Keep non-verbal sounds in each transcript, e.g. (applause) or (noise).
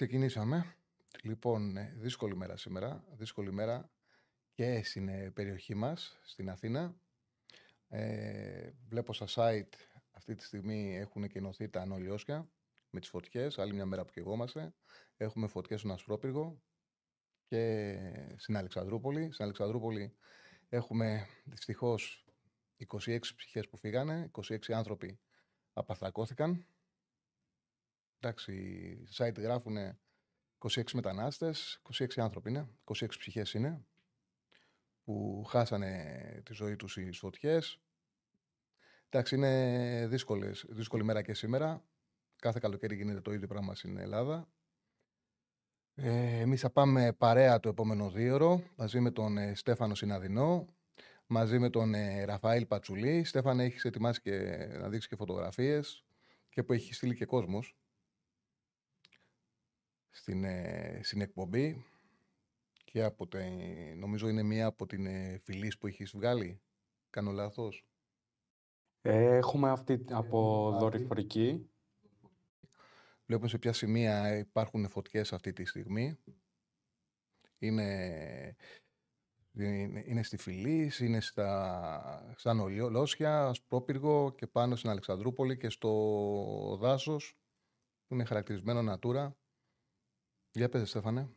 Ξεκινήσαμε. Λοιπόν, ε, δύσκολη μέρα σήμερα. Δύσκολη μέρα και στην ε, περιοχή μας, στην Αθήνα. Ε, βλέπω στα site αυτή τη στιγμή έχουν κενωθεί τα ανολιώσια με τις φωτιές. Άλλη μια μέρα που κεγόμαστε. Έχουμε φωτιές στον Ασπρόπυργο και στην Αλεξανδρούπολη. Στην Αλεξανδρούπολη έχουμε δυστυχώς 26 ψυχές που φύγανε, 26 άνθρωποι απαθρακώθηκαν. Εντάξει, οι site γράφουν 26 μετανάστες, 26 άνθρωποι είναι, 26 ψυχές είναι, που χάσανε τη ζωή τους στις φωτιές. Εντάξει, είναι δύσκολες, δύσκολη μέρα και σήμερα. Κάθε καλοκαίρι γίνεται το ίδιο πράγμα στην Ελλάδα. Ε, εμείς θα πάμε παρέα το επόμενο δίωρο, μαζί με τον ε, Στέφανο Συναδεινό, μαζί με τον ε, Ραφαήλ Πατσουλή. Στέφανε, έχεις ετοιμάσει και να δείξεις και φωτογραφίες και που έχει στείλει και κόσμος στην, ε, στην εκπομπή και από τε, νομίζω είναι μία από την ε, φιλής που έχεις βγάλει. Κάνω λάθος; Ε, έχουμε αυτή από δορυφορική. Βλέπουμε σε ποια σημεία υπάρχουν φωτιές αυτή τη στιγμή. Είναι, είναι, είναι στη Φιλή, είναι στα, στα Νολιώσια, Σπρόπυργο και πάνω στην Αλεξανδρούπολη και στο δάσος που είναι χαρακτηρισμένο Natura. Για πες, Στέφανε.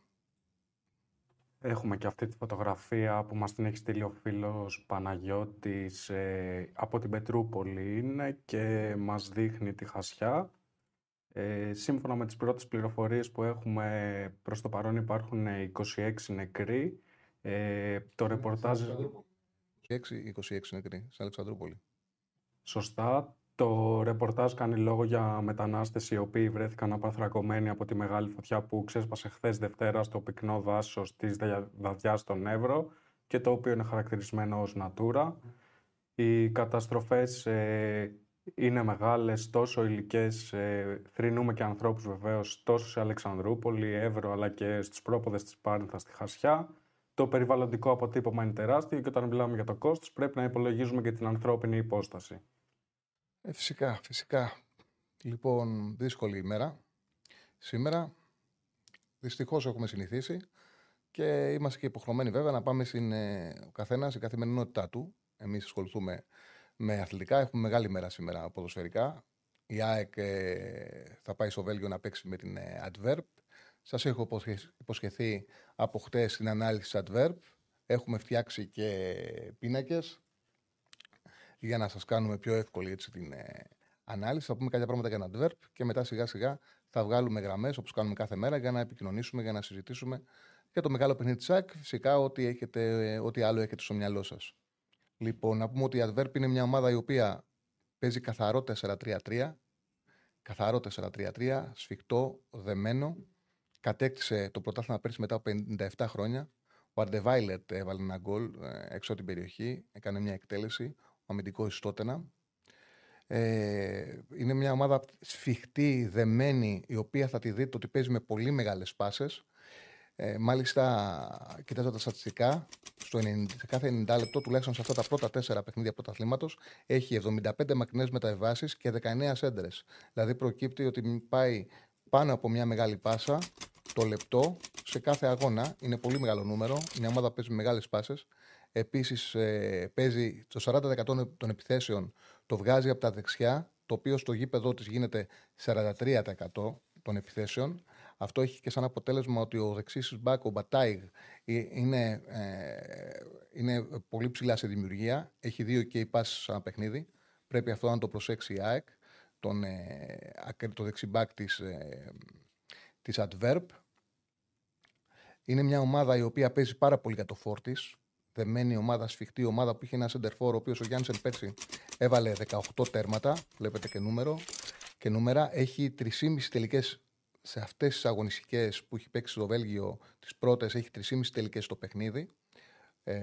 Έχουμε και αυτή τη φωτογραφία που μας την έχει στείλει ο φίλος Παναγιώτης ε, από την Πετρούπολη είναι και μας δείχνει τη χασιά. Ε, σύμφωνα με τις πρώτες πληροφορίες που έχουμε προς το παρόν υπάρχουν 26 νεκροί. Ε, το ρεπορτάζ... 26, 26 νεκροί στην Αλεξανδρούπολη. Σωστά. Το ρεπορτάζ κάνει λόγο για μετανάστες οι οποίοι βρέθηκαν απαθρακωμένοι από τη μεγάλη φωτιά που ξέσπασε χθες Δευτέρα στο πυκνό δάσος της Δαδιάς στον Εύρο και το οποίο είναι χαρακτηρισμένο ως Natura. Οι καταστροφές ε, είναι μεγάλες, τόσο υλικές, ε, θρυνούμε και ανθρώπους βεβαίως, τόσο σε Αλεξανδρούπολη, Εύρο, αλλά και στους πρόποδες της Πάρνηθας στη Χασιά. Το περιβαλλοντικό αποτύπωμα είναι τεράστιο και όταν μιλάμε για το κόστος πρέπει να υπολογίζουμε και την ανθρώπινη υπόσταση. Ε, φυσικά, φυσικά. Λοιπόν, δύσκολη ημέρα. Σήμερα, δυστυχώς έχουμε συνηθίσει και είμαστε και υποχρεωμένοι βέβαια να πάμε στην, ε, ο καθένας στην καθημερινότητά του. Εμείς ασχοληθούμε με αθλητικά. Έχουμε μεγάλη μέρα σήμερα ποδοσφαιρικά. Η ΑΕΚ ε, θα πάει στο Βέλγιο να παίξει με την ε, Adverb. Σας έχω υποσχεθεί από χτες την ανάλυση της Adverb. Έχουμε φτιάξει και πίνακες για να σας κάνουμε πιο εύκολη έτσι, την ε, ανάλυση. Θα πούμε κάποια πράγματα για ένα adverb και μετά σιγά σιγά θα βγάλουμε γραμμές όπως κάνουμε κάθε μέρα για να επικοινωνήσουμε, για να συζητήσουμε για το μεγάλο παιχνίδι της ΣΑΚ. Φυσικά ό,τι, έχετε, ό,τι άλλο έχετε στο μυαλό σας. Λοιπόν, να πούμε ότι η Adverb είναι μια ομάδα η οποία παίζει καθαρό 4-3-3. Καθαρό 4-3-3, σφιχτό, δεμένο. Κατέκτησε το πρωτάθλημα πέρσι μετά από 57 χρόνια. Ο Αρντεβάιλετ έβαλε ένα γκολ ε, έξω από την περιοχή, έκανε μια εκτέλεση αμυντικό ιστότενα. Ε, είναι μια ομάδα σφιχτή, δεμένη, η οποία θα τη δείτε ότι παίζει με πολύ μεγάλες πάσες. Ε, μάλιστα, κοιτάζοντα τα στατιστικά, στο 90, σε κάθε 90 λεπτό, τουλάχιστον σε αυτά τα πρώτα τέσσερα παιχνίδια πρωταθλήματο, έχει 75 μακρινές μεταβάσει και 19 σέντρε. Δηλαδή, προκύπτει ότι πάει πάνω από μια μεγάλη πάσα το λεπτό σε κάθε αγώνα. Είναι πολύ μεγάλο νούμερο. Μια ομάδα παίζει με μεγάλες πάσες. Επίσης, ε, παίζει το 40% των επιθέσεων το βγάζει από τα δεξιά, το οποίο στο γήπεδο της γίνεται 43% των επιθέσεων. Αυτό έχει και σαν αποτέλεσμα ότι ο δεξί μπακ, ο Μπατάιγ, ε, είναι, ε, είναι πολύ ψηλά σε δημιουργία. Έχει δύο και πάσει σε ένα παιχνίδι. Πρέπει αυτό να το προσέξει η ΑΕΚ, τον, ε, το δεξιμπάκ της, ε, της Adverb. Είναι μια ομάδα η οποία παίζει πάρα πολύ για το φόρτις δεμένη ομάδα, σφιχτή ομάδα που είχε ένα σεντερφόρ, ο οποίος ο Γιάννη πέρσι έβαλε 18 τέρματα, βλέπετε και νούμερο. και νούμερα. Έχει 3,5 τελικές σε αυτές τις αγωνιστικές που έχει παίξει στο Βέλγιο, τις πρώτες, έχει 3,5 τελικές στο παιχνίδι. Ε,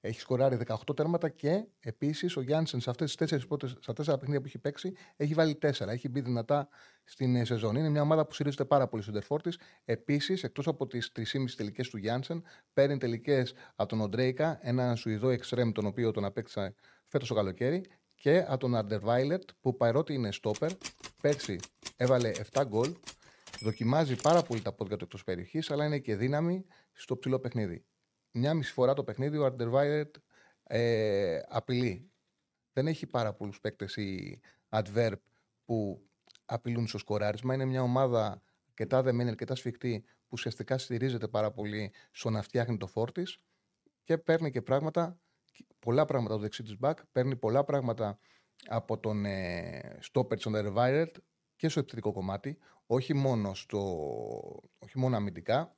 έχει σκοράρει 18 τέρματα και επίσης ο Γιάννησεν σε αυτές τις τέσσερις πρώτες, στα τέσσερα παιχνίδια που έχει παίξει, έχει βάλει τέσσερα. Έχει μπει δυνατά στην ε, σεζόν. Είναι μια ομάδα που στηρίζεται πάρα πολύ στον τερφόρ τη. Επίσης, εκτός από τις 3,5 τελικές του Γιάννησεν, παίρνει τελικές από τον Οντρέικα, ένα Σουηδό εξτρέμ, τον οποίο τον απέκτησα φέτος το καλοκαίρι, και από τον Αρντερβάιλετ, που παρότι είναι στόπερ, πέρσι έβαλε 7 γκολ. Δοκιμάζει πάρα πολύ τα πόδια του εκτός περιοχής, αλλά είναι και δύναμη στο ψηλό παιχνίδι μια μισή φορά το παιχνίδι ο Αρντερβάιρετ ε, απειλεί. Δεν έχει πάρα πολλούς παίκτες η Adverb που απειλούν στο σκοράρισμα. Είναι μια ομάδα αρκετά δεμένη, αρκετά σφιχτή που ουσιαστικά στηρίζεται πάρα πολύ στο να φτιάχνει το φόρτη και παίρνει και πράγματα, πολλά πράγματα από το δεξί της back, παίρνει πολλά πράγματα από τον ε, stopper Αρντερβάιρετ και στο επιθετικό κομμάτι, όχι μόνο, στο, όχι μόνο αμυντικά,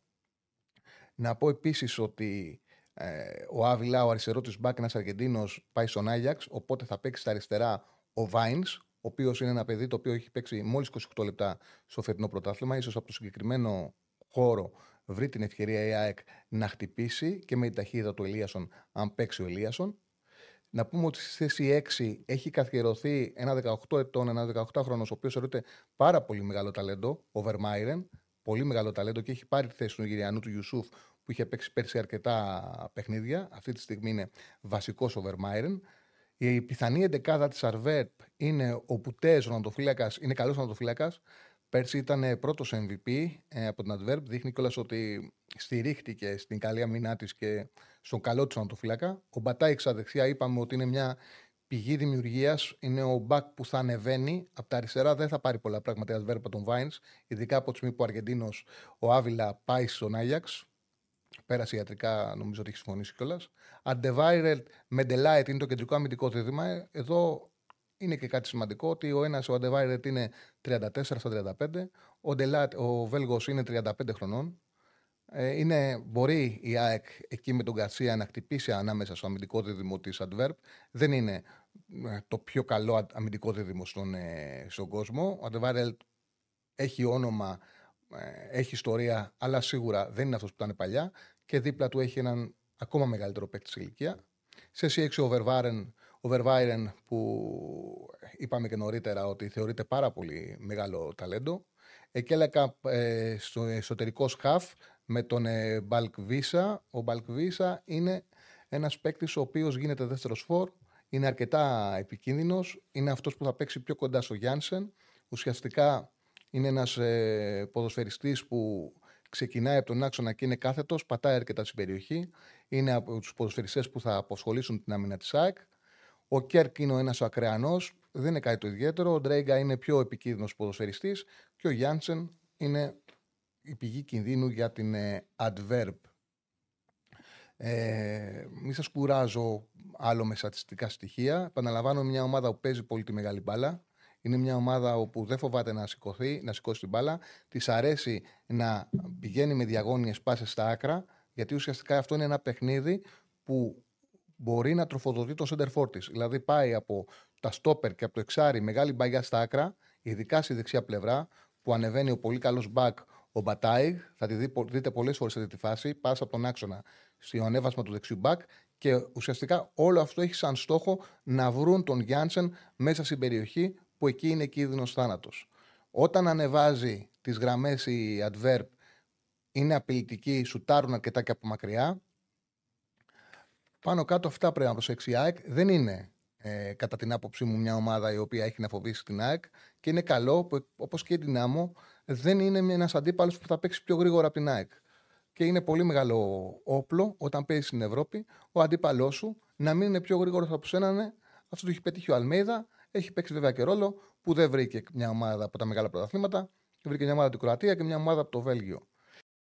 να πω επίσης ότι ε, ο Άβυλα, ο αριστερό τη μπακ, ένας Αργεντίνος, πάει στον Άγιαξ. Οπότε θα παίξει στα αριστερά ο Βάινς, ο οποίος είναι ένα παιδί το οποίο έχει παίξει μόλις 28 λεπτά στο φετινό πρωτάθλημα. σω από το συγκεκριμένο χώρο βρει την ευκαιρία η ΑΕΚ να χτυπήσει και με την ταχύτητα του Ελίασον, αν παίξει ο Ελίασον. Να πούμε ότι στη θέση 6 έχει καθιερωθεί ένα 18 ετών, ένα 18χρονο, ο οποίος θεωρείται πάρα πολύ μεγάλο ταλέντο, ο Βερμάιρεν. Πολύ μεγάλο ταλέντο και έχει πάρει τη θέση του Νιγηριανού του Ιουσούφ, που είχε παίξει πέρσι αρκετά παιχνίδια. Αυτή τη στιγμή είναι βασικός ο Βερμάιρεν. Η πιθανή εντεκάδα της Αρβέτ είναι ο Πουτέ, ο Ναντοφύλακα, είναι καλός Ναντοφύλακα. Πέρσι ήταν πρώτος MVP ε, από την Adverb. Δείχνει κιόλας ότι στηρίχτηκε στην καλή αμυνά της και στον καλό του Ναντοφύλακα. Ο Μπατάιξα δεξιά είπαμε ότι είναι μια πηγή δημιουργίας. Είναι ο μπακ που θα ανεβαίνει. Από τα αριστερά δεν θα πάρει πολλά πράγματα η Adverb από τον Βάινς, ειδικά από τη στιγμή που ο Αργεντίνος ο Άβυλα πάει στον Άγιαξ. Πέρασε ιατρικά, νομίζω ότι έχει συμφωνήσει κιόλας. Undivided Mendelight είναι το κεντρικό αμυντικό δίδυμα. Εδώ είναι και κάτι σημαντικό ότι ο ένας, ο Undivided, είναι 34 στα 35. Ο, Delight, ο Βέλγο είναι 35 χρονών. Ε, είναι, μπορεί η ΑΕΚ εκεί με τον Γκαρσία να χτυπήσει ανάμεσα στο αμυντικό δίδυμο της Adverb. Δεν είναι ε, το πιο καλό αμυντικό δίδυμο στον, ε, στον κόσμο. Ο Undivided έχει όνομα ε, έχει ιστορία, αλλά σίγουρα δεν είναι αυτός που ήταν παλιά. Και δίπλα του έχει έναν ακόμα μεγαλύτερο παίκτη σε ηλικία. Σε C6 ο Vervaren, ο Vervaren που είπαμε και νωρίτερα ότι θεωρείται πάρα πολύ μεγάλο ταλέντο. Εκέλεκα ε, στο εσωτερικό σκαφ με τον ε, Balk Visa. Ο Balk Visa είναι ένας παίκτης ο οποίος γίνεται δεύτερος φόρ. Είναι αρκετά επικίνδυνος. Είναι αυτός που θα παίξει πιο κοντά στο Γιάνσεν. Ουσιαστικά είναι ένας ε, ποδοσφαιριστής που ξεκινάει από τον άξονα και είναι κάθετος, πατάει αρκετά στην περιοχή. Είναι από τους ποδοσφαιριστές που θα αποσχολήσουν την άμυνα της ΑΕΚ. Ο Κέρκ είναι ο ένας ο ακρεανός, δεν είναι κάτι το ιδιαίτερο. Ο Ντρέγκα είναι πιο επικίνδυνος ποδοσφαιριστής και ο Γιάνσεν είναι η πηγή κινδύνου για την ε, Adverb. Ε, μην σας κουράζω άλλο με στατιστικά στοιχεία. Επαναλαμβάνω μια ομάδα που παίζει πολύ τη μεγάλη μπάλα. Είναι μια ομάδα όπου δεν φοβάται να σηκωθεί, να σηκώσει την μπάλα. Της αρέσει να πηγαίνει με διαγώνιες πάσει στα άκρα, γιατί ουσιαστικά αυτό είναι ένα παιχνίδι που μπορεί να τροφοδοτεί το center for Δηλαδή πάει από τα στόπερ και από το εξάρι μεγάλη μπαγιά στα άκρα, ειδικά στη δεξιά πλευρά, που ανεβαίνει ο πολύ καλός μπακ ο Μπατάιγ. Θα τη δείτε πολλές φορές σε αυτή τη φάση. Πας από τον άξονα στο ανέβασμα του δεξιού μπακ και ουσιαστικά όλο αυτό έχει σαν στόχο να βρουν τον Γιάνσεν μέσα στην περιοχή που εκεί είναι κίνδυνος θάνατος. Όταν ανεβάζει τις γραμμές η adverb, είναι απειλητική, σουτάρουν αρκετά και από μακριά. Πάνω κάτω αυτά πρέπει να προσέξει η ΑΕΚ. Δεν είναι ε, κατά την άποψή μου μια ομάδα η οποία έχει να φοβήσει την ΑΕΚ και είναι καλό που όπως και η Δυνάμω δεν είναι ένας αντίπαλος που θα παίξει πιο γρήγορα από την ΑΕΚ. Και είναι πολύ μεγάλο όπλο όταν παίζει στην Ευρώπη ο αντίπαλός σου να μην είναι πιο γρήγορος από σένα. Ναι. Αυτό το έχει πετύχει ο Αλμέιδα έχει παίξει βέβαια και ρόλο που δεν βρήκε μια ομάδα από τα μεγάλα πρωταθλήματα. Βρήκε μια ομάδα από την Κροατία και μια ομάδα από το Βέλγιο.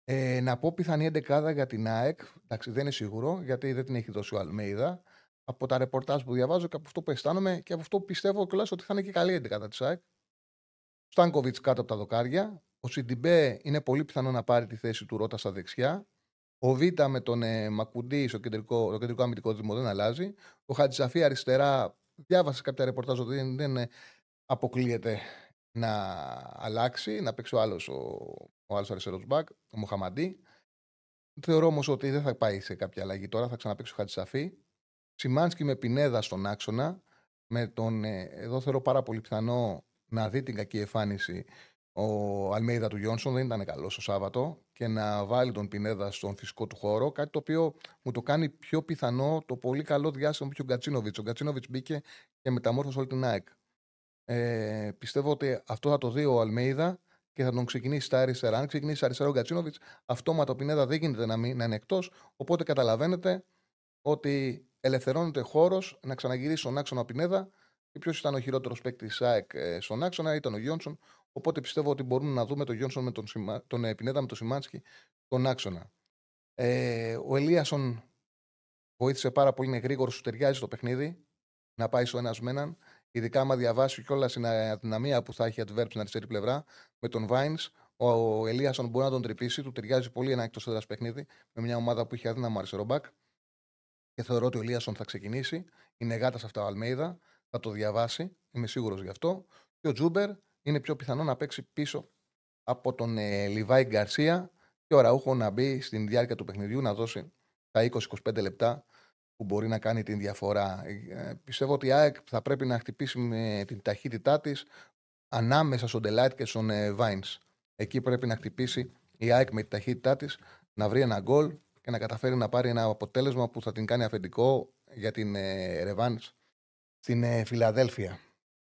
Ε, να πω πιθανή εντεκάδα για την ΑΕΚ. Εντάξει, δεν είναι σίγουρο γιατί δεν την έχει δώσει ο Αλμέιδα. Από τα ρεπορτάζ που διαβάζω και από αυτό που αισθάνομαι και από αυτό που πιστεύω κιόλας ότι θα είναι και καλή εντεκάδα της ΑΕΚ. Στάνκοβιτς κάτω από τα δοκάρια. Ο Σιντιμπέ είναι πολύ πιθανό να πάρει τη θέση του Ρότα στα δεξιά. Ο Β με τον ε, Μακουντή στο κεντρικό, το κεντρικό αμυντικό δήμο δεν αλλάζει. Ο Χατζησαφή αριστερά διάβασα κάποια ρεπορτάζ ότι δεν, είναι αποκλείεται να αλλάξει, να παίξει ο άλλος ο, ο άλλος αριστερός μπακ, ο Μοχαμαντή. Θεωρώ όμως ότι δεν θα πάει σε κάποια αλλαγή τώρα, θα ξαναπέξει ο Χατζησαφή. Σιμάνσκι με πινέδα στον άξονα. Με τον, ε, εδώ θεωρώ πάρα πολύ πιθανό να δει την κακή εμφάνιση ο Αλμέιδα του Γιόνσον. Δεν ήταν καλό το Σάββατο και να βάλει τον Πινέδα στον φυσικό του χώρο. Κάτι το οποίο μου το κάνει πιο πιθανό το πολύ καλό διάστημα που είχε ο Γκατσίνοβιτς. Ο Γκατσίνοβιτς μπήκε και μεταμόρφωσε όλη την ΑΕΚ. Ε, πιστεύω ότι αυτό θα το δει ο Αλμέιδα και θα τον ξεκινήσει στα αριστερά. Αν ξεκινήσει αριστερό ο Γκατσίνοβιτς, αυτόματα ο Πινέδα δεν γίνεται να, μην, να είναι εκτός. Οπότε καταλαβαίνετε ότι ελευθερώνεται χώρος να ξαναγυρίσει στον άξονα ο Πινέδα. Και ποιος ήταν ο χειρότερος παίκτης της ΑΕΚ ε, στον άξονα, ήταν ο Γιόνσον. Οπότε πιστεύω ότι μπορούμε να δούμε τον Γιόνσον με τον, τον ε, Πινέδα με τον Σιμάνσκι στον άξονα. Ε, ο Ελίασον βοήθησε πάρα πολύ, είναι γρήγορος, σου ταιριάζει το παιχνίδι να πάει στο ένας με έναν. Ειδικά άμα διαβάσει κιόλας την αδυναμία που θα έχει adverb στην αριστερή πλευρά με τον Βάινς, ο Ελίασον μπορεί να τον τρυπήσει. Του ταιριάζει πολύ ένα εκτό έδρας παιχνίδι με μια ομάδα που έχει αδύναμο αριστερό μπακ. Και θεωρώ ότι ο Ελίασον θα ξεκινήσει. Είναι γάτα σε αυτά ο Αλμέιδα. Θα το διαβάσει. Είμαι σίγουρος γι' αυτό. Και ο Ζούμπερ είναι πιο πιθανό να παίξει πίσω από τον ε, Λιβάι Γκαρσία και ο Αραούχο να μπει στην διάρκεια του παιχνιδιού να δώσει τα 20-25 λεπτά που μπορεί να κάνει την διαφορά. Ε, πιστεύω ότι η ΑΕΚ θα πρέπει να χτυπήσει με την ταχύτητά της ανάμεσα στον Ντε Λάετ και στον ε, Βάινς. Εκεί πρέπει να χτυπήσει η ΑΕΚ με την ταχύτητά της, να βρει ένα γκολ και να καταφέρει να πάρει ένα αποτέλεσμα που θα την κάνει αφεντικό για την ε, Ρεβάνς στην ε, Φιλαδέλφια.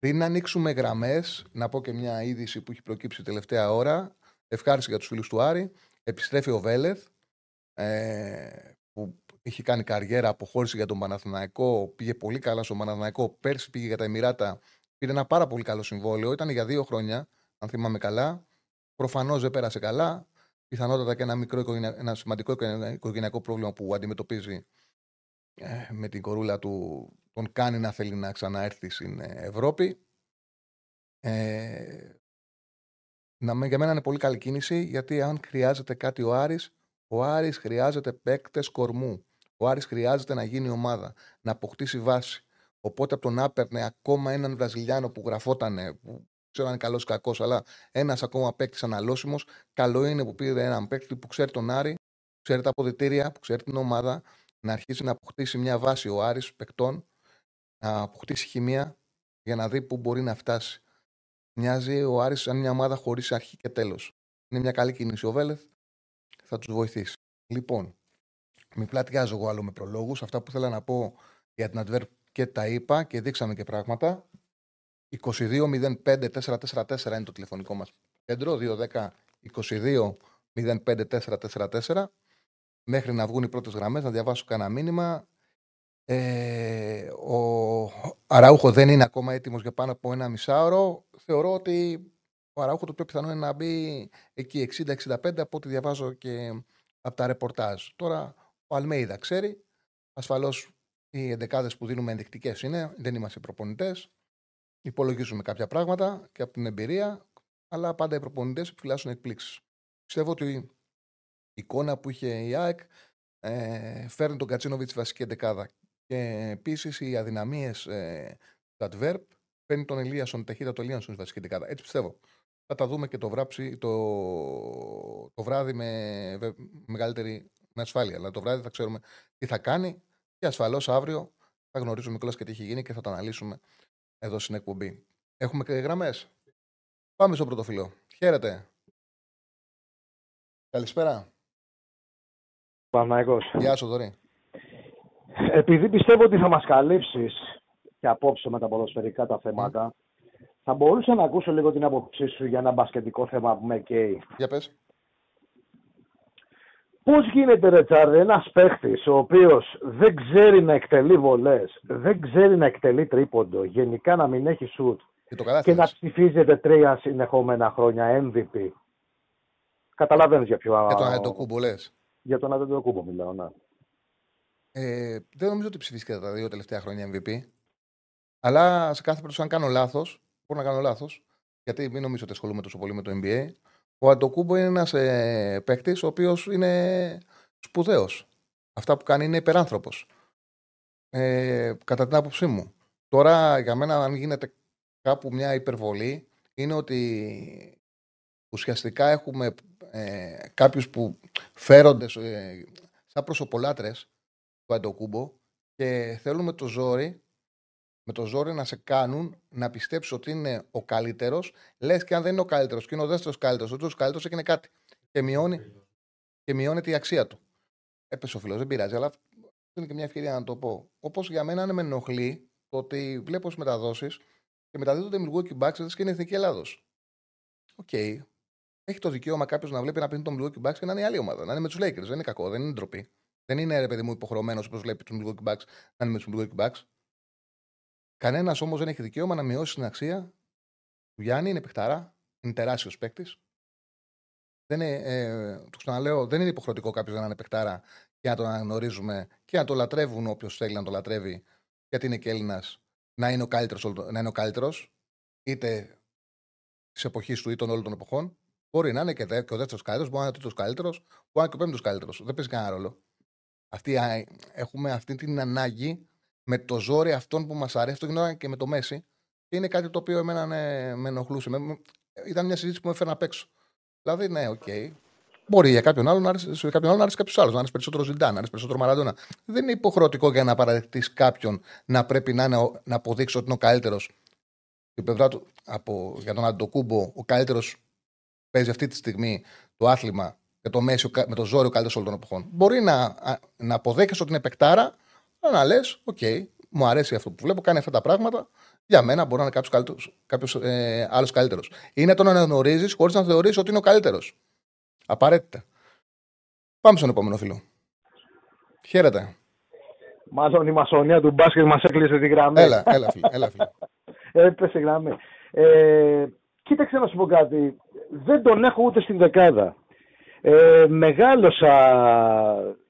Πριν ανοίξουμε γραμμές, να πω και μια είδηση που έχει προκύψει τελευταία ώρα. Ευχάριση για τους φίλους του Άρη. Επιστρέφει ο Βέλεθ, ε, που είχε κάνει καριέρα, αποχώρηση για τον Παναθηναϊκό. Πήγε πολύ καλά στον Παναθηναϊκό. Πέρσι πήγε για τα Εμμυράτα. Πήρε ένα πάρα πολύ καλό συμβόλαιο. Ήταν για δύο χρόνια, αν θυμάμαι καλά. Προφανώς δεν πέρασε καλά. Πιθανότατα και ένα, μικρό, ένα σημαντικό οικογενειακό πρόβλημα που αντιμετωπίζει ε, με την κορούλα του τον κάνει να θέλει να ξαναέρθει στην Ευρώπη. Ε, να, για μένα είναι πολύ καλή κίνηση γιατί αν χρειάζεται κάτι ο Άρης, ο Άρης χρειάζεται παίκτες κορμού. Ο Άρης χρειάζεται να γίνει ομάδα, να αποκτήσει βάση. Οπότε από τον άπερνε ακόμα έναν Βραζιλιάνο που γραφότανε, που ξέρω αν είναι καλός ή κακός, αλλά ένας ακόμα παίκτης αναλώσιμος, καλό είναι που πήρε έναν παίκτη που ξέρει τον Άρη, που ξέρει τα αποδητήρια, που ξέρει την ομάδα, να αρχίσει να αποκτήσει μια βάση ο Άρης παικτών να αποκτήσει χημεία για να δει πού μπορεί να φτάσει. Μοιάζει ο Άρης σαν μια ομάδα χωρίς αρχή και τέλος. Είναι μια καλή κίνηση ο Βέλεθ. Θα τους βοηθήσει. Λοιπόν, μην πλατιάζω εγώ άλλο με προλόγους. Αυτά που θέλω να πω για την Adverb και τα είπα και δείξαμε και πράγματα. 22-05-444 είναι το τηλεφωνικό μας κέντρο. 210-22-05-444. Μέχρι να βγουν οι πρώτες γραμμές, να διαβάσω κανένα μήνυμα. Ε, ο Αραούχο δεν είναι ακόμα έτοιμος για πάνω από ένα μισάωρο. Θεωρώ ότι ο Αραούχο το πιο πιθανό είναι να μπει εκεί 60-65 από ό,τι διαβάζω και από τα ρεπορτάζ. Τώρα ο Αλμέιδα ξέρει. Ασφαλώς οι εντεκάδε που δίνουμε ενδεικτικές είναι. Δεν είμαστε προπονητές. Υπολογίζουμε κάποια πράγματα και από την εμπειρία. Αλλά πάντα οι προπονητές επιφυλάσσουν εκπλήξεις. Πιστεύω ότι η εικόνα που είχε η ΑΕΚ ε, φέρνει τον Κατσίνοβιτς στη βασική εντεκάδα και επίσης οι αδυναμίες ε, του Adverb παίρνει τον Ελίασον, ταχύτητα του Ελίασον στη βασική δεκάδα. Έτσι πιστεύω. Θα τα δούμε και το, βράψι, το, το βράδυ με μεγαλύτερη με ασφάλεια. Αλλά το βράδυ θα ξέρουμε τι θα κάνει και ασφαλώς αύριο θα γνωρίζουμε κιόλας και τι έχει γίνει και θα το αναλύσουμε εδώ στην εκπομπή. Έχουμε και γραμμές. Πάμε στο πρωτοφυλλό. Χαίρετε. Καλησπέρα. Παναγικός. Γεια σου, Δωρή επειδή πιστεύω ότι θα μας καλύψεις και απόψε με τα ποδοσφαιρικά τα θέματα, θα μπορούσα να ακούσω λίγο την άποψή σου για ένα μπασκετικό θέμα που με καίει. Για πες. Πώς γίνεται, Ρετσάρδε, ένας παίχτης ο οποίος δεν ξέρει να εκτελεί βολές, δεν ξέρει να εκτελεί τρίποντο, γενικά να μην έχει σουτ και, το και να ψηφίζεται τρία συνεχόμενα χρόνια MVP. Καταλαβαίνεις για ποιο... Για τον Αντοκούμπο λες. Για τον Αντοκούμπο μιλάω, ναι. Ε, δεν νομίζω ότι ψηφίστηκε τα δύο τελευταία χρόνια MVP. Αλλά σε κάθε περίπτωση, αν κάνω λάθος, μπορώ να κάνω λάθος, γιατί μην νομίζω ότι ασχολούμαι τόσο πολύ με το NBA. Ο Αντοκούμπο είναι ένας ε, παίκτης ο οποίος είναι σπουδαίος. Αυτά που κάνει είναι υπεράνθρωπος. Ε, κατά την άποψή μου. Τώρα, για μένα, αν γίνεται κάπου μια υπερβολή είναι ότι ουσιαστικά έχουμε ε, κάποιους που φέρονται ε, σαν προσωπολάτρες του Αντοκούμπο και θέλουν με το ζόρι με το ζόρι να σε κάνουν να πιστέψεις ότι είναι ο καλύτερος, λες και αν δεν είναι ο καλύτερος και είναι ο δεύτερος καλύτερος, ο τρίτος καλύτερος έγινε κάτι. Και μειώνει, και μειώνεται η αξία του. Έπεσε ο φίλος, δεν πειράζει, αλλά είναι και μια ευκαιρία να το πω. Όπως για μένα είναι με ενοχλεί το ότι βλέπω στις μεταδόσεις και μεταδίδονται Milwaukee Bucks και είναι εθνική Ελλάδος. OK. Okay. Έχει το δικαίωμα κάποιος να βλέπει να παίρνει τον Milwaukee Bucks και να είναι η άλλη ομάδα. Να είναι με τους Lakers. Δεν είναι κακό, δεν είναι ντροπή. Δεν είναι ρε παιδί μου υποχρεωμένος όπως βλέπει τους Milwaukee Bucks να είναι με τους Milwaukee Bucks. Κανένας όμως δεν έχει δικαίωμα να μειώσει την αξία του Γιάννη. Είναι παιχταρά, είναι τεράστιος παίκτης. Δεν είναι, ε, το ξαναλέω, δεν είναι υποχρεωτικό κάποιος να είναι παιχτάρα και να τον αναγνωρίζουμε και να το λατρεύουν όποιος θέλει να το λατρεύει, γιατί είναι και Έλληνας, να είναι ο καλύτερος, είτε της εποχής του ή των όλων των εποχών. Μπορεί να είναι και, δε, και ο δεύτερος καλύτερος, μπορεί να είναι ο τρίτος καλύτερος, μπορεί να είναι και ο πέμπτος καλύτερος. Δεν παίζει κανένα ρόλο. Αυτή, έχουμε αυτή την ανάγκη με το ζόρι αυτόν που μας αρέσει. Αυτό γινόταν και με το Μέση. Και είναι κάτι το οποίο εμένα ναι, με ενοχλούσε. Με, ήταν μια συζήτηση που με έφερε απ' έξω. Δηλαδή, ναι, OK. Okay. Μπορεί για κάποιον άλλο να αρέσει, σε κάποιον άλλο να αρέσει κάποιος άλλος, να αρέσει περισσότερο Ζιντάν, να αρέσει περισσότερο Μαραντόνα. Δεν είναι υποχρεωτικό για να παραδεχτεί κάποιον να πρέπει να, είναι, να αποδείξει ότι είναι ο καλύτερος. Την πλευρά του, από, για τον Αντετοκούνμπο, ο καλύτερος παίζει αυτή τη στιγμή το άθλημα και τον Μέσι με το ζόρι ο καλύτερο όλων των εποχών. Μπορεί να, να αποδέχεσαι ότι είναι παικτάρα, να λες, OK, okay, μου αρέσει αυτό που βλέπω, κάνει αυτά τα πράγματα. Για μένα μπορεί να είναι κάποιος ε, άλλος καλύτερος. Είναι το να αναγνωρίζεις χωρίς να θεωρήσει ότι είναι ο καλύτερος. Απαραίτητα. Πάμε στον επόμενο φίλο. Χαίρετε. Μάλλον η μασονία του μπάσκετ μας έκλεισε τη γραμμή. Έλα, έλα, φίλε. Έλα, φίλε. Έπεσε γραμμή. Ε, κοίταξε να σου πω κάτι. Δεν τον έχω ούτε στην δεκάδα. Ε, μεγάλωσα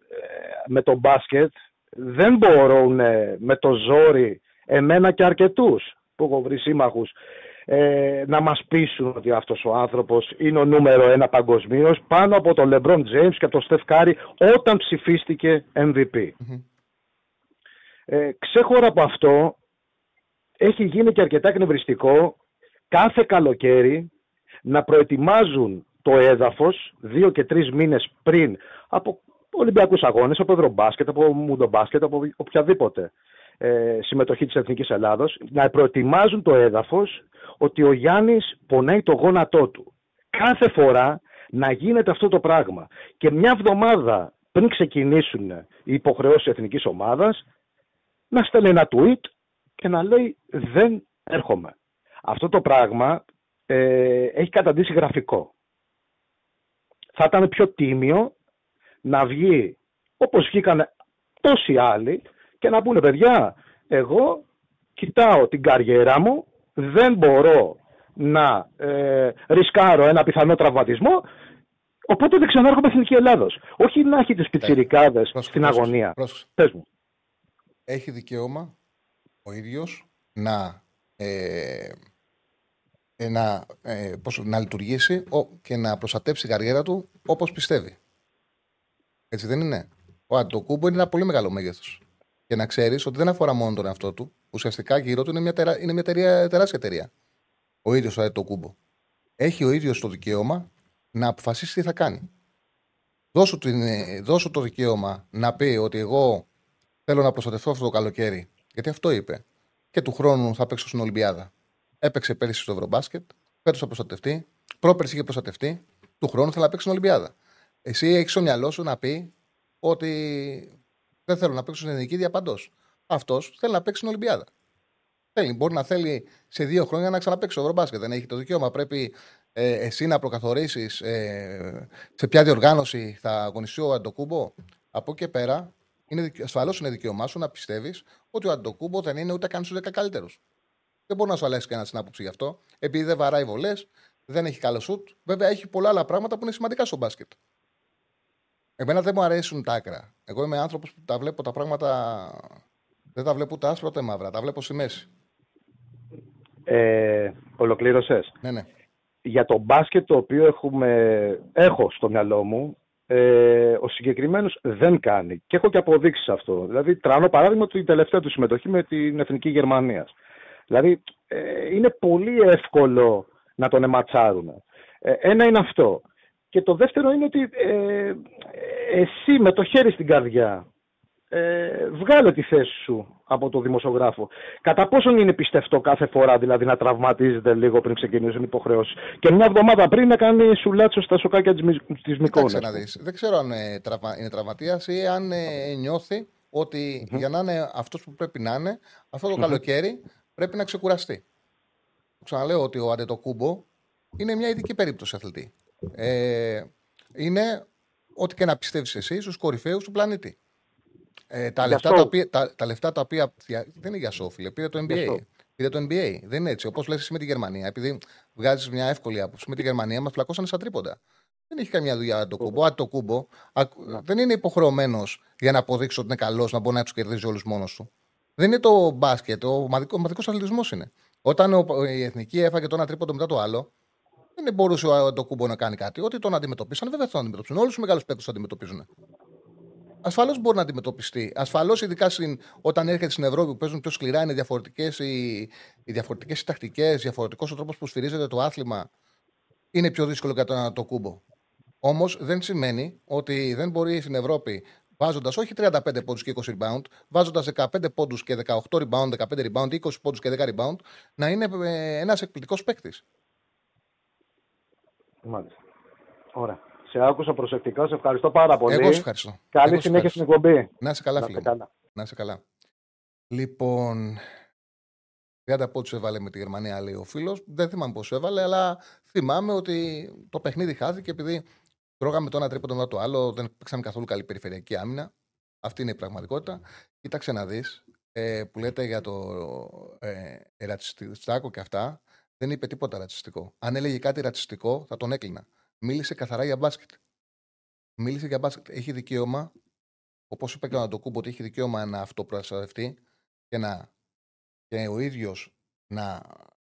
ε, με το μπάσκετ δεν μπορούν με το ζόρι εμένα και αρκετούς που έχω βρει σύμμαχους ε, να μας πείσουν ότι αυτός ο άνθρωπος είναι ο νούμερο ένα παγκοσμίως πάνω από τον LeBron James και τον Steph Curry όταν ψηφίστηκε MVP. mm Ε, ξέχωρα από αυτό έχει γίνει και αρκετά εκνευριστικό κάθε καλοκαίρι να προετοιμάζουν το έδαφος δύο και τρεις μήνες πριν από Ολυμπιακούς αγώνες, από Ευρωμπάσκετ, από Μουντομπάσκετ, από οποιαδήποτε ε, συμμετοχή της Εθνικής Ελλάδος, να προετοιμάζουν το έδαφος ότι ο Γιάννης πονάει το γόνατό του. Κάθε φορά να γίνεται αυτό το πράγμα. Και μια εβδομάδα πριν ξεκινήσουν οι υποχρεώσεις εθνικής ομάδας, να στέλνει ένα tweet και να λέει Δεν έρχομαι. Αυτό το πράγμα ε, έχει καταντήσει γραφικό. Θα ήταν πιο τίμιο να βγει όπως βγήκαν τόσοι άλλοι και να πούνε παιδιά, εγώ κοιτάω την καριέρα μου, δεν μπορώ να ε, ρισκάρω ένα πιθανό τραυματισμό, οπότε δεν ξανάρχομαι Εθνική Ελλάδος. Όχι να έχει τις πιτσιρικάδες στην αγωνία. Πες μου. Έχει δικαίωμα ο ίδιος να, ε, ε να, ε, πώς, να λειτουργήσει και να προστατέψει η καριέρα του όπως πιστεύει. Έτσι δεν είναι. Ο Αντοκούμπο είναι ένα πολύ μεγάλο μέγεθος. Και να ξέρεις ότι δεν αφορά μόνο τον εαυτό του. Ουσιαστικά γύρω του είναι μια, τερα... είναι μια τεράστια εταιρεία. Ο ίδιος ο Αντοκούμπο. Έχει ο ίδιος το δικαίωμα να αποφασίσει τι θα κάνει. Δώσου, την... Δώσου το δικαίωμα να πει ότι εγώ θέλω να προστατευτώ αυτό το καλοκαίρι. Γιατί αυτό είπε. Και του χρόνου θα παίξω στην Ολυμπιάδα. Έπαιξε πέρυσι στο Ευρωμπάσκετ. Φέτος θα προστατευτεί. Πρόπερσι είχε προστατευτεί. Του χρόνου θα παίξει στην Ολυμπιάδα. Εσύ έχεις στο μυαλό σου να πει ότι δεν θέλω να παίξω στην ελληνική διαπαντό. Αυτός θέλει να παίξει στην Ολυμπιάδα. Θέλει, μπορεί να θέλει σε δύο χρόνια να ξαναπέξει Ευρωμπάσκετ. Δεν έχει το δικαίωμα. Πρέπει ε, εσύ να προκαθορίσεις ε, σε ποια διοργάνωση θα αγωνιστεί ο Αντοκούμπο. Από εκεί πέρα, ασφαλώς είναι δικαίωμά σου να πιστεύεις ότι ο Αντοκούμπο δεν είναι ούτε καν στους 10 καλύτερους. Δεν μπορεί να σου αλλάξει κανένας την άποψη γι' αυτό. Επειδή δεν βαράει βολές, δεν έχει καλό σουτ. Βέβαια, έχει πολλά άλλα πράγματα που είναι σημαντικά στο μπάσκετ. Εμένα δεν μου αρέσουν τα άκρα. Εγώ είμαι άνθρωπος που τα βλέπω τα πράγματα. Δεν τα βλέπω ούτε άσπρα ούτε μαύρα. Τα βλέπω στη μέση. Ε, Ολοκλήρωσες. Ναι, ναι. Για το μπάσκετ το οποίο έχουμε, έχω στο μυαλό μου, ε, ο συγκεκριμένος δεν κάνει. Και έχω και αποδείξεις αυτό. Δηλαδή, τρανώ παράδειγμα την τελευταία του συμμετοχή με την Εθνική Γερμανίας. Δηλαδή, ε, είναι πολύ εύκολο να τον εματσάρουν. Ε, ένα είναι αυτό. Και το δεύτερο είναι ότι ε, εσύ με το χέρι στην καρδιά ε, βγάλε τη θέση σου από το δημοσιογράφο. Κατά πόσον είναι πιστευτό κάθε φορά δηλαδή να τραυματίζεται λίγο πριν ξεκινήσουν οι υποχρεώσεις; Και μια εβδομάδα πριν να κάνει σουλάτσο στα σοκάκια της Μικόνας. Δεν ξέρω αν ε, είναι τραυματίας ή αν ε, νιώθει ότι mm-hmm. για να είναι αυτός που πρέπει να είναι, αυτό το mm-hmm. καλοκαίρι πρέπει να ξεκουραστεί. Ξαναλέω ότι ο Αντετοκούμπο είναι μια ειδική περίπτωση αθλητή. Ε, είναι ό,τι και να πιστεύεις εσύ στους κορυφαίους του πλανήτη. Ε, τα, λεφτά τα, οποία, τα, τα, λεφτά τα οποία. Δεν είναι για σόφιλε. Πήρε το NBA. Πήρε το NBA. Δεν είναι έτσι. Όπως λες εσύ με τη Γερμανία. Επειδή βγάζεις μια εύκολη άποψη με τη Γερμανία, μας φλακώσανε σαν τρίποντα. Δεν έχει καμιά δουλειά το κούμπο. Αν το κούμπο δεν είναι υποχρεωμένος για να αποδείξει ότι είναι καλός να μπορεί να τους κερδίζει όλους μόνος του. Δεν είναι το μπάσκετ. Ο ομαδικό αθλητισμός είναι. Όταν η εθνική έφαγε το ένα τρίποντο μετά το άλλο, δεν μπορούσε το κούμπο να κάνει κάτι. Ότι τον αντιμετωπίσαν, βέβαια τον αντιμετωπίσουν. Όλους τους μεγάλους παίκτες τον αντιμετωπίζουν. Ασφαλώς μπορεί να αντιμετωπιστεί. Ασφαλώς, ειδικά στην, όταν έρχεται στην Ευρώπη που παίζουν πιο σκληρά, είναι διαφορετικές οι, οι διαφορετικές τακτικές, διαφορετικός ο τρόπος που σφυρίζεται το άθλημα. Είναι πιο δύσκολο κατά το κούμπο. Όμως δεν σημαίνει ότι δεν μπορεί στην Ευρώπη βάζοντας όχι 35 πόντους και 20 rebound, βάζοντας 15 πόντους και 18 rebound, 15 rebound, 20 πόντους και 10 rebound, να είναι ε, ένας εκπληκτικός παίκτης. Μάλιστα. Ωραία. Σε άκουσα προσεκτικά, σε ευχαριστώ πάρα πολύ. Εγώ σε ευχαριστώ. Καλή συνέχεια στην εκπομπή. Να είσαι καλά, φίλε. Να είσαι καλά. Λοιπόν, 30 πόντους έβαλε με τη Γερμανία, λέει ο φίλος. Δεν θυμάμαι πώ έβαλε, αλλά θυμάμαι ότι το παιχνίδι χάθηκε επειδή τρώγαμε το ένα τρίποντο μετά το άλλο. Δεν παίξαμε καθόλου καλή περιφερειακή άμυνα. Αυτή είναι η πραγματικότητα. Κοίταξε να δεις ε, που λέτε για το ε, ρατσιστικό και αυτά. Δεν είπε τίποτα ρατσιστικό. Αν έλεγε κάτι ρατσιστικό, θα τον έκλεινα. Μίλησε καθαρά για μπάσκετ. Μίλησε για μπάσκετ. Έχει δικαίωμα, όπως είπε και ο Αντοκούμπο, ότι έχει δικαίωμα να αυτοπροστατευτεί και, να, και ο ίδιος να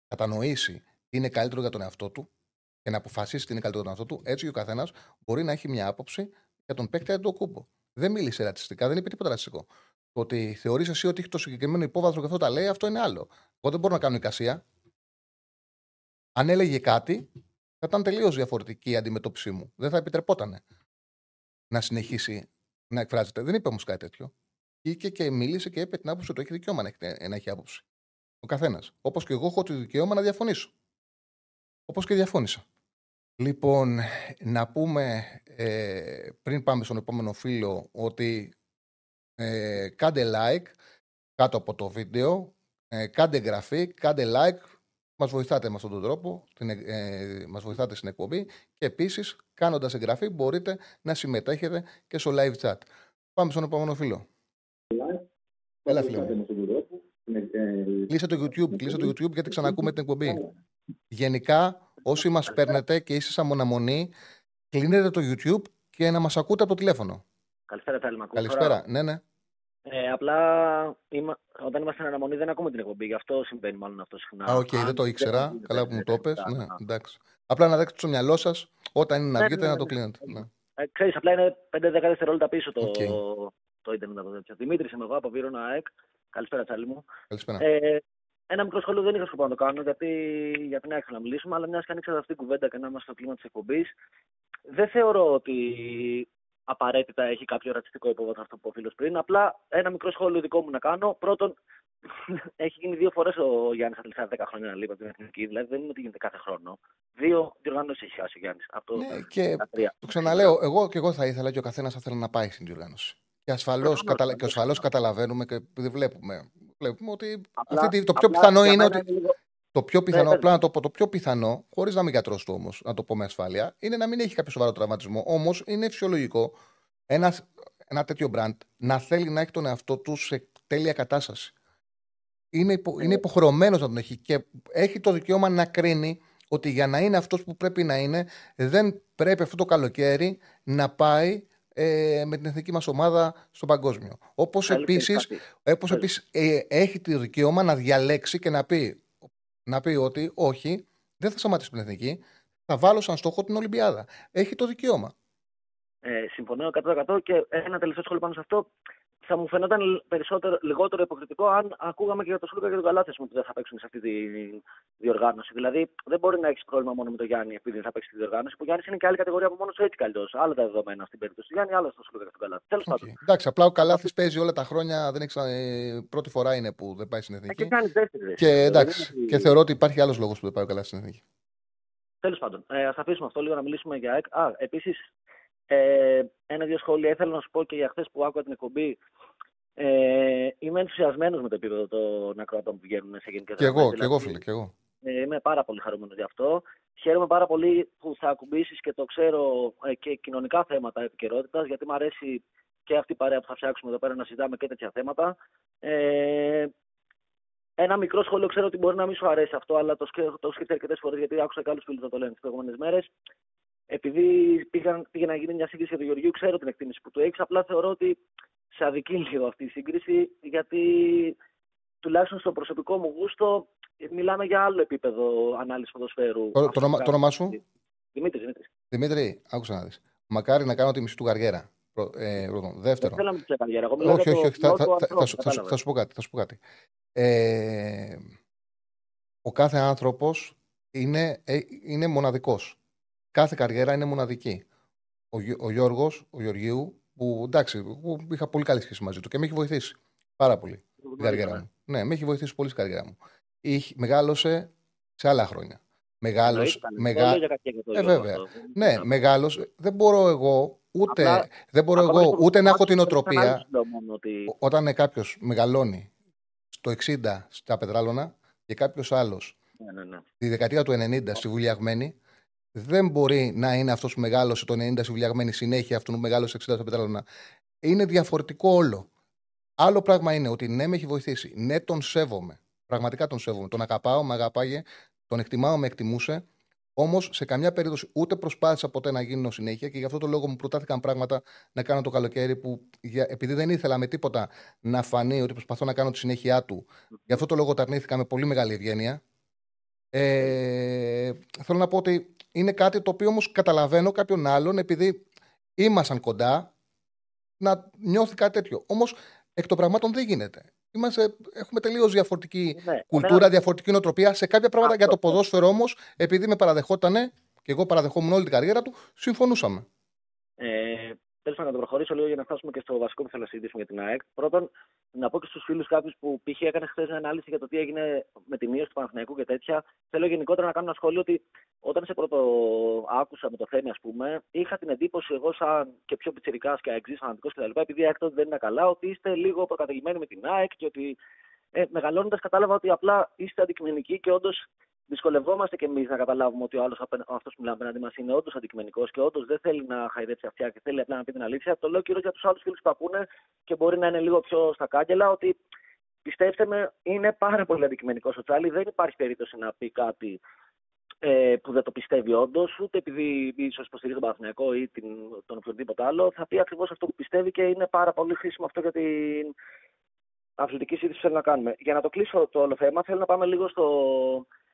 κατανοήσει τι είναι καλύτερο για τον εαυτό του και να αποφασίσει τι είναι καλύτερο για τον εαυτό του, έτσι και ο καθένας μπορεί να έχει μια άποψη για τον παίκτη Αντοκούμπο. Δεν μίλησε ρατσιστικά, δεν είπε τίποτα ρατσιστικό. Το ότι θεωρείς εσύ ότι έχει το συγκεκριμένο υπόβαθρο και αυτό τα λέει, αυτό είναι άλλο. Εγώ δεν μπορώ να κάνω εικασία. Αν έλεγε κάτι, θα ήταν τελείως διαφορετική η αντιμετώπιση μου. Δεν θα επιτρεπόταν να συνεχίσει να εκφράζεται. Δεν είπε όμως κάτι τέτοιο. Ήκε και μίλησε και είπε την άποψη ότι έχει δικαίωμα να έχει, να έχει άποψη. Ο καθένας. Όπως και εγώ έχω το δικαίωμα να διαφωνήσω. Όπως και διαφώνησα. Λοιπόν, να πούμε ε, πριν πάμε στον επόμενο φίλο ότι ε, κάντε like κάτω από το βίντεο, ε, κάντε εγγραφή, κάντε like, Μας βοηθάτε με αυτόν τον τρόπο, την, ε, μας βοηθάτε στην εκπομπή και επίσης κάνοντας εγγραφή μπορείτε να συμμετέχετε και στο live chat. Πάμε στον επόμενο φίλο. Έλα, φίλο. Κλείσε το YouTube, κλείσε το YouTube γιατί ξανακούμε την εκπομπή. Γενικά, όσοι μας παίρνετε και είστε σαν μοναμονή, κλείνετε το YouTube και να μας ακούτε από το τηλέφωνο. Καλησπέρα, Καλησπέρα, ναι, ναι. Ε, απλά είμα, όταν είμαστε στην αναμονή δεν ακούμε την εκπομπή, γι' αυτό συμβαίνει μάλλον αυτό συχνά. Α, OK, okay, δεν το ήξερα. Δεν Καλά που μου το είπες. Ναι, εντάξει. Απλά να έχετε στο μυαλό σας όταν είναι να ναι, βγείτε ναι, να το ναι. κλείνετε. Ναι. Ε, ξέρεις, απλά είναι 5-10 δευτερόλεπτα πίσω το, okay. το ίντερνετ από τέτοια. Δημήτρης είμαι εγώ από Βύρονα ΑΕΚ. Καλησπέρα, Τσάρλι μου. Καλησπέρα. Ε, ένα μικρό σχόλιο δεν είχα σκοπό να το κάνω γιατί για την ΑΕΚ να μιλήσουμε, αλλά μιας και ανοίξατε αυτή την κουβέντα και να είμαστε στο κλίμα της εκπομπής, δεν θεωρώ ότι απαραίτητα έχει κάποιο ρατσιστικό υπόβαθρο αυτό που ο φίλος πριν. Απλά ένα μικρό σχόλιο δικό μου να κάνω. Πρώτον, (laughs) έχει γίνει δύο φορές ο Γιάννης Ατλησά 10 χρόνια να λείπει από την εθνική. Δηλαδή δεν είναι ότι γίνεται κάθε χρόνο. Δύο διοργανώσει έχει χάσει ο Γιάννης. Αυτό ναι, και το ξαναλέω, εγώ και εγώ θα ήθελα και ο καθένας θα θέλει να πάει στην διοργάνωση. Και ασφαλώς καταλα... καταλαβαίνουμε και βλέπουμε, βλέπουμε ότι απλά, αυτή, το πιο πιθανό είναι ότι. Το πιο πιθανό, ναι, απλά να το πω, το πιο πιθανό, χωρίς να μην κατρώσω όμως, να το πω με ασφάλεια, είναι να μην έχει κάποιο σοβαρό τραυματισμό. Όμως είναι φυσιολογικό ένας, ένα τέτοιο μπραντ να θέλει να έχει τον εαυτό του σε τέλεια κατάσταση. Είναι, υπο, είναι υποχρεωμένος να τον έχει και έχει το δικαίωμα να κρίνει ότι για να είναι αυτός που πρέπει να είναι, δεν πρέπει αυτό το καλοκαίρι να πάει ε, με την εθνική μας ομάδα στο παγκόσμιο. Όπως επίσης ε, έχει το δικαίωμα να διαλέξει και να πει να πει ότι όχι, δεν θα σταματήσει την εθνική, θα βάλω σαν στόχο την Ολυμπιάδα. Έχει το δικαίωμα. Ε, συμφωνώ 100% και ένα τελευταίο σχόλιο πάνω σε αυτό. Θα μου φαινόταν περισσότερο, λιγότερο υποκριτικό αν ακούγαμε και για το Σλούκα και τον Καλάθι που δεν θα παίξουν σε αυτή τη διοργάνωση. Δηλαδή, δεν μπορεί να έχεις πρόβλημα μόνο με τον Γιάννη επειδή δεν θα παίξει τη διοργάνωση. Που ο Γιάννης είναι και άλλη κατηγορία από μόνος έτσι κι Άλλα τα δεδομένα στην περίπτωση του Γιάννη, άλλα στο Σλούκα και τον Καλάθι. Τέλος okay. πάντων. Εντάξει, απλά ο Καλάθι παίζει όλα τα χρόνια, δεν έχει, ε, πρώτη φορά είναι που δεν πάει στην εθνική. Ε, και κάνει δεύτερη. Και, εντάξει, και θεωρώ ότι υπάρχει άλλος λόγος που δεν πάει ο Καλάθι στην εθνική. Τέλος πάντων, ε, ας αφήσουμε αυτό λίγο να μιλήσουμε για ΕΚ. Α, επίσης, ε, ένα-δύο σχόλια ήθελα να σου πω και για χθες που άκουγα την εκπομπή. Ε, είμαι ενθουσιασμένος με το επίπεδο των ακροατών που βγαίνουν σε γενικές Και εγώ, δηλαδή, και εγώ, φίλε, και εγώ. Ε, είμαι πάρα πολύ χαρούμενος γι' αυτό. Χαίρομαι πάρα πολύ που θα ακουμπήσεις και το ξέρω ε, και κοινωνικά θέματα επικαιρότητας, γιατί μου αρέσει και αυτή η παρέα που θα φτιάξουμε εδώ πέρα να συζητάμε και τέτοια θέματα. Ε, ένα μικρό σχόλιο ξέρω ότι μπορεί να μην σου αρέσει αυτό, αλλά το, σκέφτομαι το αρκετές φορές γιατί άκουσα και άλλους φίλους να το λένε τις προηγούμενες μέρες επειδή πήγαν, πήγε να γίνει μια σύγκριση για τον Γεωργίου, ξέρω την εκτίμηση που του έχει. Απλά θεωρώ ότι σε αδικεί (laughs) λίγο αυτή η σύγκριση, γιατί τουλάχιστον στο προσωπικό μου γούστο μιλάμε για άλλο επίπεδο ανάλυσης ποδοσφαίρου. Το, το, το όνομά σου; Δημήτρης, Δημήτρης. Δημήτρη, άκουσα να δεις. Μακάρι να κάνω τη μισή του καριέρα. Ε, δεύτερο. Δεν θέλω να καριέρα. όχι, όχι, όχι. Θα, θα, θα, θα, θα, σου πω κάτι. Θα σου πω κάτι. Ε, ο κάθε άνθρωπος είναι, ε, είναι μοναδικός κάθε καριέρα είναι μοναδική. Ο, ο Γιώργος, ο Γεωργίου, που εντάξει, εγώ είχα πολύ καλή σχέση μαζί του και με έχει βοηθήσει πάρα πολύ στην καριέρα μου. Ναι, με έχει βοηθήσει πολύ στην καριέρα μου. Είχε, μεγάλωσε σε άλλα χρόνια. Μεγάλωσε. Μεγά... Ε, βέβαια. Ναι, μεγάλωσε. Δεν μπορώ εγώ ούτε, Απλά, δεν μπορώ εγώ, ούτε να έχω την οτροπία. Ότι... Όταν κάποιος μεγαλώνει στο 60 στα Πετράλωνα και κάποιος άλλος ναι, ναι, ναι. τη δεκαετία του 90 στη Βουλιαγμένη, δεν μπορεί να είναι αυτός που μεγάλωσε το 90 στη βουλιαγμένη συνέχεια, αυτό που μεγάλωσε 60 στα πετράλαινα. Είναι διαφορετικό όλο. Άλλο πράγμα είναι ότι ναι, με έχει βοηθήσει. Ναι, τον σέβομαι. Πραγματικά τον σέβομαι. Τον αγαπάω, με αγαπάγε, τον εκτιμάω, με εκτιμούσε. Όμως σε καμιά περίπτωση ούτε προσπάθησα ποτέ να γίνω συνέχεια και γι' αυτό το λόγο μου προτάθηκαν πράγματα να κάνω το καλοκαίρι που επειδή δεν ήθελα με τίποτα να φανεί ότι προσπαθώ να κάνω τη συνέχεια του, γι' αυτό το λόγο τα αρνήθηκα με πολύ μεγάλη ευγένεια. Ε, θέλω να πω ότι είναι κάτι το οποίο όμως καταλαβαίνω κάποιον άλλον επειδή ήμασταν κοντά να νιώθει κάτι τέτοιο. Όμως εκ των πραγμάτων δεν γίνεται. Είμαστε, έχουμε τελείως διαφορετική ναι, κουλτούρα, διαφορετική νοοτροπία. Σε κάποια πράγματα για το ποδόσφαιρο όμως, επειδή με παραδεχότανε και εγώ παραδεχόμουν όλη την καριέρα του, συμφωνούσαμε. Ε, Θέλω να το προχωρήσω λίγο για να φτάσουμε και στο βασικό που θέλω να συζητήσουμε για την ΑΕΚ. Πρώτον, να πω και στους φίλους κάποιους που π.χ. έκανε χθες μια ανάλυση για το τι έγινε με τη μείωση του Παναθηναϊκού και τέτοια. Θέλω γενικότερα να κάνω ένα σχόλιο ότι όταν σε πρώτο άκουσα με το θέμα, ας πούμε, είχα την εντύπωση εγώ, σαν και πιο πιτσυρικά και αεξής, φανατικός κτλ., επειδή η ΑΕΚ τότε δεν είναι καλά, ότι είστε λίγο προκατελημένοι με την ΑΕΚ και ότι ε, μεγαλώνοντας κατάλαβα ότι απλά είστε αντικειμενικοί και όντως δυσκολευόμαστε κι εμείς να καταλάβουμε ότι ο άλλος αυτός που μιλάμε απέναντι μας είναι όντως αντικειμενικός και όντως δεν θέλει να χαϊδέψει αυτιά και θέλει απλά να πει την αλήθεια. Το λέω κυρίως για τους άλλους φίλους που ακούνε και μπορεί να είναι λίγο πιο στα κάγκελα ότι πιστέψτε με, είναι πάρα πολύ αντικειμενικός ο Τσάλι. Δεν υπάρχει περίπτωση να πει κάτι ε, που δεν το πιστεύει όντως, ούτε επειδή ίσως υποστηρίζει τον Παναθηναϊκό ή την, τον οποιοδήποτε άλλο. Θα πει ακριβώς αυτό που πιστεύει και είναι πάρα πολύ χρήσιμο αυτό για την αθλητική συζήτηση που θέλει να κάνουμε. Για να το κλείσω το όλο θέμα, θέλω να πάμε λίγο στο,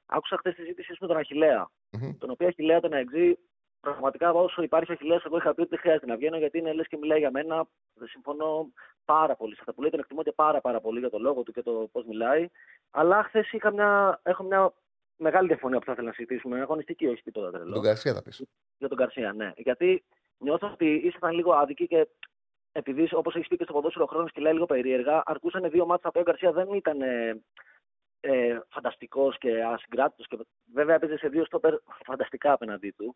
Άκουσα χθες τη συζήτηση με τον Αχηλέα. Mm-hmm. Τον οποίο Αχηλέα τον εξή. Πραγματικά όσο υπάρχει Αχηλέας, εγώ είχα πει ότι δεν χρειάζεται να βγαίνω γιατί είναι λες και μιλάει για μένα. Δεν συμφωνώ πάρα πολύ σε αυτά που λέει. Τον εκτιμώ και πάρα, πάρα πολύ για το λόγο του και το πώς μιλάει. Αλλά χθες μια, έχω μια μεγάλη διαφωνία που θα ήθελα να συζητήσουμε. Αγωνιστική, όχι τίποτα τρελό. Τον Καρσία θα πεις. Για τον Καρσία, ναι. Γιατί νιώθω ότι ήσασταν λίγο άδικοι και επειδή όπως έχεις πει και στο ποδόσφαιρο χρόνος και λέει λίγο περίεργα, αρκούσαν δύο μάτια από ο Γκαρσία δεν ήταν ε, φανταστικός και ασυγκράτητος. Και βέβαια έπαιζε σε δύο στόπερ φανταστικά απέναντί του.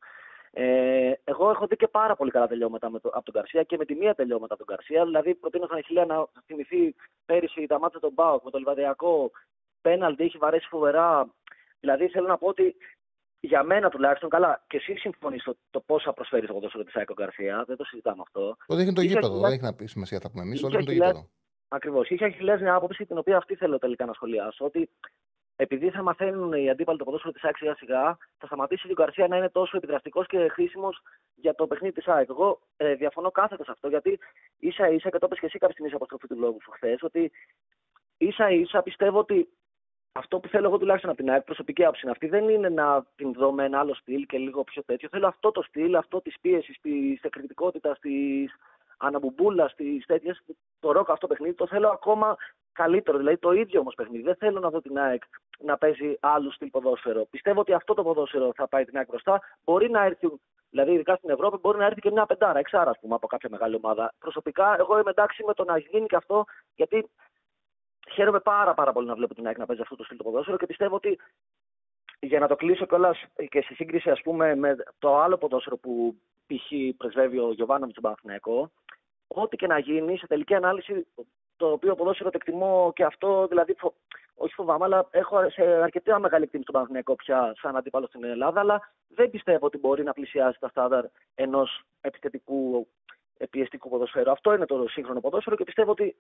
Ε, εγώ έχω δει και πάρα πολύ καλά τελειώματα με το, από τον Καρσία και με τη μία τελειώματα από τον Καρσία. Δηλαδή, προτείνω στον Αχιλέα να θυμηθεί πέρυσι τα μάτια των Μπάουκ με το Λιβαδιακό. Πέναλτι, έχει βαρέσει φοβερά. Δηλαδή, θέλω να πω ότι για μένα τουλάχιστον, καλά, και εσύ συμφωνείς στο το πόσα προσφέρεις το ποδόσφαιρο τη Άικο Γκαρσία, δεν το συζητάμε αυτό. Το δείχνει το γήπεδο, δεν έχει να πει σημασία θα πούμε εμείς, το δείχνει το γήπεδο. Ακριβώς. Είχε Αχιλέα μια άποψη την οποία αυτή θέλω τελικά να σχολιάσω. Ότι επειδή θα μαθαίνουν οι αντίπαλοι το ποδόσφαιρο της ΑΕΚ σιγά σιγά, θα σταματήσει και ο Γκαρσία να είναι τόσο επιδραστικός και χρήσιμος για το παιχνίδι της ΑΕΚ. Εγώ ε, διαφωνώ κάθετα σε αυτό, γιατί ίσα ίσα, και το είπες και εσύ κάποια στιγμή σε αποστροφή του λόγου σου χθες, ότι ίσα ίσα πιστεύω ότι αυτό που θέλω εγώ τουλάχιστον από την ΑΕΚ, προσωπική άποψη είναι αυτή, δεν είναι να την δω με ένα άλλο στυλ και λίγο πιο τέτοιο. Θέλω αυτό το στυλ, αυτό της πίεσης, της εκρητικότητα, της αναμπουμπούλα, στις τέτοιες. Το ροκ αυτό παιχνίδι το θέλω ακόμα καλύτερο. Δηλαδή το ίδιο όμως παιχνίδι. Δεν θέλω να δω την ΑΕΚ να παίζει άλλους στυλ ποδόσφαιρο. Πιστεύω ότι αυτό το ποδόσφαιρο θα πάει την ΑΕΚ μπροστά. Μπορεί να έρθει, δηλαδή ειδικά στην Ευρώπη, μπορεί να έρθει και μια πεντάρα, εξάρα, ας πούμε, από κάποια μεγάλη ομάδα. Προσωπικά, εγώ είμαι εντάξει με το να γίνει και αυτό, γιατί χαίρομαι πάρα, πάρα πολύ να βλέπω την ΑΕΚ να παίζει αυτό το στυλ το ποδόσφαιρο και πιστεύω ότι για να το κλείσω κιόλας και σε σύγκριση ας πούμε, με το άλλο ποδόσφαιρο που π.χ. πρεσβεύει ο Γιωβάνο τον Παναθηναϊκό, ό,τι και να γίνει σε τελική ανάλυση, το οποίο ποδόσφαιρο το εκτιμώ και αυτό, δηλαδή φο... όχι φοβάμαι, αλλά έχω σε αρκετά μεγάλη εκτίμηση τον Παναθηναϊκό πια σαν αντίπαλο στην Ελλάδα, αλλά δεν πιστεύω ότι μπορεί να πλησιάσει τα στάνταρ ενός επιθετικού πιεστικού ποδοσφαίρου. Αυτό είναι το σύγχρονο ποδόσφαιρο και πιστεύω ότι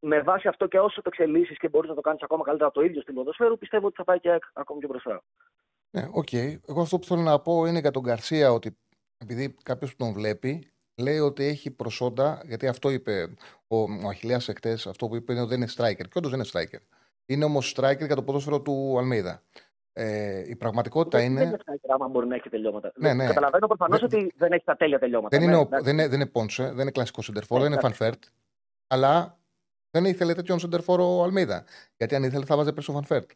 με βάση αυτό και όσο το εξελίσσεις και μπορείς να το κάνεις ακόμα καλύτερα από το ίδιο στην ποδοσφαίρου, πιστεύω ότι θα πάει και ακόμη πιο μπροστά. Ναι, OK. Okay. Εγώ αυτό που θέλω να πω είναι για τον Γκαρσία ότι επειδή κάποιος τον βλέπει, λέει ότι έχει προσόντα, γιατί αυτό είπε ο, ο Αχιλλέας εχθές, αυτό που είπε είναι ότι δεν είναι striker. Και όντως δεν είναι striker. Είναι όμως striker για το ποδόσφαιρο του Αλμέιδα. Ε, η πραγματικότητα δεν είναι. Δεν είναι striker άμα μπορεί να έχει τελειώματα. Ναι, ναι. Καταλαβαίνω προφανώς ότι δεν έχει τα τέλεια τελειώματα. Δεν, ναι, είναι, ο, εντάξει. δεν, είναι, δεν είναι Πόνσε, δεν είναι κλασικό σεντερφόρ, Ναι, δεν είναι εντάξει. Φαν Βέερτ. Αλλά δεν ήθελε τέτοιον σεντερφόρ ο Αλμέιδα. Γιατί αν ήθελε θα 'βαζε πίσω Φαν Βέερτ.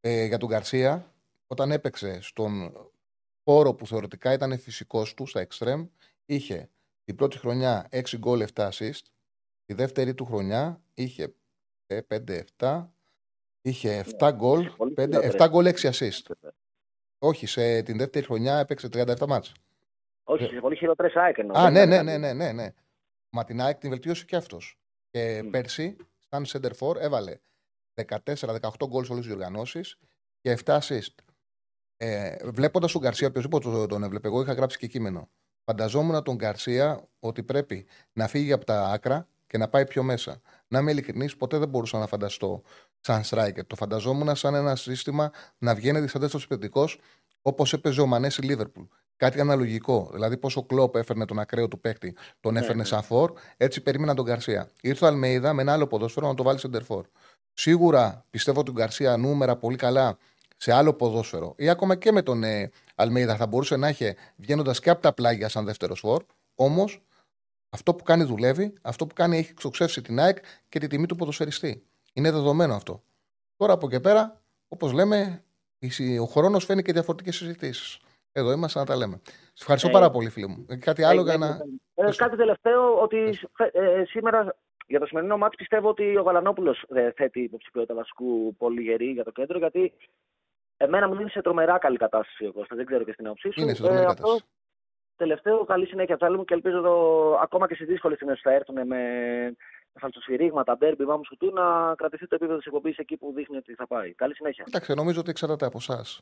Ε, για τον Γκαρσία, όταν έπαιξε στον χώρο που θεωρητικά ήταν φυσικός του, στα εξτρέμ, είχε την πρώτη χρονιά 6 γκολ 7 assist. Τη δεύτερη του χρονιά είχε 5-7. Είχε 7 γκολ, Ναι, πολύ 5, χειρότερες. 7 γκολ 6 assist. Όχι, σε την δεύτερη χρονιά έπαιξε 37 μάτς. Όχι, σε πολύ χειρότερη ΑΕΚ εννοώ. Α, Δεν ναι, είναι ναι, κάτι. ναι, ναι, ναι, ναι. Μα την ΑΕΚ την βελτίωσε και αυτός. Και Μμ. πέρσι, σαν center for, έβαλε 14-18 γκολ σε όλες τις διοργανώσεις και 7 assist. Ε, Βλέποντας τον Γκαρσία, οποιοδήποτε τον, τον έβλεπε, εγώ είχα γράψει και κείμενο. Φανταζόμουν τον Γκαρσία ότι πρέπει να φύγει από τα άκρα και να πάει πιο μέσα. Να είμαι ειλικρινής, ποτέ δεν μπορούσα να φανταστώ σαν striker. Το φανταζόμουν σαν ένα σύστημα να βγαίνει δυσαντέστατο επιθετικός όπως έπαιζε ο Μανέ στη Λίβερπουλ. Κάτι αναλογικό. Δηλαδή, πόσο κλόπ έφερνε τον ακραίο του παίκτη, τον Ναι, έφερνε ναι. σαν φόρ, έτσι περίμενα τον Γκαρσία. Ήρθε ο Αλμέιδα με ένα άλλο ποδόσφαιρο να το βάλει σεντερφόρ. Σίγουρα πιστεύω ότι ο Γκαρσία νούμερα πολύ καλά σε άλλο ποδόσφαιρο ή ακόμα και με τον ε, Αλμέιδα θα μπορούσε να έχει βγαίνοντας και από τα πλάγια σαν δεύτερο φόρ. Όμως αυτό που κάνει δουλεύει, αυτό που κάνει έχει εξοξεύσει την ΑΕΚ και τη τιμή του ποδοσφαιριστή. Είναι δεδομένο αυτό. Τώρα από εκεί πέρα, όπως λέμε, η συ- ο χρόνος φαίνει και διαφορετικές συζητήσεις. Εδώ είμαστε να τα λέμε. Σα ευχαριστώ Ε, πάρα πολύ, φίλε μου. Ε, Κάτι άλλο για Ε, να. ε, Πες το. κάτι τελευταίο, ότι Πες. φε- ε, σήμερα για το σημερινό μάτι πιστεύω ότι ο Γαλανόπουλος θέτει υποψηφιότητα βασικού πολύ γερή για το κέντρο, γιατί εμένα μου δίνει σε τρομερά καλή κατάσταση ο Κώστας. Δεν ξέρω και στην άποψή σου. Είναι σε τρομερή Ε, κατάσταση. αυτό τελευταίο, καλή συνέχεια ψάλη μου και ελπίζω το, ακόμα και στι δύσκολες στιγμές που θα έρθουν με φαλτσοσφυρίγματα, ντέρμπι, μάμους σουτού, να κρατηθεί το επίπεδο της εκπομπής εκεί που δείχνει ότι θα πάει. Καλή συνέχεια. Κοιτάξτε, νομίζω ότι εξαρτάται από εσάς.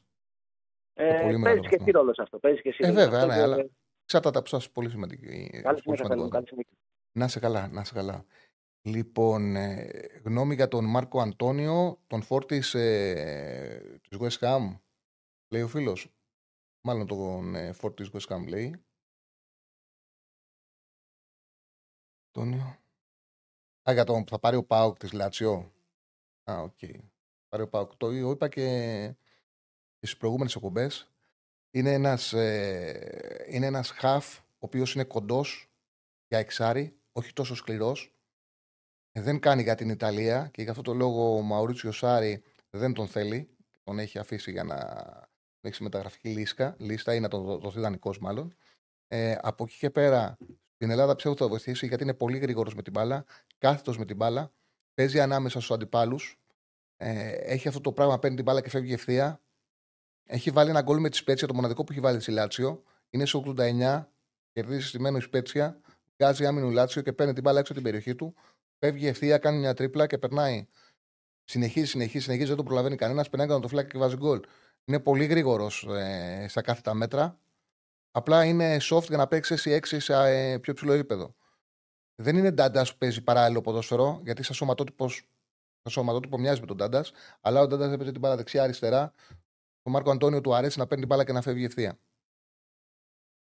Ε, πολύ μεγάλο παίζεις και βαθμό. εσύ ρόλο σε αυτό. Παίζεις και εσύ Ε, ρόλο σε βέβαια, αυτό ναι, και- αλλά εξαρτάται από εσάς. Πολύ σημαντική. Καλή πολύ συνέχεια, σημαντικό θέλουμε. αυτό. Καλή συνέχεια. Να είσαι καλά, να είσαι καλά. Λοιπόν, ε, γνώμη για τον Μάρκο Αντώνιο, τον φόρτης ε, της West Ham, λέει ο φίλος. Μάλλον τον ε, φόρτη της West Ham λέει. Αντώνιο. Α, για τον που θα πάρει ο ΠΑΟΚ της Λάτσιο. Α, οκ. Θα Πάρει ο ΠΑΟΚ. Το είπα και, και στις προηγούμενες εκπομπές. Είναι ένας, ε, είναι ένας χαφ, ο οποίος είναι κοντός για εξάρι, όχι τόσο σκληρός. Ε, δεν κάνει για την Ιταλία και γι' αυτό το λόγο ο Μαουρίτσιο Σάρι δεν τον θέλει. Τον έχει αφήσει για να έχει μεταγραφική λίστα, λίστα ή να τον δο- δοθεί δανεικό μάλλον. Ε, από εκεί και πέρα στην Ελλάδα πιστεύω ότι θα βοηθήσει γιατί είναι πολύ γρήγορος με την μπάλα, κάθετος με την μπάλα, παίζει ανάμεσα στους αντιπάλους. Ε, έχει αυτό το πράγμα, παίρνει την μπάλα και φεύγει ευθεία. Έχει βάλει ένα γκολ με τη Σπέτσια, το μοναδικό που έχει βάλει στη Λάτσιο. Είναι σε 89, κερδίζει στημένο η Σπέτσια, βγάζει άμυνο Λάτσιο και παίρνει την μπάλα έξω από την περιοχή του. Φεύγει ευθεία, κάνει μια τρίπλα και περνάει. Συνεχίζει, συνεχίζει, συνεχίζει, δεν το προλαβαίνει κανένας. Περνάει κατά το φλάκι και βάζει γκολ. Είναι πολύ γρήγορος ε, στα κάθετα μέτρα. Απλά είναι soft για να παίξει εσύ έξι σε ε, πιο ψηλό επίπεδο. Δεν είναι ντάντας που παίζει παράλληλο ποδόσφαιρο, γιατί σαν σωματότυπος, σαν σωματότυπο μοιάζει με τον ντάντας, αλλά ο ντάντας έπαιζε την μπάλα δεξιά-αριστερά. Ο Μάρκο Αντώνιο του αρέσει να παίρνει την μπάλα και να φεύγει ευθεία.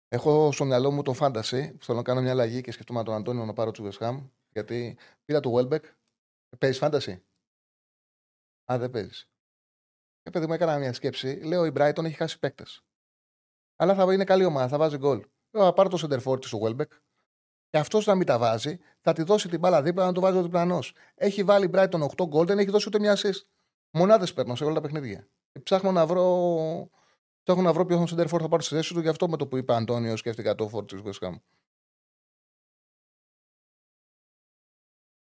Έχω στο μυαλό μου το φάνταση που θέλω να κάνω μια αλλαγή και σκεφτούμε τον Αντώνιο να πάρω του West Ham, γιατί πήρα το Welbeck. Παίζεις φάνταση; Α, δεν παίζεις. Και παιδί μου έκανα μια σκέψη. Λέω η Brighton έχει χάσει παίκτες. Αλλά θα είναι καλή ομάδα, θα βάζει γκολ. Λέω, θα πάρω το center forward του Welbeck. και αυτός να μην τα βάζει, θα τη δώσει την μπάλα δίπλα να το βάζει ο διπλανός. Έχει βάλει Brighton 8 γκολ, δεν έχει δώσει ούτε μια assist. Μονάδες παίρνω σε όλα τα παιχνίδια. Και ψάχνω να βρω. Ψάχνω να βρω ποιον Σέντερφορ θα πάρει στη θέση του, γι' αυτό με το που είπε Αντώνιος σκέφτηκα το φόρ της West Ham.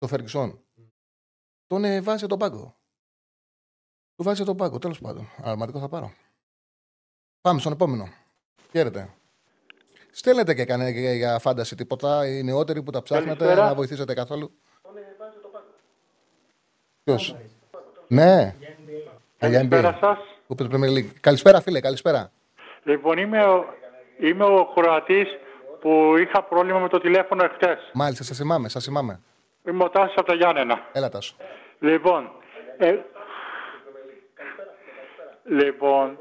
Το Φεργκισόν. Τον ε, βάζει τον πάγκο. Του βάζει τον πάγκο, τέλος πάντων. Αρματικό θα πάρω. Πάμε στον επόμενο. Χαίρετε. Στέλνετε και κανένα για, για φάνταση τίποτα. Οι νεότεροι που τα ψάχνετε Καλησπέρα. να βοηθήσετε καθόλου. Ποιος; Ναι. Ε, για Καλησπέρα NBA. σας. Που παίζει Premier League. Καλησπέρα, φίλε, καλησπέρα. Λοιπόν, είμαι ο, είμαι ο Κροατής που είχα πρόβλημα με το τηλέφωνο εχθές. Μάλιστα, σας θυμάμαι, σας θυμάμαι. Είμαι ο Τάσης από τα Γιάννενα. Έλα, Τάσο. Λοιπόν, ε, λοιπόν,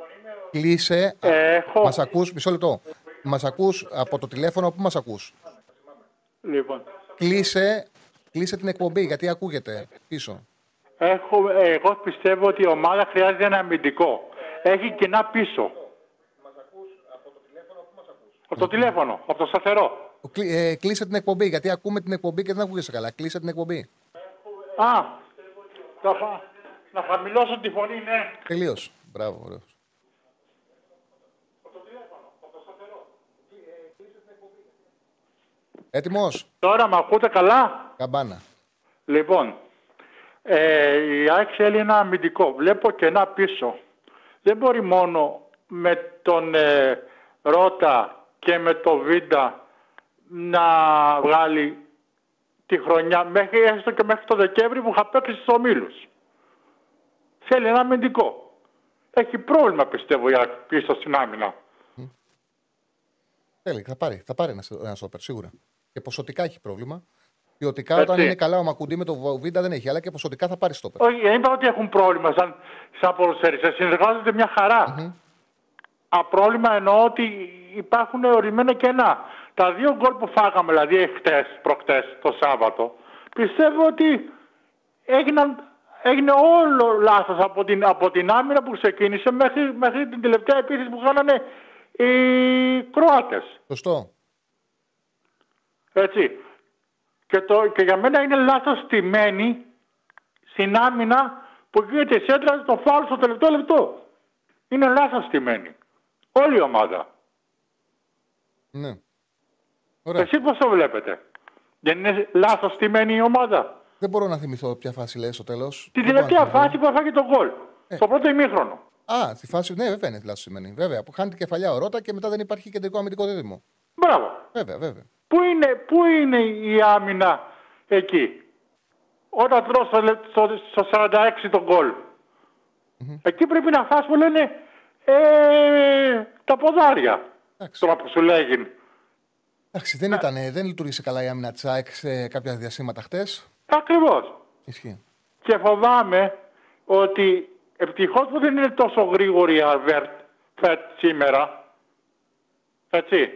Κλείσε. έχω, Μας ακούς, μισό λεπτό. Μας ακούς από το τηλέφωνο, πού μας ακούς; λοιπόν, Κλείσε, κλείσε την εκπομπή, γιατί ακούγεται πίσω. έχω, εγώ πιστεύω ότι η ομάδα χρειάζεται ένα αμυντικό. Έχει κενά πίσω. Από το τηλέφωνο, από το σταθερό. Κλεί- ε, κλείσε την εκπομπή, γιατί ακούμε την εκπομπή και δεν ακούγεσαι καλά. Κλείσε την εκπομπή. Α, θα, χα- να χαμηλώσω τη φωνή, ναι. Τελείω. Μπράβο, ωραίο. Έτοιμος; Τώρα με ακούτε καλά; Καμπάνα. Λοιπόν, ε, η ΑΕΚ θέλει ένα αμυντικό. Βλέπω και ένα πίσω. Δεν μπορεί μόνο με τον ε, Ρότα και με το Βίντα να βγάλει τη χρονιά μέχρι, έστω και μέχρι το Δεκέμβρη που είχα παίξει στους ομίλους. Θέλει ένα αμυντικό. Έχει πρόβλημα πιστεύω η ΑΕΚ πίσω στην άμυνα. Θέλει, θα πάρει, θα πάρει ένας, ένας στόπερ, σίγουρα. Και ποσοτικά έχει πρόβλημα. Ποιοτικά, Έτσι. όταν είναι καλά ο Μακουντή με το Β' δεν έχει, αλλά και ποσοτικά θα πάρει στόπερ. Όχι, δεν είπα ότι έχουν πρόβλημα σαν, σαν ποδοσφαιριστές. Συνεργάζονται μια χαρα Απρόβλημα εννοώ ότι υπάρχουν ορισμένα κενά. Τα δύο γκολ που φάγαμε, δηλαδή εχθές, προχτές, το Σάββατο, πιστεύω ότι έγιναν, έγινε όλο λάθος από την, από την άμυνα που ξεκίνησε μέχρι, μέχρι την τελευταία επίθεση που κάνανε οι Κροάτες. Σωστό. Έτσι. Και, το, και για μένα είναι λάθος τιμένη στην άμυνα που γίνεται η σέντρα το φάουλ στο τελευταίο λεπτό. Είναι λάθος τιμένη. Όλη η ομάδα. Ναι. Ωραία. Εσείς πώς το βλέπετε; Δεν είναι λάθος τιμένη η ομάδα; Δεν μπορώ να θυμηθώ ποια φάση λέει στο τέλος. Την τελευταία φάση που έφαγε τον γκολ. Στο πρώτο ημίχρονο. Α, τη φάση. Ναι, βέβαια είναι λάθος σημαίνει. Βέβαια, που χάνει την κεφαλιά ο Ρότα και μετά δεν υπάρχει κεντρικό αμυντικό δίδυμο. Μπράβο. Βέβαια, βέβαια. Πού είναι, πού είναι η άμυνα εκεί; Όταν τρως στο, λε- στο, στο 46 τον γκολ. Εκεί πρέπει να φας που λένε ε, τα ποδάρια. Εντάξει. Τώρα που σου λέγει. Εντάξει, δεν, ήταν, δεν λειτουργήσε καλά η άμυνα της ΑΕΚ σε κάποια διαστήματα χτες. Ακριβώς. Ισχύει. Και φοβάμαι ότι ευτυχώς που δεν είναι τόσο γρήγορη η Αρβέρτ φετ σήμερα. Έτσι.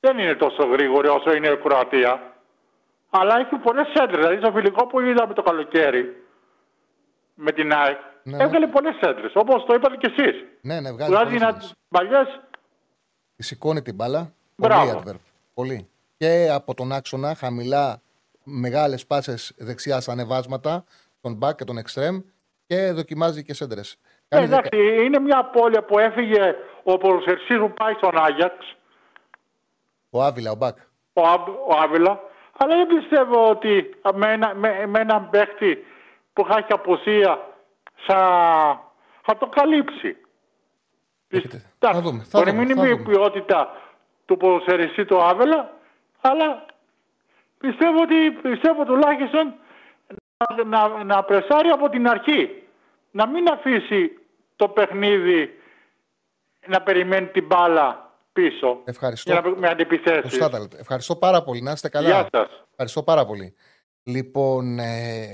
Δεν είναι τόσο γρήγορη όσο είναι η Κροατία. Αλλά έχει πολλές σέντρες. Δηλαδή στο φιλικό που είδαμε το καλοκαίρι με την ΑΕΚ Ναι. έβγαλε πολλές σέντρες. Όπως το είπατε κι εσείς. Ναι, ναι, βγάζει. Βγάζει πολλές να σέντρες. παλιές Τη σηκώνει την μπάλα. Μπράβο. Πολύ adverb. Πολύ. Και από τον άξονα χαμηλά μεγάλες πάσες δεξιάς στα ανεβάσματα, τον back και τον extreme και δοκιμάζει και σέντρε. Ε, εντάξει, είναι μια απώλεια που έφυγε ο ποδοσφαιριστής που πάει στον Άγιαξ, Ο Άβυλα, ο back. ο, Άμπ- ο Άβυλα, αλλά δεν πιστεύω ότι με, ένα, με, με έναν παίχτη που θα έχει αποσία θα, θα το καλύψει. Έχετε. Εντάξει, Θα δούμε, θα μπορεί δούμε, μην θα είναι η δούμε. ποιότητα του ποδοσφαιριστή του Άβελα, αλλά πιστεύω ότι πιστεύω τουλάχιστον να, να, να πρεσάρει από την αρχή. Να μην αφήσει το παιχνίδι να περιμένει την μπάλα πίσω. Ευχαριστώ. Για να, με αντιπιθέσεις. Σωστά τα λέτε. Ευχαριστώ πάρα πολύ. Να είστε καλά. Γεια σας. Ευχαριστώ πάρα πολύ. Λοιπόν, ε,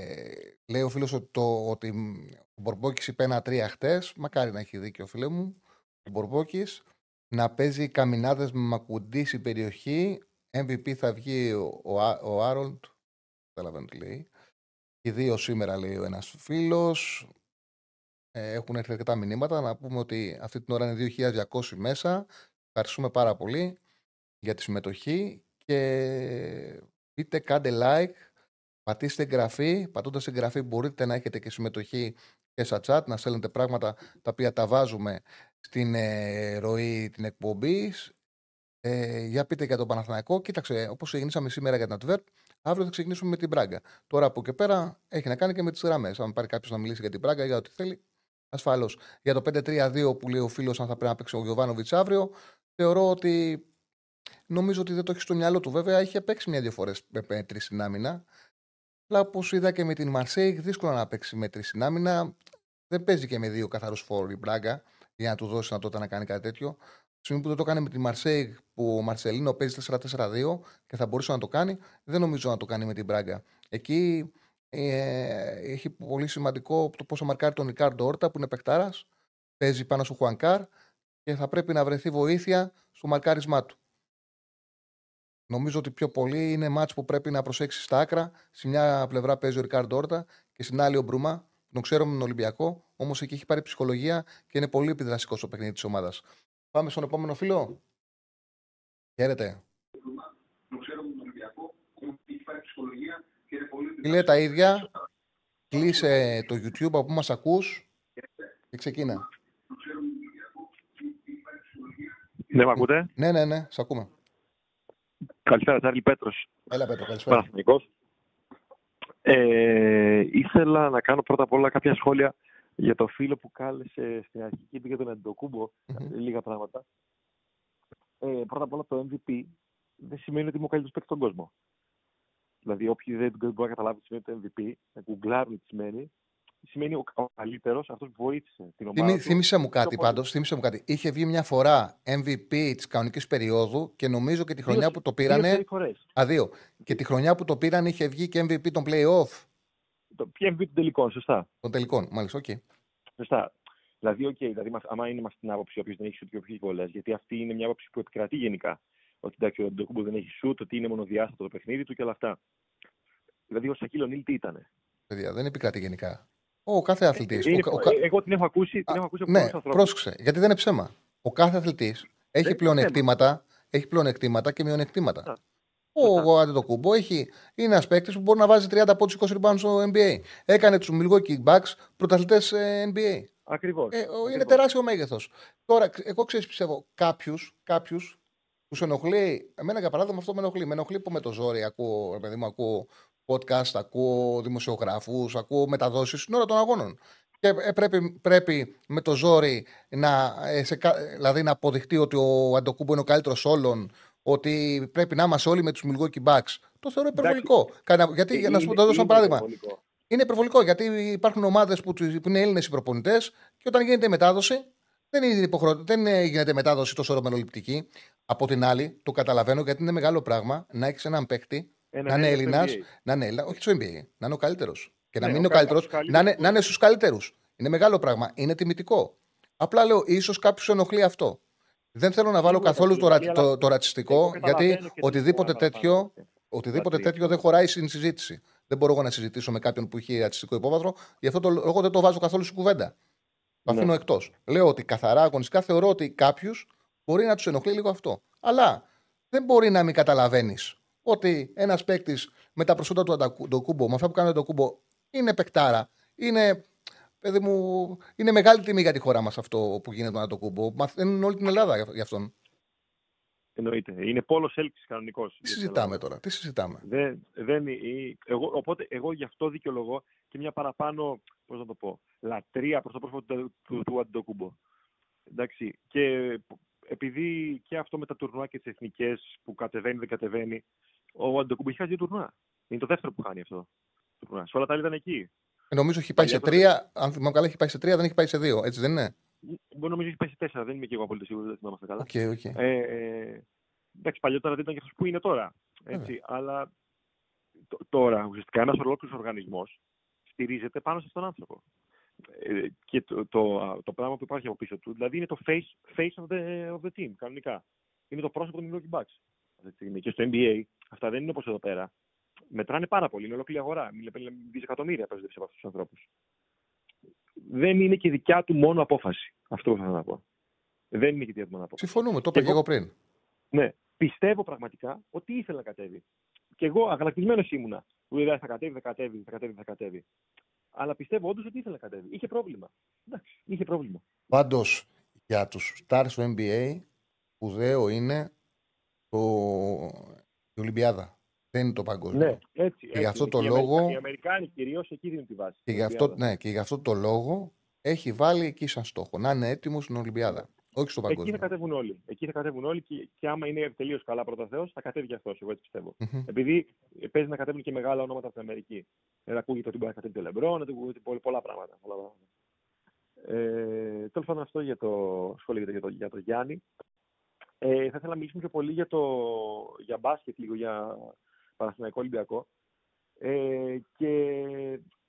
λέει ο φίλος ότι, το, ότι ο Μπορμπόκης είπε ένα τρία χτες. Μακάρι να έχει δίκιο, φίλε μου. Ο Μπορμπόκης να παίζει καμινάδες με μακουντής στην περιοχή. MVP θα βγει ο, ο, Ά- ο Άρολντ. Δεν καταλαβαίνω τι λέει. Οι δύο σήμερα λέει ο ένας φίλος. Ε, έχουν έρθει αρκετά μηνύματα. Να πούμε ότι αυτή την ώρα είναι 2.200 μέσα. Ευχαριστούμε πάρα πολύ για τη συμμετοχή. Και και είτε κάντε like, πατήστε εγγραφή. Πατώντας εγγραφή μπορείτε να έχετε και συμμετοχή και στα chat, να στέλνετε πράγματα τα οποία τα βάζουμε στην ε, ροή την εκπομπή. Ε, για πείτε για τον Παναθηναϊκό. Κοίταξε, όπως ξεκινήσαμε σήμερα για την Advert, αύριο θα ξεκινήσουμε με την Πράγκα. Τώρα από και πέρα έχει να κάνει και με τις γραμμές. Αν πάρει κάποιος να μιλήσει για την Πράγκα, για ό,τι θέλει, ασφαλώς. Για το 5-3-2 που λέει ο φίλος, αν θα πρέπει να παίξει ο Γιωβάνοβιτς αύριο, θεωρώ ότι. Νομίζω ότι δεν το έχει στο μυαλό του. Βέβαια, είχε παίξει μια-δύο φορές με τρεις στην άμυνα. Αλλά όπως είδα και με την Μαρσέικ, δύσκολο να παίξει με τρεις στην άμυνα. Δεν παίζει και με δύο καθαρούς φόρου η Μπράγκα για να του δώσει να τότε να κάνει κάτι τέτοιο. Τη στιγμή που δεν το κάνει με τη Μαρσέικ που ο Μαρσελίνο παίζει 4-4-2 και θα μπορούσε να το κάνει, δεν νομίζω να το κάνει με την Μπράγκα. Εκεί ε, έχει πολύ σημαντικό το πόσο μαρκάρει τον Ρικάρντο Όρτα που είναι παικτάρας. Παίζει πάνω στο Χουανκάρ και θα πρέπει να βρεθεί βοήθεια στο μαρκάρισμά του. Νομίζω ότι πιο πολύ είναι μάτς που πρέπει να προσέξεις στα άκρα. Στη μια πλευρά παίζει ο Ρικάρντο Όρτα και στην άλλη ο Μπρούμα. Τον ξέρω με τον Ολυμπιακό, όμως εκεί έχει πάρει ψυχολογία και είναι πολύ επιδραστικό στο παιχνίδι της ομάδας. Πάμε στον επόμενο φίλο. Χαίρετε. Λέει τα ίδια. Κλείσε το YouTube από που μας ακούς και ξεκίνα. Ναι, με ακούτε; Ναι, ναι, ναι, σ' ακούμε. Καλησπέρα, Τσάρλι Πέτρος. Έλα, Πέτρο, καλησπέρα. Παναθηναϊκός. Ε, ήθελα να κάνω πρώτα απ' όλα κάποια σχόλια για το φίλο που κάλεσε στην αρχή και είπε για τον Αντοκούμπο, λίγα πράγματα. Ε, πρώτα απ' όλα το MVP δεν σημαίνει ότι είμαι ο καλύτερος παίκτης στον κόσμο. Δηλαδή, όποιοι δεν μπορεί να καταλάβει τι σημαίνει το MVP, να γκουγκλάρουν τι σημαίνει, σημαίνει ο, ο καλύτερος, αυτός που βοήθησε την ομάδα. Θυμή, θύμισε μου κάτι πάντως. Θύμισε μου κάτι. Είχε βγει μια φορά MVP της κανονικής περίοδου και νομίζω και τη χρονιά που το πήρανε. Αδείο. Και τη χρονιά που το πήραν είχε βγει και MVP των playoff. Το MVP των τελικών, σωστά. Των τελικών, μάλιστα, OK. Okay. Σωστά. Δηλαδή, okay, δηλαδή, άμα είναι μας την άποψη όποιο δεν έχει σουτ και όποιο έχει βολές, γιατί αυτή είναι μια άποψη που επικρατεί γενικά. Ότι εντάξει, ο Ντοκούμπο δεν έχει σουτ, ότι είναι μονοδιάστατο το παιχνίδι του και όλα αυτά. Δηλαδή, ο Σακύλο Νίλ τι ήταν. Παιδιά, δεν επικρατεί γενικά. Ο κάθε αθλητής. Ε, ο, ο, εγώ την έχω ακούσει, την έχω ακούσει από ναι, πρόσεξε, γιατί δεν είναι ψέμα. Ο κάθε αθλητής έχει πλεονεκτήματα, έχει πλεονεκτήματα και μειονεκτήματα. Ο Αντετοκούμπο έχει, είναι ένας παίκτης που μπορεί να βάζει 30 από του 20 rebounds στο NBA. Έκανε τους Milwaukee Bucks πρωταθλητές NBA. Ακριβώς. Ε, είναι τεράστιο μέγεθος. Τώρα, εγώ ξέρω, πιστεύω, κάποιους κάποιους τους ενοχλεί. Εμένα, για παράδειγμα, αυτό με ενοχλεί. Με ενοχλεί που με το ζόρι ακούω, παιδί μου, ακούω podcast, ακούω δημοσιογράφους, ακούω μεταδόσεις στην ώρα των αγώνων. Και ε, πρέπει, πρέπει με το ζόρι να, ε, σε, δηλαδή να αποδειχτεί ότι ο Αντοκούμπο είναι ο καλύτερος όλων, ότι πρέπει να είμαστε όλοι με τους Milwaukee Bucks. Το θεωρώ υπερβολικό. Γιατί, για να σου δώσω ένα παράδειγμα. Υπερβολικό. Είναι υπερβολικό γιατί υπάρχουν ομάδες που, που είναι Έλληνες οι προπονητέ και όταν γίνεται η μετάδοση δεν, είναι υποχρεω... δεν γίνεται μετάδοση τόσο ορομενοληπτική. Από την άλλη, το καταλαβαίνω γιατί είναι μεγάλο πράγμα να έχεις έναν παίχτη ένα να είναι Έλληνας, να είναι Έλληνα, όχι στο NBA, να είναι ο καλύτερος. Και να ναι, μην είναι ο καλύτερος, να είναι, να είναι στους καλύτερους. Είναι μεγάλο πράγμα. Είναι τιμητικό. Απλά λέω, ίσως κάποιο ενοχλεί αυτό. Δεν θέλω να βάλω καθόλου το, το, το, το ρατσιστικό, γιατί οτιδήποτε τέτοιο, οτιδήποτε τέτοιο δεν χωράει στην συζήτηση. Δεν μπορώ εγώ να συζητήσω με κάποιον που έχει ρατσιστικό υπόβαθρο, γι' αυτό το λόγο δεν το βάζω καθόλου στην κουβέντα. Το ναι. αφήνω εκτός. Λέω ότι καθαρά αγωνιστικά θεωρώ ότι κάποιους μπορεί να τους ενοχλεί λίγο αυτό. Αλλά δεν μπορεί να μην καταλαβαίνεις ότι ένας παίκτης με τα προσόντα του Αντοκούμπο, με αυτά που κάνει ο Αντοκούμπο, είναι παικτάρα. Είναι, παιδί μου, είναι μεγάλη τιμή για τη χώρα μας αυτό που γίνεται με τον Αντοκούμπο. Μαθαίνουν όλη την Ελλάδα γι' αυτόν. Εννοείται. Είναι πόλος έλξης κανονικός. Τι συζητάμε τώρα, τι συζητάμε; Δεν, δεν, εγώ, οπότε εγώ γι' αυτό δικαιολογώ και μια παραπάνω, πώς να το πω, λατρεία προς το πρόσωπο του, του, του Αντοκούμπο. Εντάξει. Και επειδή και αυτό με τα τουρνουά και τις εθνικές που κατεβαίνει, δεν κατεβαίνει, ο Αντοκούμπο έχει χάσει δύο τουρνουά. Είναι το δεύτερο που χάνει αυτό. Σε όλα τα άλλα ήταν εκεί. Ε, νομίζω έχει πάει σε τρία. Αν θυμάμαι καλά, έχει πάει σε τρία, δεν έχει πάει σε δύο. Έτσι δεν είναι; Μπορεί νομίζω έχει πάει σε τέσσερα. Δεν είμαι και εγώ απόλυτα σίγουρος, δεν θυμάμαι καλά. Okay, okay. Ε, ε, εντάξει, παλιότερα δεν ήταν και αυτός που είναι τώρα. Έτσι, αλλά τώρα ουσιαστικά ένας ολόκληρος οργανισμός στηρίζεται πάνω σε αυτόν τον άνθρωπο. Ε, και το, το, το, πράγμα που υπάρχει από πίσω του, δηλαδή είναι το face, face of, the, of the team, κανονικά. Είναι το πρόσωπο των Milwaukee Bucks. Και στο NBA, αυτά δεν είναι όπως εδώ πέρα. Μετράνε πάρα πολύ, είναι ολόκληρη αγορά. Μιλάμε δισεκατομμύρια παίζονται από αυτούς τους ανθρώπους. Δεν είναι και δικιά του μόνο απόφαση. Αυτό που θέλω να πω. Δεν είναι και δικιά του μόνο απόφαση. Συμφωνούμε, το είπα και εγώ πριν. Ναι. πιστεύω πραγματικά ότι ήθελε να κατέβει. Και εγώ αγανακτισμένος ήμουνα. Που λέει θα κατέβει, θα κατέβει, θα κατέβει, θα κατέβει. Αλλά πιστεύω όντως ότι ήθελε να κατέβει. Είχε πρόβλημα. Εντάξει, είχε πρόβλημα. Πάντως για τους stars του NBA, σπουδαίο είναι το... η Ολυμπιάδα. Δεν είναι το παγκόσμιο. Ναι, έτσι. Και γι' αυτό το οι λόγο- Αμερικα- Οι Αμερικάνοι κυρίως εκεί δίνουν τη βάση. Και στην γι, αυτό, Ολυμπιάδα. ναι, και γι' αυτό το λόγο έχει βάλει εκεί σαν στόχο να είναι έτοιμος στην Ολυμπιάδα. Όχι στο Εκεί παγκόσμιο. θα κατέβουν όλοι. Εκεί θα κατέβουν όλοι και, και άμα είναι τελείως καλά πρώτα Θεός, θα κατέβει και αυτός. Εγώ έτσι πιστεύω. Μμμ. Επειδή παίζει να κατέβουν και μεγάλα ονόματα από την Αμερική. Δεν ακούγεται ότι μπορεί να κατέβει το Λεμπρό, να ακούγεται πολλά, πολλά πράγματα. Πολλά πράγματα. Ε, Τέλος πάντων, αυτό για το σχόλιο για το, για το Γιάννη. Ε, θα ήθελα να μιλήσουμε πιο πολύ για, το, για μπάσκετ, λίγο για Παναθηναϊκό Ολυμπιακό. Ε, και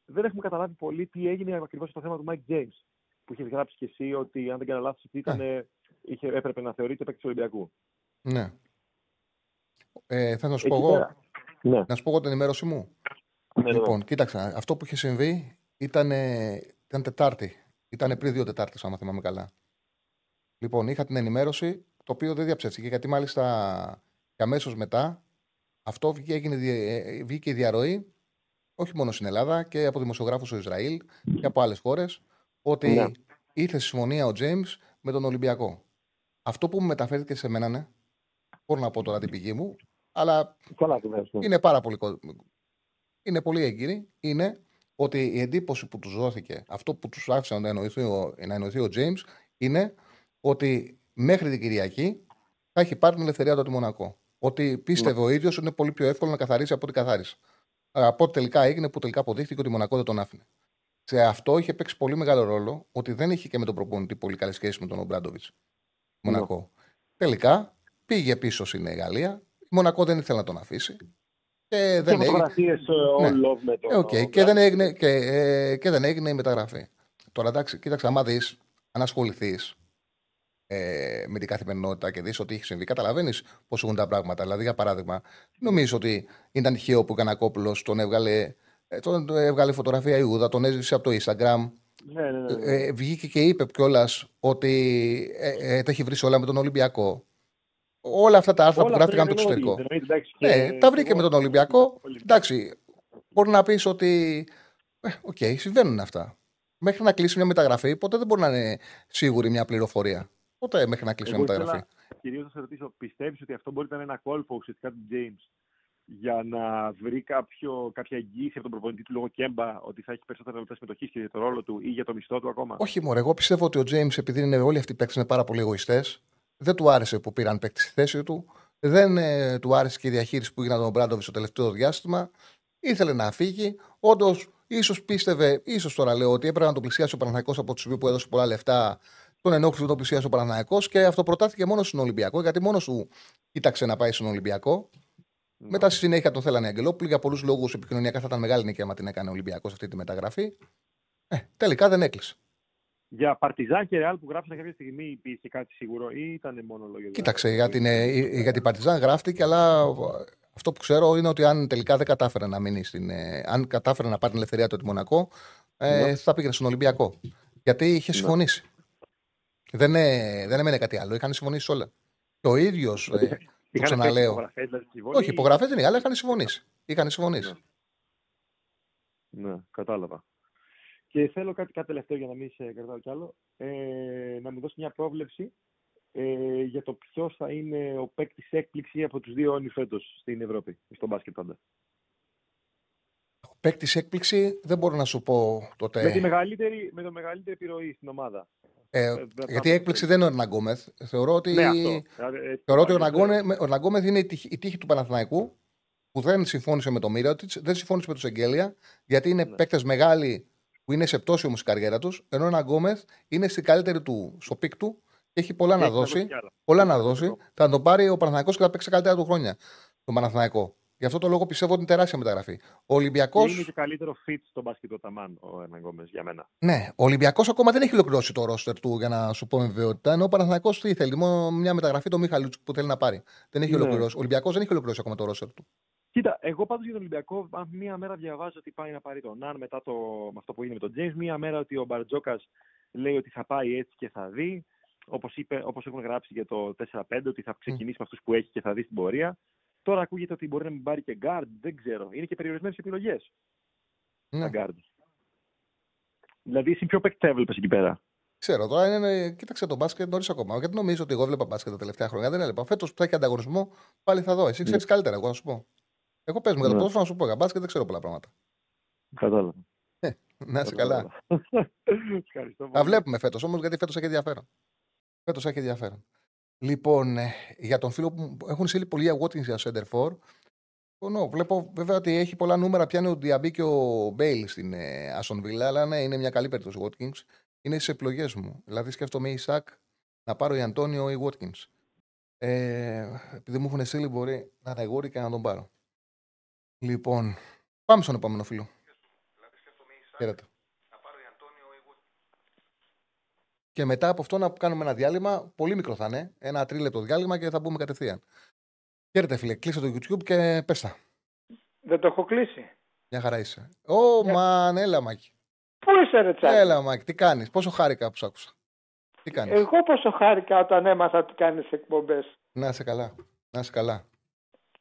δεν έχουμε καταλάβει πολύ τι έγινε ακριβώς στο θέμα του Mike James. Που είχε γράψει και εσύ ότι, αν δεν κάνω λάθος, ότι ήταν, είχε, έπρεπε να θεωρείται παίκτης του Ολυμπιακού. Ναι. Ε, θα να σου πω Εκεί εγώ, πέρα- Ναι. να σου πω εγώ την ενημέρωση μου. Ναι, ναι, ναι. Λοιπόν, κοίταξε, αυτό που είχε συμβεί ήταν, ήταν Τετάρτη. Ήταν πριν δύο Τετάρτες, άμα θυμάμαι καλά. Λοιπόν, είχα την ενημέρωση, το οποίο δεν διαψεύστηκε, γιατί μάλιστα και αμέσως μετά αυτό βγήκε, έγινε, δι- ε, βγήκε η διαρροή, όχι μόνο στην Ελλάδα και από δημοσιογράφους στο Ισραήλ και από άλλες χώρες, ότι Ναι. ήρθε στη συμφωνία ο Τζέιμς με τον Ολυμπιακό. Αυτό που μου μεταφέρθηκε σε μένα, ναι, μπορώ να πω τώρα την πηγή μου, αλλά Καλά, το δες, ναι. είναι πάρα πολύ, κο- είναι πολύ έγκυρη, είναι ότι η εντύπωση που τους δόθηκε, αυτό που τους άφησε να εννοηθεί ο, να εννοηθεί ο James, είναι ότι μέχρι την Κυριακή θα έχει πάρει την ελευθερία του από τη Μονακό. Ότι πίστευε ο ίδιος ότι είναι πολύ πιο εύκολο να καθαρίσει από ό,τι καθάρισε. Από ό,τι τελικά έγινε, που τελικά αποδείχθηκε ότι η Μονακό δεν τον άφηνε. Σε αυτό είχε παίξει πολύ μεγάλο ρόλο ότι δεν είχε και με τον προπονητή πολύ καλή σχέση με τον Ομπράντοβιτς. Μονακό. Τελικά πήγε πίσω στην Γαλλία. Η Μονακό δεν ήθελε να τον αφήσει. Και Και δεν έγινε. φωτογραφίες ε, Ναι. all love με τον... Ε, οκ. Και, δεν έγινε, και, ε, και δεν έγινε η μεταγραφή. Τώρα εντάξει, κοίταξε, άμα δεις, αν ασχοληθείς ε, με την καθημερινότητα και δεις ότι έχει συμβεί, καταλαβαίνεις πώς έχουν τα πράγματα. Δηλαδή, για παράδειγμα, νομίζω ότι ήταν τυχαίο που ο Κανακόπουλο τον έβγαλε, ε, τον έβγαλε φωτογραφία Ιούδα, τον έζησε από το Instagram. Ναι, ναι, ναι. Ε, βγήκε και είπε κιόλας ότι ε, ε, τα έχει βρει όλα με τον Ολυμπιακό. Όλα αυτά τα άρθρα Όλα που γράφτηκαν από το αυτά είναι εξωτερικό. εννοείται, εντάξει, και- Ναι, τα βρήκε και με εγώ- τον Ολυμπιακό. Πολύ. Εντάξει, μπορεί να πεις ότι. Ε, Οκ, συμβαίνουν αυτά. Μέχρι να κλείσει μια μεταγραφή, ποτέ δεν μπορεί να είναι σίγουρη μια πληροφορία. Ποτέ μέχρι να κλείσει Εγώ μια μεταγραφή. ήθελα κυρίως να σε ρωτήσω, πιστεύεις ότι αυτό μπορεί να είναι ένα κόλπο ουσιαστικά του James για να βρει κάποιο, κάποια εγγύηση από τον προπονητή του λόγω Κέμπα ότι θα έχει περισσότερα λεπτά συμμετοχής και για το ρόλο του ή για το μισθό του ακόμα; Όχι, μωρέ, εγώ πιστεύω ότι ο Τζέιμς, επειδή είναι όλοι αυτοί οι παίκτες είναι πάρα πολύ εγωιστές, δεν του άρεσε που πήραν παίκτη στη θέση του. Δεν ε, του άρεσε και η διαχείριση που έγινε από τον Μπράντοβι στο τελευταίο διάστημα. Ήθελε να φύγει. Όντως, ίσως πίστευε, ίσως τώρα λέω, ότι έπρεπε να τον πλησιάσει ο Παναθαϊκό από τη στιγμή που έδωσε πολλά λεφτά. Τον ενόχλησε να τον πλησιάσει ο Παναθαϊκό και αυτό προτάθηκε μόνο στον Ολυμπιακό, γιατί μόνο του κοίταξε να πάει στον Ολυμπιακό. Ναι. Μετά στη συνέχεια τον θέλανε οι Αγγελόπουλοι. Για πολλούς λόγους επικοινωνιακά θα ήταν μεγάλη νίκη άμα την έκανε ο Ολυμπιακός αυτή τη μεταγραφή. Ε, τελικά δεν έκλεισε. Για Παρτιζάν και Ρεάλ που γράψαν κάποια στιγμή υπήρχε κάτι σίγουρο ή ήταν μόνο λόγια. Κοίταξε, για την, ε, για την Παρτιζάν γράφτηκε, αλλά αυτό που ξέρω είναι ότι αν τελικά δεν κατάφερε να μείνει στην. ε, αν κατάφερε να πάρει την ελευθερία του από τη Μονακό, ε, Ναι. θα πήγαινε στον Ολυμπιακό. Γιατί είχε συμφωνήσει. Δεν, ε, δεν έμενε κάτι άλλο. Είχαν συμφωνήσει όλα. Και ο ίδιος. Ε, το Είχαν ξαναλέω. πέσει υπογραφές, δηλαδή, συμβόλαιοι όχι, ή- υπογραφές δεν είχαν, αλλά είχαν συμφωνήσει. Είχαν συμφωνήσει. Ναι, κατάλαβα. Και θέλω κάτι, κάτι τελευταίο για να μην σε κρατάω κι άλλο. Ε, να μου δώσεις μια πρόβλεψη ε, για το ποιος θα είναι ο παίκτης έκπληξη από τους δύο αιώνιους φέτος στην Ευρώπη, στο μπάσκετ πάντα. Παίκτης έκπληξη δεν μπορώ να σου πω τότε. Με, τη μεγαλύτερη, με το μεγαλύτερη επιρροή στην ομάδα. Ε, Ε, δεν γιατί η θα- έκπληξη δεν είναι ο Ερνανγκόμεθ. Θεωρώ ότι, Ναι, αυτό. Δηλαδή, ε, θεωρώ ότι ο πάλι, Ερναγκόμε- ο Ερνανγκόμεθ είναι η τύχη, η τύχη του Παναθηναϊκού που δεν συμφώνησε με τον Μίροτιτς, δεν συμφώνησε με τον Σενγκέλια, γιατί είναι Ναι. παίκτες μεγάλοι που είναι σε πτώση όμως η καριέρα τους. Ενώ ο Ερνανγκόμεθ είναι στην καλύτερη του, στο peak του και έχει πολλά και να έχει δώσει. κι άλλα. Πολλά να δώσει. Θα τον πάρει ο Παναθηναϊκός και θα παίξει τα καλύτερα του χρόνια. Τον Παναθηναϊκό. Γι' αυτό το λόγο πιστεύω ότι είναι τεράστια μεταγραφή. Ο Ολυμπιακό. Και είναι και καλύτερο fit στο μπάσκετ ο Ταμάν ο Ερνανγκόμεθ, για μένα. Ναι, ο Ολυμπιακός ακόμα δεν έχει ολοκληρώσει το ρόστερ του για να σου πω με βεβαιότητα. Ενώ ο Παναθηναϊκός τι θέλει, μόνο μια μεταγραφή το Μίχαλουτσ που θέλει να πάρει. Δεν έχει Ναι. ολοκληρώσει. Ο Ολυμπιακός δεν έχει ολοκληρώσει ακόμα το ρόστερ του. Κοίτα, εγώ πάντως για τον Ολυμπιακό, αν μία μέρα διαβάζω ότι πάει να πάρει τον Ναν μετά το, με αυτό που έγινε με τον Τζέιμς, μία μέρα ότι ο Μπαρτζόκας λέει ότι θα πάει έτσι και θα δει. όπως, είπε, όπως έχουν γράψει για το 4-5, ότι θα ξεκινήσει με αυτούς που έχει και θα δει στην πορεία. Τώρα ακούγεται ότι μπορεί να μην πάρει και guard, δεν ξέρω. Είναι και περιορισμένες επιλογές. Ναι. Τα guard. Δηλαδή, εσύ ποιο παίκτη θα έβλεπες εκεί πέρα. Ξέρω τώρα, είναι, κοίταξε το μπάσκετ νωρίς ακόμα. Γιατί νομίζω ότι εγώ βλέπα μπάσκετ τα τελευταία χρόνια. Δεν έλεπα. Φέτος που θα έχει ανταγωνισμό, πάλι θα δω. Εσύ ξέρεις καλύτερα, εγώ να σου πω. Εγώ πες μου για το Ναι. ποδόσφαιρο να σου πω για μπάσκετ, δεν ξέρω πολλά πράγματα. Κατάλαβα. Να είσαι καλά. (laughs) Ευχαριστώ Τα πολύ. βλέπουμε φέτος όμως, γιατί φέτος έχει ενδιαφέρον. Φέτος έχει ενδιαφέρον. Λοιπόν, ε, για τον φίλο που μου έχουν στείλει πολλοί για Watkins για Center for. Συμφωνώ. Βλέπω βέβαια ότι έχει πολλά νούμερα. Πιάνει ο Διαμπή και ο Μπέιλ στην ε, Aston Villa, αλλά ναι, είναι μια καλή περίπτωση ο Watkins. Είναι στις επιλογέ μου. Δηλαδή σκέφτομαι ή Σακ να πάρω ή Αντώνιο ή Watkins. Ε, επειδή μου έχουν στείλει, μπορεί να είναι γόρι και να τον πάρω. Λοιπόν, πάμε στον επόμενο φίλο. Χαίρετε. Και μετά από αυτό να κάνουμε ένα διάλειμμα, πολύ μικρό θα είναι, ένα τρίλεπτο διάλειμμα και θα μπούμε κατευθείαν. Χαίρετε φίλε, κλείσε το YouTube και πες τα. Δεν το έχω κλείσει. Μια χαρά είσαι. Ω, Ναι. μαν, έλα Μάκη. Πού είσαι ρε Τσάρλι; Έλα Μάκη, τι κάνεις, πόσο χάρηκα που σ' άκουσα. Τι κάνεις; Εγώ πόσο χάρηκα όταν έμαθα ότι κάνεις εκπομπές. Να είσαι καλά, να είσαι καλά.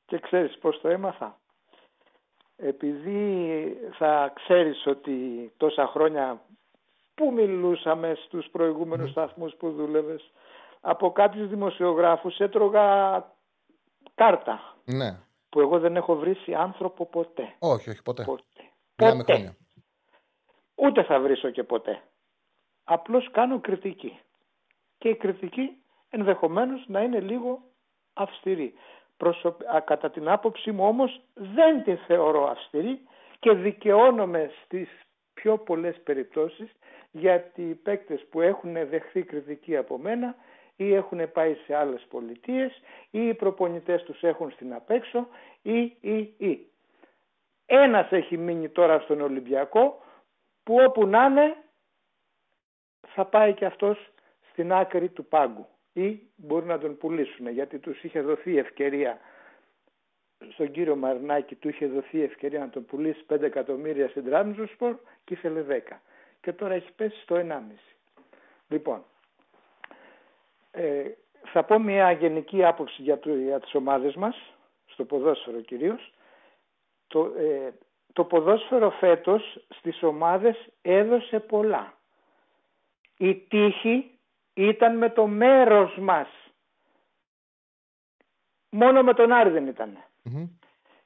Και ξέρεις πώς το έμαθα; Επειδή θα ξέρεις ότι τόσα χρόνια που μιλούσαμε στους προηγούμενους σταθμούς που δούλευες; Από κάποιους δημοσιογράφους έτρωγα κάρτα Ναι, που εγώ δεν έχω βρήσει άνθρωπο ποτέ. όχι, όχι, ποτέ. Ποτέ. Μιλάμε Ποτέ. χρόνια. Ούτε θα βρίσω και ποτέ. Απλώς κάνω κριτική. Και η κριτική ενδεχομένως να είναι λίγο αυστηρή. Προσωπ... α, Κατά την άποψή μου όμως δεν τη θεωρώ αυστηρή και δικαιώνομαι στις πιο πολλές περιπτώσεις γιατί οι παίκτες που έχουν δεχθεί κριτική από μένα ή έχουν πάει σε άλλες πολιτείες ή οι προπονητές τους έχουν στην απέξω ή ή ή. Ένας έχει μείνει τώρα στον Ολυμπιακό που όπου να είναι θα πάει και αυτός στην άκρη του πάγκου ή μπορεί να τον πουλήσουν γιατί τους είχε δοθεί ευκαιρία στον κύριο Μαρινάκη του είχε δοθεί ευκαιρία να τον πουλήσει 5 εκατομμύρια στην Τράμζοσπορ και ήθελε 10 και τώρα έχει πέσει στο 1,5 λοιπόν ε, θα πω μια γενική άποψη για, το, για τις ομάδες μας στο ποδόσφαιρο κυρίως το, ε, το ποδόσφαιρο φέτος στις ομάδες έδωσε πολλά. Η τύχη ήταν με το μέρος μας. Μόνο με τον Άρη δεν ήταν. Μμμ.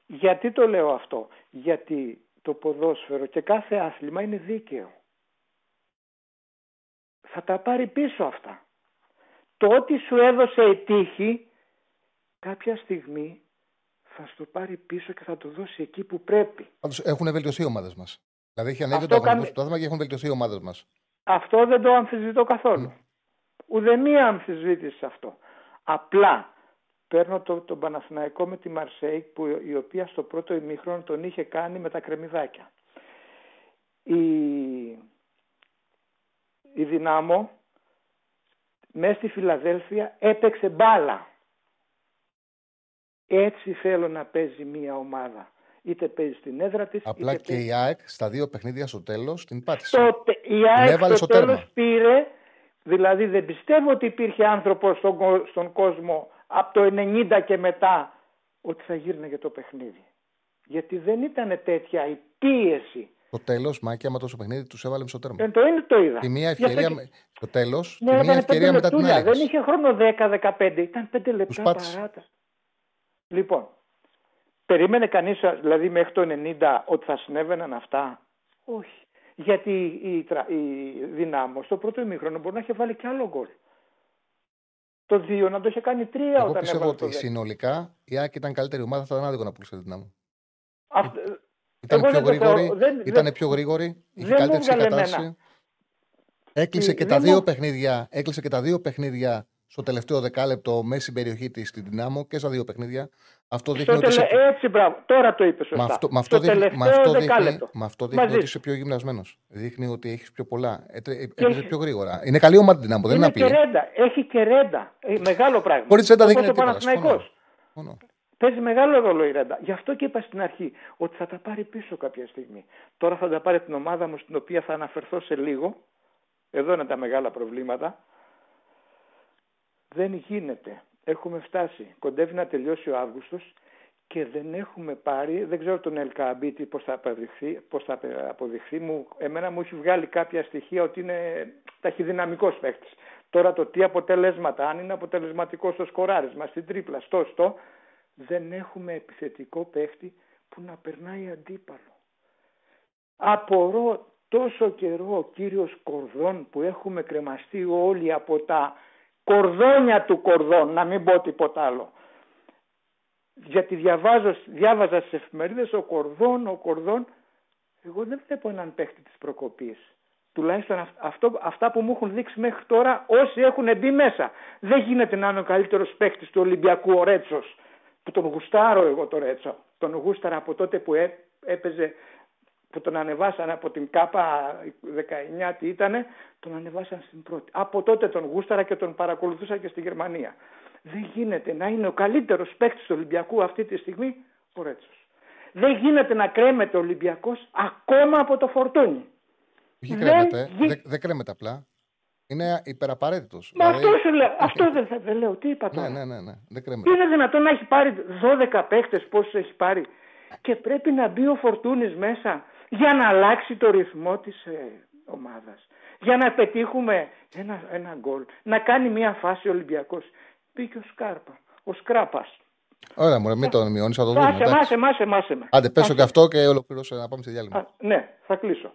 Γιατί το λέω αυτό; Γιατί το ποδόσφαιρο και κάθε άθλημα είναι δίκαιο. Θα τα πάρει πίσω αυτά. Το ότι σου έδωσε η τύχη κάποια στιγμή θα στο πάρει πίσω και θα το δώσει εκεί που πρέπει. Πάντως έχουν βελτιωθεί οι ομάδες μας. Δηλαδή έχει ανέβει Αυτό το αγωνισμό κάνει- στο δάθμα και έχουν βελτιωθεί οι ομάδες μας. Αυτό δεν το αμφισβητώ καθόλου. Ναι. Ουδέμια αμφισβήτηση σε αυτό. Απλά παίρνω το, τον Παναθηναϊκό με τη Μαρσέη που η οποία στο πρώτο ημίχρονο τον είχε κάνει με τα κρεμμυδάκια. Η, η Δυνάμο μέσα στη Φιλαδέλφια έπαιξε μπάλα. Έτσι θέλω να παίζει μία ομάδα. Είτε παίζει στην έδρα της, Απλά είτε και παίζει η ΑΕΚ στα δύο παιχνίδια στο τέλος την πάτησε. τότε η ΑΕΚ έβαλε στο στο τέρμα. τέλος πήρε, δηλαδή δεν πιστεύω ότι υπήρχε άνθρωπος στον, κο- στον κόσμο από το 90 και μετά ότι θα γύρναγε το παιχνίδι. Γιατί δεν ήταν τέτοια η πίεση. Στο τέλος, Μάκη, άμα τόσο παιχνίδι, τους έβαλε στο τέρμα. Δεν το είναι το είδα. Τη μία Γι' αυτό ευκαιρία, και- με- στο τέλος, Ναι, τη μία ήταν ευκαιρία πέντε μετά την λεπτούλια. άλλη. Δεν είχε χρόνο 10-15, ήταν 5 λεπτά πάτησε. παράτα. Λοιπόν, περίμενε κανείς δηλαδή μέχρι το 90 ότι θα συνέβαιναν αυτά; Όχι. Γιατί η, τρα- η δυνάμω στο πρώτο ημίχρονο μπορεί να είχε βάλει κι άλλο γκολ. Το 2 να το είχε κάνει 3 Εγώ όταν πιστεύω έβαλε το ότι 10. συνολικά η ΑΕΚ ήταν καλύτερη ομάδα, θα ήταν άδικο να πουλήσει τη δυνάμει. Αυτό- Ήταν Εγώ πιο δεν το θεωρώ- γρήγορη, δεν- ήταν δεν- πιο γρήγορη, είχε δεν μου καλύτερη έβγαλε συγκατάσταση. εμένα. Έκλεισε Τι- και δεν τα δύο μου- παιχνίδια, έκλεισε και τα δύο παιχνίδια στο τελευταίο δεκάλεπτο μέσα στην περιοχή της στην Δυνάμω και στα δύο παιχνίδια. Αυτό δείχνει Στο ότι είσαι, τελε... Έτσι, μπράβο. Τώρα το είπες σωστά. με αυτό, με αυτό Στο δείχνει, με τελευταίο αυτό δείχνει, δεκάλεπτο. με αυτό δείχνει Μαζί ότι σου. είσαι πιο γυμνασμένος. Δείχνει ότι έχεις πιο πολλά. Έτρε- Και Έπαιζε έχει- πιο γρήγορα. Είναι καλή ομάδα την Δυνάμω, δεν είναι Είναι και απλή. ρέντα. Έχει και ρέντα. Ε, μεγάλο πράγμα. Χωρίς ρέντα δεν Όπως γίνεται ο τίποτα, Παναθηναϊκός. Μόνο. Παίζει μεγάλο ρόλο η Ρέντα. Γι' αυτό και είπα στην αρχή ότι θα τα πάρει πίσω κάποια στιγμή. Τώρα θα τα πάρει την ομάδα μου στην οποία θα αναφερθώ σε λίγο. Εδώ είναι τα μεγάλα προβλήματα. Δεν γίνεται. Έχουμε φτάσει. Κοντεύει να τελειώσει ο Αύγουστος και δεν έχουμε πάρει, δεν ξέρω τον Ελκαμπίτη πώς θα, αποδειχθεί, πώς θα αποδειχθεί, μου, εμένα μου έχει βγάλει κάποια στοιχεία ότι είναι ταχυδυναμικός παίχτης. Τώρα το τι αποτελέσματα, αν είναι αποτελεσματικό στο σκοράρισμα, στην τρίπλα, στο στο, δεν έχουμε επιθετικό παίχτη που να περνάει αντίπαλο. Απορώ τόσο καιρό ο κύριος Κορδόν που έχουμε κρεμαστεί όλοι από τα κορδόνια του Κορδόν, να μην πω τίποτα άλλο. Γιατί διαβάζω, διάβαζα στις εφημερίδες ο Κορδόν, ο Κορδόν, εγώ δεν βλέπω έναν παίχτη της προκοπής. Τουλάχιστον αυτό, αυτά που μου έχουν δείξει μέχρι τώρα όσοι έχουν μπει μέσα. Δεν γίνεται να είναι ο καλύτερος παίχτης του Ολυμπιακού ο Ρέτσος, που τον γουστάρω εγώ το Ρέτσο. Τον γούσταρα από τότε που έπαιζε που τον ανεβάσανε από την ΚΑΠΑ 19 τι ήτανε, τον ανεβάσαν στην πρώτη. Από τότε τον γούσταρα και τον παρακολουθούσα και στη Γερμανία. Δεν γίνεται να είναι ο καλύτερος παίκτης του Ολυμπιακού αυτή τη στιγμή ο Ρέτσος. Δεν γίνεται να κρέμεται ο Ολυμπιακός ακόμα από το φορτούνι. Όχι κρέμεται, δεν, δεν κρέμεται απλά. Είναι υπεραπαραίτητος. Μα δηλαδή... αυτό σου λέω. Αυτό δεν θα λέω. Τι είπα τώρα; Ναι, ναι, ναι, ναι. Δεν κρέμεται. Είναι δυνατόν να έχει πάρει 12 παίχτες, πόσους έχει πάρει; Και πρέπει να μπει ο Φορτούνης μέσα για να αλλάξει το ρυθμό της ε, ομάδας. Για να πετύχουμε ένα, ένα γκολ. Να κάνει μια φάση ο Ολυμπιακός. Μπήκε ο Σκάρπα. Ο Σκράπας. Ωραία, μου μην τον μειώνεις, θα το δούμε. Μάσε, μάσε, μάσε, μάσε με. Άντε, πέσω και αυτό και ολοκληρώσω να πάμε σε διάλειμμα. Α, ναι, θα κλείσω.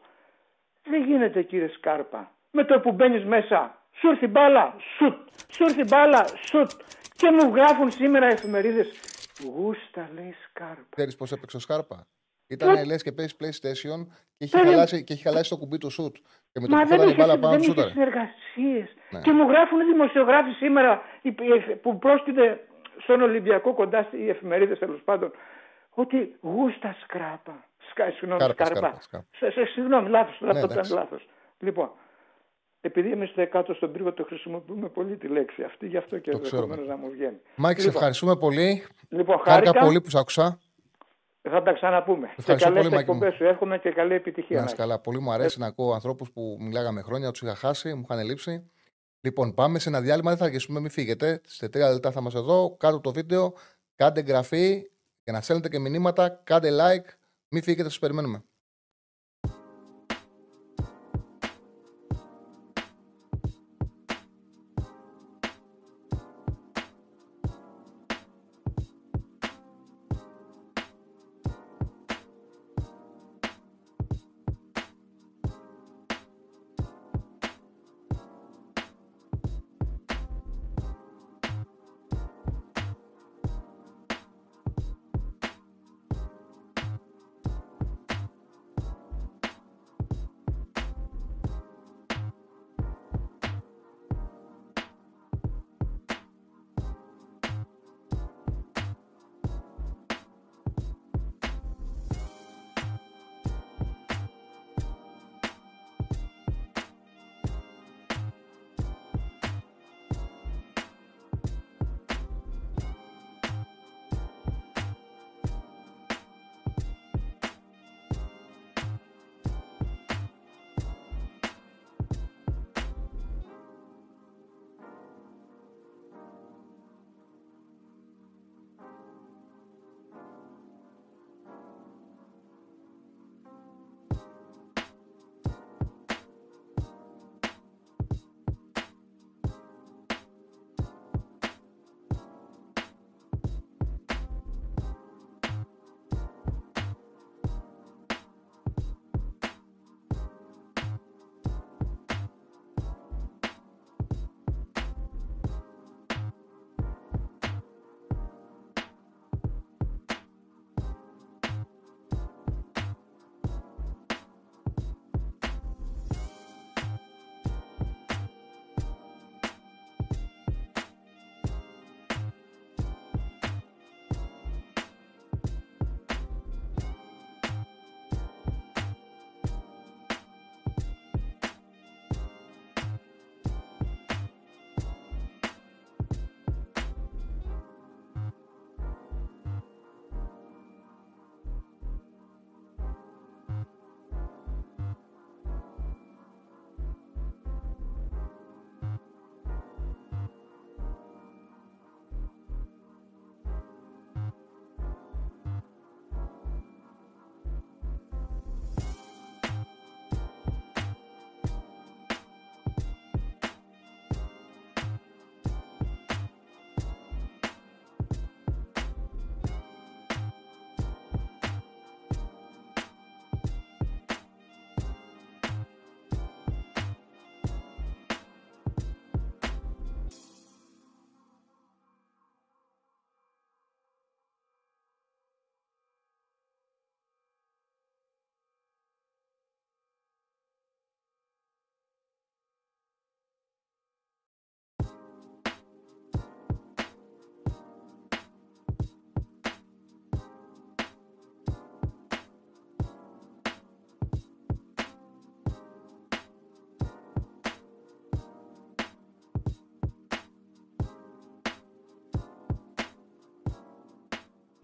Δεν γίνεται, κύριε Σκάρπα. Με το που μπαίνεις μέσα, σου έρθει μπάλα, σουτ. Σου έρθει μπάλα, σουτ. Και μου γράφουν σήμερα εφημερίδες. Γούστα, λέει Σκάρπα. Ξέρεις πώς έπαιξε ο Σκάρπα; Ήταν λες και παίζεις PlayStation και έχει, χαλάσει, και έχει χαλάσει το κουμπί του σουτ. Και με το Μα που δεν μπάλα πάνω δεν είχε συνεργασίες. Ναι. Και μου γράφουν οι δημοσιογράφοι σήμερα που πρόσκειται στον Ολυμπιακό κοντά στι εφημερίδες τέλος πάντων ότι γούστα σκράπα. Σκα, συγγνώμη, σκάρπα. σκάρπα. σκάρπα. Σε, συγγνώμη, λάθος. Ναι, αυτό ήταν λάθος. Λοιπόν, επειδή εμείς στο κάτω στον πύργο το χρησιμοποιούμε πολύ τη λέξη αυτή, γι' αυτό και ενδεχομένως να μου βγαίνει. Μάκη, λοιπόν, ευχαριστούμε πολύ. Λοιπόν, χάρηκα πολύ που σ' άκουσα. Θα τα ξαναπούμε. Ευχαριστώ σε καλέ εκπομπές σου. Εύχομαι και καλή επιτυχία. Να καλά. Πολύ μου αρέσει ε... να ακούω ανθρώπους που μιλάγαμε χρόνια, τους είχα χάσει, μου είχαν λείψει. Λοιπόν, πάμε σε ένα διάλειμμα. Δεν θα αργήσουμε, μην φύγετε. Σε τρία λεπτά θα είμαστε εδώ. Κάτω το βίντεο. Κάντε εγγραφή και να στέλνετε και μηνύματα. Κάντε like. Μην φύγετε, σας περιμένουμε.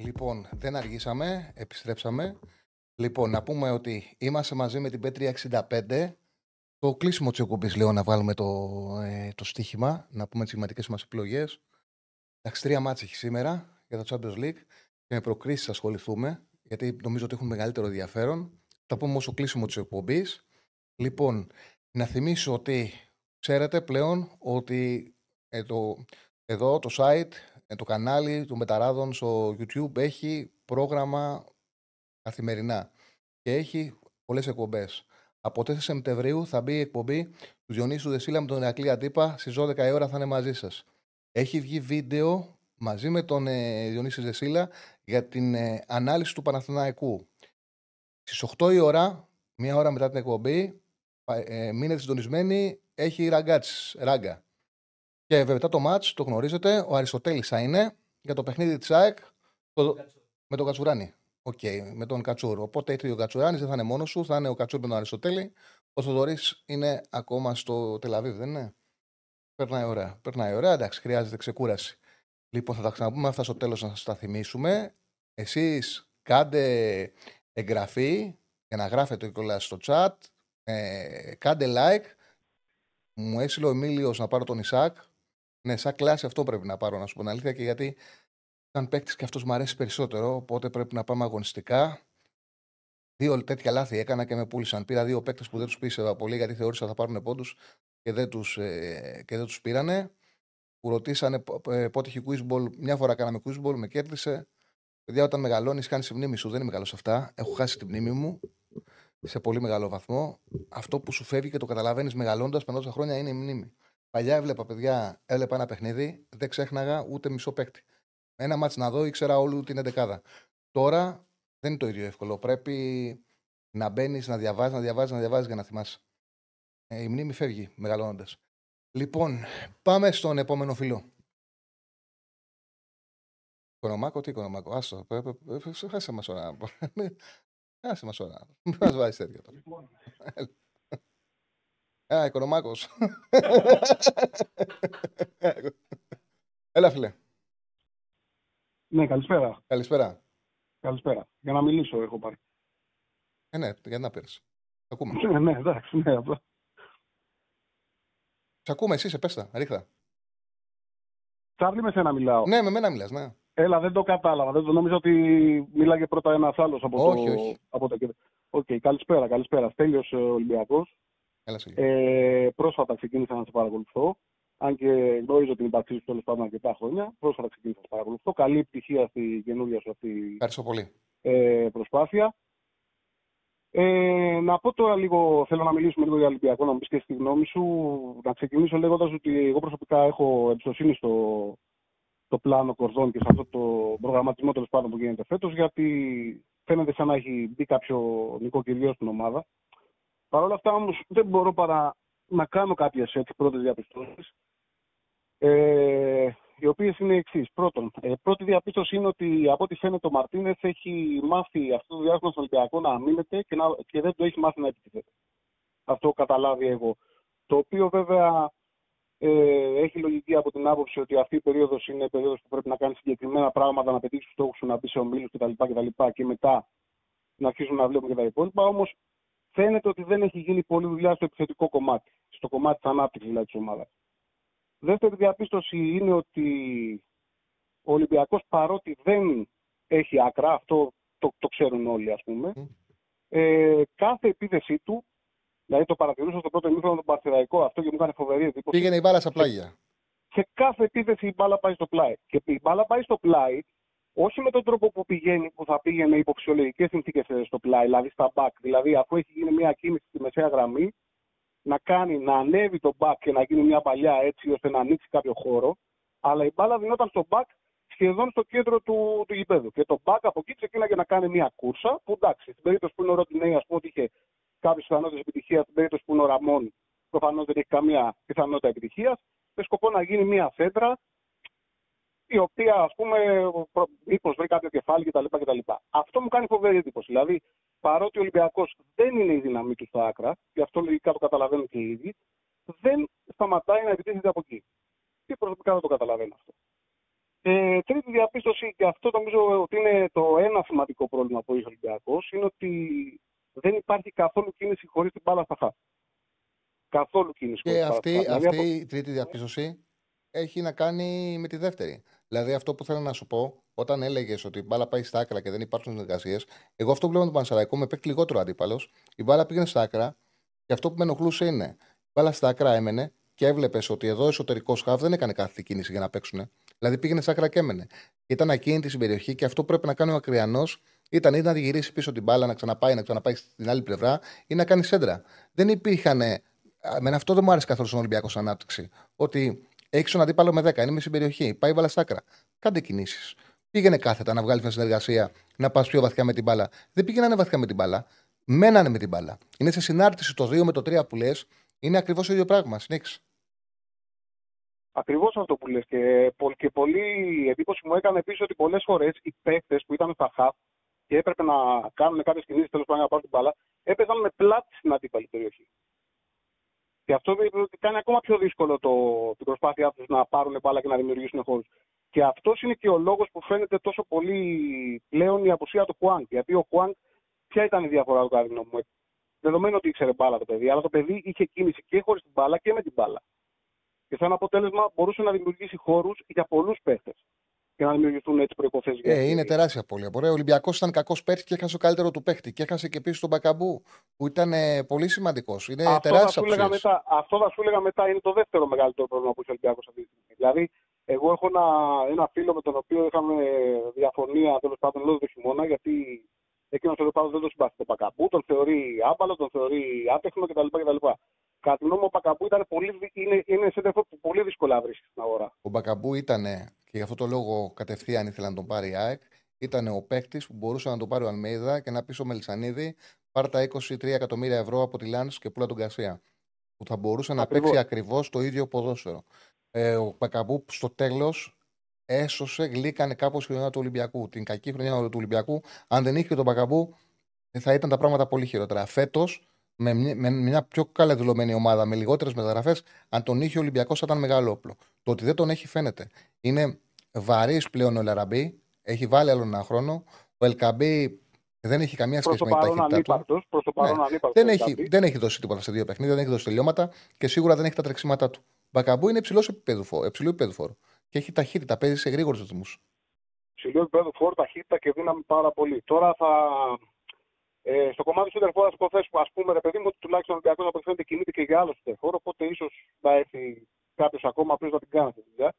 Λοιπόν, δεν αργήσαμε, επιστρέψαμε. Λοιπόν, να πούμε ότι είμαστε μαζί με την Πέτρια 65. Το κλείσιμο της εκπομπής, λέω, να βάλουμε το, ε, το στοίχημα, να πούμε τις σημαντικές μας επιλογές. Εντάξει, τρία μάτια έχει σήμερα για το Champions League και με προκρίσεις ασχοληθούμε, γιατί νομίζω ότι έχουν μεγαλύτερο ενδιαφέρον. Θα πούμε όσο κλείσιμο της εκπομπής. Λοιπόν, να θυμίσω ότι ξέρετε πλέον ότι ε, το, εδώ το site, ε, το κανάλι του Μεταράδων στο YouTube έχει πρόγραμμα καθημερινά και έχει πολλές εκπομπές. Από 4 Σεπτεμβρίου θα μπει η εκπομπή του Διονύσου Δεσίλα με τον Ερακλή Αντίπα. Στις 12 η ώρα θα είναι μαζί σας. Έχει βγει βίντεο μαζί με τον ε, Διονύση Δεσίλα για την ε, ανάλυση του Παναθηναϊκού. Στις 8 η ώρα, μία ώρα μετά την εκπομπή, ε, μείνετε συντονισμένοι, έχει ραγκάτσι, ράγκα. Και βέβαια μετά το μάτς, το γνωρίζετε, ο Αριστοτέλης θα είναι για το παιχνίδι της ΑΕΚ με τον Κατσουράνη. OK, okay, με τον Κατσούρ. Οπότε ήρθε ο Κατσουράνης, δεν θα είναι μόνος σου, θα είναι ο Κατσούρ με τον Αριστοτέλη. Ο Θοδωρής είναι ακόμα στο Τελ Αβίβ, δεν είναι; Περνάει ωραία. Περνάει ωραία, εντάξει, χρειάζεται ξεκούραση. Λοιπόν, θα τα ξαναπούμε αυτά στο τέλος να σας τα θυμίσουμε. Εσείς κάντε εγγραφή για να γράφετε κιόλας στο chat. Ε, κάντε like. Μου έστειλε ο Εμίλιος να πάρω τον Ισάκ. Ναι, σαν κλάση αυτό πρέπει να πάρω, να σου πω την αλήθεια και γιατί σαν παίκτης και αυτός μου αρέσει περισσότερο, οπότε πρέπει να πάμε αγωνιστικά. Δύο τέτοια λάθη έκανα και με πούλησαν. Πήρα δύο παίκτες που δεν τους πίστευα πολύ γιατί θεώρησα θα πάρουν πόντους και δεν τους ε, και δεν τους πήρανε. Που ρωτήσανε ε, πότε έχει quizball. Μια φορά κάναμε quizball, με κέρδισε. Παιδιά, όταν μεγαλώνεις, κάνεις τη μνήμη σου. Δεν είμαι καλός σε αυτά. Έχω χάσει τη μνήμη μου σε πολύ μεγάλο βαθμό. Αυτό που σου φεύγει και το καταλαβαίνεις μεγαλώντας πενόσα χρόνια είναι η μνήμη. Παλιά έβλεπα παιδιά, έβλεπα ένα παιχνίδι, δεν ξέχναγα ούτε μισό παίκτη. Ένα μάτς να δω, ήξερα όλου την 11. Τώρα δεν είναι το ίδιο εύκολο. Πρέπει να μπαίνει, να διαβάζει, να διαβάζει, να διαβάζει για να θυμάσαι. Ε, η μνήμη φεύγει μεγαλώνοντα. Λοιπόν, πάμε στον επόμενο φιλό. Οικονομάκο, τι οικονομάκο. Άστο, χάσε μας ώρα. Χάσε μας ώρα. Μην μας βάζεις τέτοια τώρα. Α, οικονομάκος. (laughs) Έλα, φίλε. Ναι, καλησπέρα. Καλησπέρα. Καλησπέρα. Για να μιλήσω έχω πάρει. Ε, ναι, για να πέρασε. Ακούμε. (laughs) Ναι, ναι, εντάξει, ναι, απλά. Σε ακούμε, εσύ σε πέστα, ρίχτα. Τσάρλι, με σένα μιλάω. Ναι, με μένα μιλάς, ναι. Έλα, δεν το κατάλαβα. Δεν το νόμιζα ότι μίλαγε πρώτα ένας άλλος από όχι, το. Όχι. Από το... Okay, καλησπέρα, καλησπέρα. Τέλειο Ολυμπιακός. Έλα, σε ε, πρόσφατα ξεκίνησα να σε παρακολουθώ. Αν και γνωρίζω την ύπαρξή σου τέλος πάντων αρκετά χρόνια. Πρόσφατα ξεκίνησα να σε παρακολουθώ. Καλή επιτυχία στη καινούργια σου αυτή Ευχαριστώ πολύ. ε, προσπάθεια. Ε, να πω τώρα λίγο, θέλω να μιλήσουμε λίγο για Ολυμπιακό, να μου πεις και στη γνώμη σου. Να ξεκινήσω λέγοντας ότι εγώ προσωπικά έχω εμπιστοσύνη στο, το πλάνο κορδών και σε αυτό το προγραμματισμό τέλος πάντων που γίνεται φέτος, γιατί φαίνεται σαν να έχει μπει κάποιο νοικοκυριό στην ομάδα. Παρ' όλα αυτά όμως δεν μπορώ παρά να κάνω κάποιες έτσι πρώτες διαπιστώσεις, ε, οι οποίες είναι εξής. Πρώτον, ε, πρώτη διαπίστωση είναι ότι από ό,τι φαίνεται ο Μαρτίνεθ έχει μάθει αυτό το διάστημα στον Ολυμπιακό να αμήνεται και, να, και δεν το έχει μάθει να επιτίθεται. Αυτό καταλάβει εγώ. Το οποίο βέβαια ε, έχει λογική από την άποψη ότι αυτή η περίοδος είναι περίοδος που πρέπει να κάνει συγκεκριμένα πράγματα, να πετύχει τους στόχους σου, να μπει σε ομίλους κτλ. Και, και μετά να αρχίσουμε να βλέπουμε και τα υπόλοιπα. Όμως φαίνεται ότι δεν έχει γίνει πολλή δουλειά στο επιθετικό κομμάτι, στο κομμάτι της ανάπτυξης δηλαδή της ομάδας. Δεύτερη διαπίστωση είναι ότι ο Ολυμπιακός παρότι δεν έχει άκρα, αυτό το, το ξέρουν όλοι ας πούμε, ε, κάθε επίθεσή του, δηλαδή το παρατηρούσα στο πρώτο ημίχρονο τον Παρθυραϊκό, αυτό και μου έκανε φοβερή εντύπωση. Πήγαινε η μπάλα στα πλάγια. Σε κάθε επίθεση η μπάλα πάει στο πλάι. Και η μπάλα πάει στο πλάι όχι με τον τρόπο που πηγαίνει, που θα πήγαινε υπό φυσιολογικέ συνθήκε στο πλάι, δηλαδή στα back. Δηλαδή, αφού έχει γίνει μια κίνηση στη μεσαία γραμμή, να κάνει να ανέβει το back και να γίνει μια παλιά έτσι ώστε να ανοίξει κάποιο χώρο. Αλλά η μπάλα δινόταν στο back σχεδόν στο κέντρο του, του γηπέδου. Και το back από εκεί ξεκίναγε να κάνει μια κούρσα που εντάξει, στην περίπτωση που είναι ο Ροντινέη, ας πούμε ότι είχε κάποιες πιθανότητες επιτυχίας, στην περίπτωση που είναι ο Ραμόν, προφανώς δεν έχει καμία πιθανότητα επιτυχίας, με σκοπό να γίνει μια σέντρα η οποία ας πούμε μήπως βρει κάποιο κεφάλι κτλ. κτλ. Αυτό μου κάνει φοβερή εντύπωση. Δηλαδή, παρότι ο Ολυμπιακός δεν είναι η δύναμή του στα άκρα, και αυτό λογικά το καταλαβαίνουν και οι ίδιοι, δεν σταματάει να επιτίθεται από εκεί. Και προσωπικά δεν το καταλαβαίνω αυτό. Ε, τρίτη διαπίστωση, και αυτό νομίζω ότι είναι το ένα σημαντικό πρόβλημα που έχει ο Ολυμπιακός, είναι ότι δεν υπάρχει καθόλου κίνηση χωρίς την μπάλα στα χά. Καθόλου κίνηση Και χωρίς την αυτή, μπάλα στα χαφ. αυτή Δηλαδή, η τρίτη διαπίστωση έχει να κάνει με τη δεύτερη. Δηλαδή, αυτό που θέλω να σου πω, όταν έλεγες ότι η μπάλα πάει στα άκρα και δεν υπάρχουν συνεργασίες, εγώ αυτό που βλέπω με τον Πανσεραϊκό με παίκτη λιγότερο αντίπαλος. Η μπάλα πήγαινε στα άκρα και αυτό που με ενοχλούσε είναι η μπάλα στα άκρα έμενε και έβλεπες ότι εδώ ο εσωτερικός χαβ δεν έκανε κάθε κίνηση για να παίξουν. Δηλαδή πήγαινε στα άκρα και έμενε. Ήταν ακίνητη στην περιοχή και αυτό που πρέπει να κάνει ο Ακριανός ήταν ή να τη γυρίσει πίσω την μπάλα, να ξαναπάει, να ξαναπάει στην άλλη πλευρά ή να κάνει σέντρα. Δεν υπήρχαν. Εμένα αυτό δεν μου άρεσε καθόλου στον Ολυμπιακό σαν ανάπτυξη. Ότι έχεις τον αντίπαλο με 10, είναι με στην περιοχή, πάει η μπάλα στα άκρα. Κάντε κινήσεις. Πήγαινε κάθετα να βγάλεις μια συνεργασία, να πας πιο βαθιά με την μπάλα. Δεν πήγαινανε βαθιά με την μπάλα. Μένανε με την μπάλα. Είναι σε συνάρτηση το 2 με το 3 που λες. Είναι ακριβώς το ίδιο πράγμα. Συνέχισε. Ακριβώς αυτό που λες και, πο- και πολύ εντύπωση μου έκανε επίσης ότι πολλές φορές οι παίκτες που ήταν στα χαφ και έπρεπε να κάνουν κάποιες κινήσεις τέλος πάντων να πάρουν την μπάλα, έπαιζαν με πλάτη στην αντίπαλη περιοχή. Και αυτό δηλαδή κάνει ακόμα πιο δύσκολο το, την προσπάθειά τους να πάρουν μπάλα και να δημιουργήσουν χώρου. Και αυτός είναι και ο λόγος που φαίνεται τόσο πολύ πλέον η απουσία του Χουάνκ. Γιατί ο Χουάνκ, ποια ήταν η διαφορά του κατά τη γνώμη μου. Δεδομένου ότι ήξερε μπάλα το παιδί, αλλά το παιδί είχε κίνηση και χωρίς την μπάλα και με την μπάλα. Και σαν αποτέλεσμα μπορούσε να δημιουργήσει χώρους για πολλούς παίχτε. Και να δημιουργηθούν έτσι προποθέσει για Ε, είναι τεράστια απώλεια. Ωραία, ο Ολυμπιακός ήταν κακός παίκτης και έχασε το καλύτερο του παίκτη. Και έχασε και επίση τον Μπακαμπού, που ήταν ε, πολύ σημαντικός. Είναι αυτό, θα τεράστια σου έλεγα απουσία. μετά, αυτό θα σου έλεγα μετά είναι το δεύτερο μεγαλύτερο πρόβλημα που έχει ο Ολυμπιακός αυτή τη στιγμή. Δηλαδή, εγώ έχω ένα, ένα φίλο με τον οποίο είχαμε διαφωνία τέλος πάντων λόγω του χειμώνα, γιατί εκείνος τέλο πάντων δεν τον συμπαθεί τον Πακαμπού, τον θεωρεί άμπαλο, τον θεωρεί άτεχνο κτλ. κτλ. Κατά τη γνώμη μου, ο Πακαμπού ήταν πολύ, δυ- είναι, είναι σε που πολύ δύσκολα βρίσκει στην αγορά. Ο Μπακαμπού ήταν, και γι' αυτό το λόγο κατευθείαν ήθελα να τον πάρει η ΑΕΚ, ήταν ο παίκτης που μπορούσε να τον πάρει ο Αλμέιδα και να πει στο Μελισανίδη πάρ τα 23 εκατομμύρια ευρώ από τη Λάνη και πουλά τον Κασία. Που θα μπορούσε να Ακριβώς. παίξει ακριβώς το ίδιο ποδόσφαιρο. Ε, ο Μπακαμπού στο τέλος έσωσε, γλύκανε κάπως η χρονιά του Ολυμπιακού. Την κακή χρονιά του Ολυμπιακού, αν δεν είχε τον Μπακαμπού, θα ήταν τα πράγματα πολύ χειρότερα. Φέτος, με, μια- με μια πιο καλά δηλωμένη ομάδα, με λιγότερες μεταγραφές, αν τον είχε ο Ολυμπιακός, θα ήταν μεγάλο όπλο. Το ότι δεν τον έχει φαίνεται. Είναι βαρύς πλέον ο Λαραμπή, έχει βάλει άλλο ένα χρόνο. Ο Ελκαμπή δεν έχει καμία Προς σχέση το με την παρόν ταχύτητά του. ανύπαρκτος. Προς το παρόν Ναι. ανύπαρκτος Δεν ο έχει, Ελκαμπή. δεν έχει δώσει τίποτα σε δύο παιχνίδια, δεν έχει δώσει τελειώματα και σίγουρα δεν έχει τα τρεξίματά του. Μπακαμπού είναι υψηλός επίπεδο, φο- υψηλού επίπεδου φόρου. Και έχει ταχύτητα, παίζει σε γρήγορους ρυθμούς. ψηλό επίπεδο φόρ, ταχύτητα και δύναμη πάρα πολύ. Τώρα θα. Ε, στο κομμάτι του Σέντερφορ, θα υποθέσουμε, ας πούμε, ρε παιδί μου, ότι τουλάχιστον ο Ολυμπιακός από ό,τι φαίνεται κινείται και για άλλο Σέντερφορ, οπότε ίσως να έρθει κάποιος ακόμα πριν να την κάνει αυτή τη δουλειά.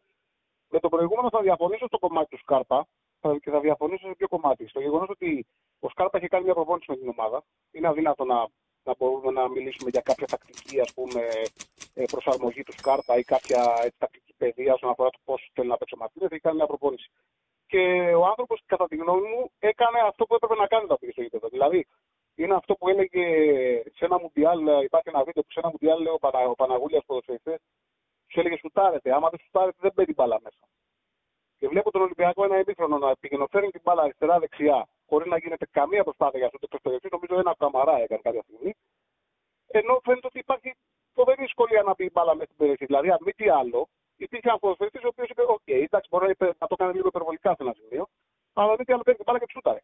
Με το προηγούμενο θα διαφωνήσω στο κομμάτι του Σκάρπα θα- και θα διαφωνήσω σε ποιο κομμάτι. Στο γεγονός ότι ο Σκάρπα έχει κάνει μια προπόνηση με την ομάδα. Είναι αδύνατο να, να μπορούμε να μιλήσουμε για κάποια τακτική ας πούμε, ε, προσαρμογή τους Σκάρπα ή κάποια έτσι, τακτική παιδεία όσον αφορά το πώς θέλει να παίξει ο Μαρτίνεθ. Έχει κάνει μια προπόνηση. Και ο άνθρωπος, κατά τη γνώμη μου, έκανε αυτό που έπρεπε να κάνει να πήγε στο γήπεδο. Δηλαδή, είναι αυτό που έλεγε σε ένα μουντιάλ, υπάρχει ένα βίντεο που σε ένα μουντιάλ λέει ο, Πανα, ο Παναγούλιας ποδοσφαιριστέ, του έλεγε σουτάρετε. Άμα δεν σουτάρετε, δεν μπαίνει μπάλα μέσα. Και βλέπω τον Ολυμπιακό ένα επίχρονο να πηγαινοφέρνει την μπάλα αριστερά-δεξιά, χωρίς να γίνεται καμία προσπάθεια για αυτό το περιοχή. Νομίζω ένα καμαρά έκανε κάποια στιγμή. Ενώ φαίνεται ότι υπάρχει φοβερή δυσκολία να μπει η μπάλα μέσα στην περιοχή. Δηλαδή, αν μη τι άλλο, υπήρχε ένα ποδοσφαιριστή ο οποίος είπε: Οκ, εντάξει, μπορεί να, είπε- να το κάνει λίγο υπερβολικά σε ένα σημείο, αλλά μη τι άλλο παίρνει την μπάλα και σούταρε.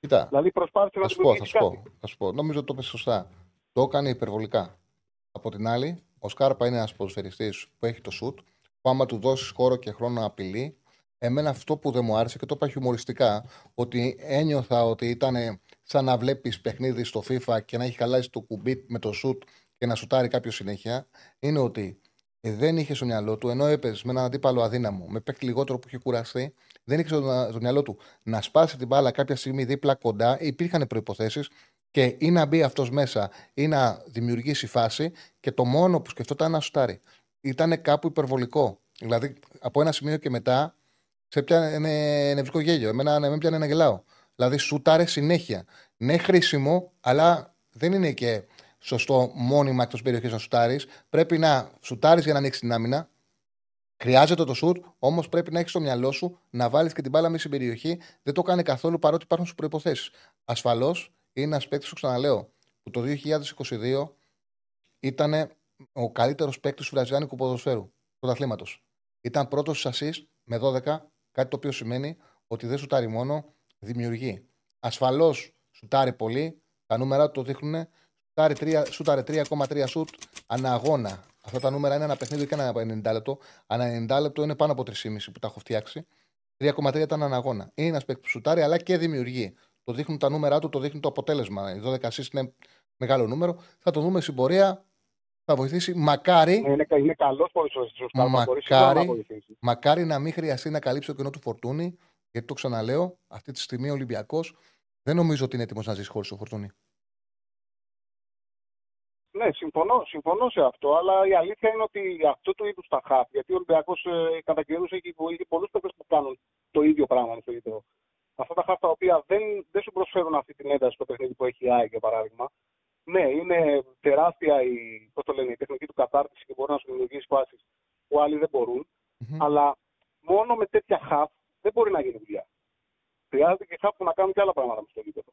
Κοίτα, Δηλαδή, προσπάθησε να θα σου πω, θα δημιουργήσει σου κάτι. πω, θα σου πω. Νομίζω ότι το είπε σωστά. Το έκανε υπερβολικά. Από την άλλη, ο Σκάρπα είναι ένας ποδοσφαιριστής που έχει το σουτ, που άμα του δώσεις χώρο και χρόνο να απειλεί. Εμένα αυτό που δεν μου άρεσε και το είπα χιουμοριστικά, ότι ένιωθα ότι ήταν σαν να βλέπεις παιχνίδι στο FIFA και να έχει χαλάσει το κουμπί με το σουτ και να σουτάρει κάποιος συνέχεια, είναι ότι ε, δεν είχε στο μυαλό του, ενώ έπαιζε με έναν αντίπαλο αδύναμο, με παίκτη λιγότερο που είχε κουραστεί, δεν είχε στο, στο μυαλό του να σπάσει την μπάλα κάποια στιγμή δίπλα κοντά. Υπήρχαν προποθέσει και ή να μπει αυτός μέσα ή να δημιουργήσει φάση και το μόνο που σκεφτόταν ήταν να σουτάρει. Ήταν κάπου υπερβολικό. Δηλαδή από ένα σημείο και μετά σε πιάνε νευρικό γέλιο. Εμένα ναι, με πιάνε να γελάω. Δηλαδή σουτάρε συνέχεια. Ναι, χρήσιμο, αλλά δεν είναι και σωστό μόνιμα εκτός περιοχής να σουτάρεις. Πρέπει να σουτάρεις για να ανοίξεις την άμυνα. Χρειάζεται το σουτ, όμως πρέπει να έχεις στο μυαλό σου να βάλεις και την μπάλα μέσα στην περιοχή. Δεν το κάνει καθόλου παρότι υπάρχουν σου προποθέσει. Ασφαλώς είναι ένας παίκτης, το ξαναλέω, που το 2022 ήταν ο καλύτερος παίκτης του βραζιλιάνικου ποδοσφαίρου, του αθλήματος. Ήταν πρώτος στις assist με 12 Κάτι το οποίο σημαίνει ότι δεν σουτάρει μόνο, δημιουργεί. Ασφαλώς σουτάρει πολύ. Τα νούμερα του το δείχνουν. Σουτάρει 3,3 σουτ ανά αγώνα. Αυτά τα νούμερα είναι ένα παιχνίδι και ένα 90 λεπτό. Ανά 90 λεπτό είναι πάνω από 3,5 που τα έχω φτιάξει. 3,3 ήταν ανά αγώνα. Είναι ένας παίκτης που σουτάρει αλλά και δημιουργεί. Το δείχνουν τα νούμερα του, το δείχνουν το αποτέλεσμα. Οι 12 assist είναι μεγάλο νούμερο. Θα το δούμε στην πορεία. Θα βοηθήσει. Μακάρι. Είναι, είναι καλός ποδοσφαιριστής. Μακάρι, μακάρι να μην χρειαστεί να καλύψει το κενό του φορτούνη. Γιατί το ξαναλέω, αυτή τη στιγμή ο Ολυμπιακός δεν νομίζω ότι είναι έτοιμος να ζήσει χωρίς το φορτούνη. Ναι, συμφωνώ, συμφωνώ σε αυτό, αλλά η αλήθεια είναι ότι αυτό του είδους τα χαφ, γιατί ο Ολυμπιακός ε, κατά καιρούς έχει, έχει πολλούς παίκτες που κάνουν το ίδιο πράγμα στο ίδιο. Αυτά τα χαφ τα οποία δεν, δεν σου προσφέρουν αυτή την ένταση στο παιχνίδι που έχει η ΑΕΚ για παράδειγμα. Ναι, είναι τεράστια η, πώς το λένε, η τεχνική του κατάρτιση και μπορεί να σου δημιουργήσει φάσεις που άλλοι δεν μπορούν. Mm-hmm. Αλλά μόνο με τέτοια χαφ δεν μπορεί να γίνει δουλειά. Χρειάζεται και χαφ που να κάνουν και άλλα πράγματα με στο γήπεδο.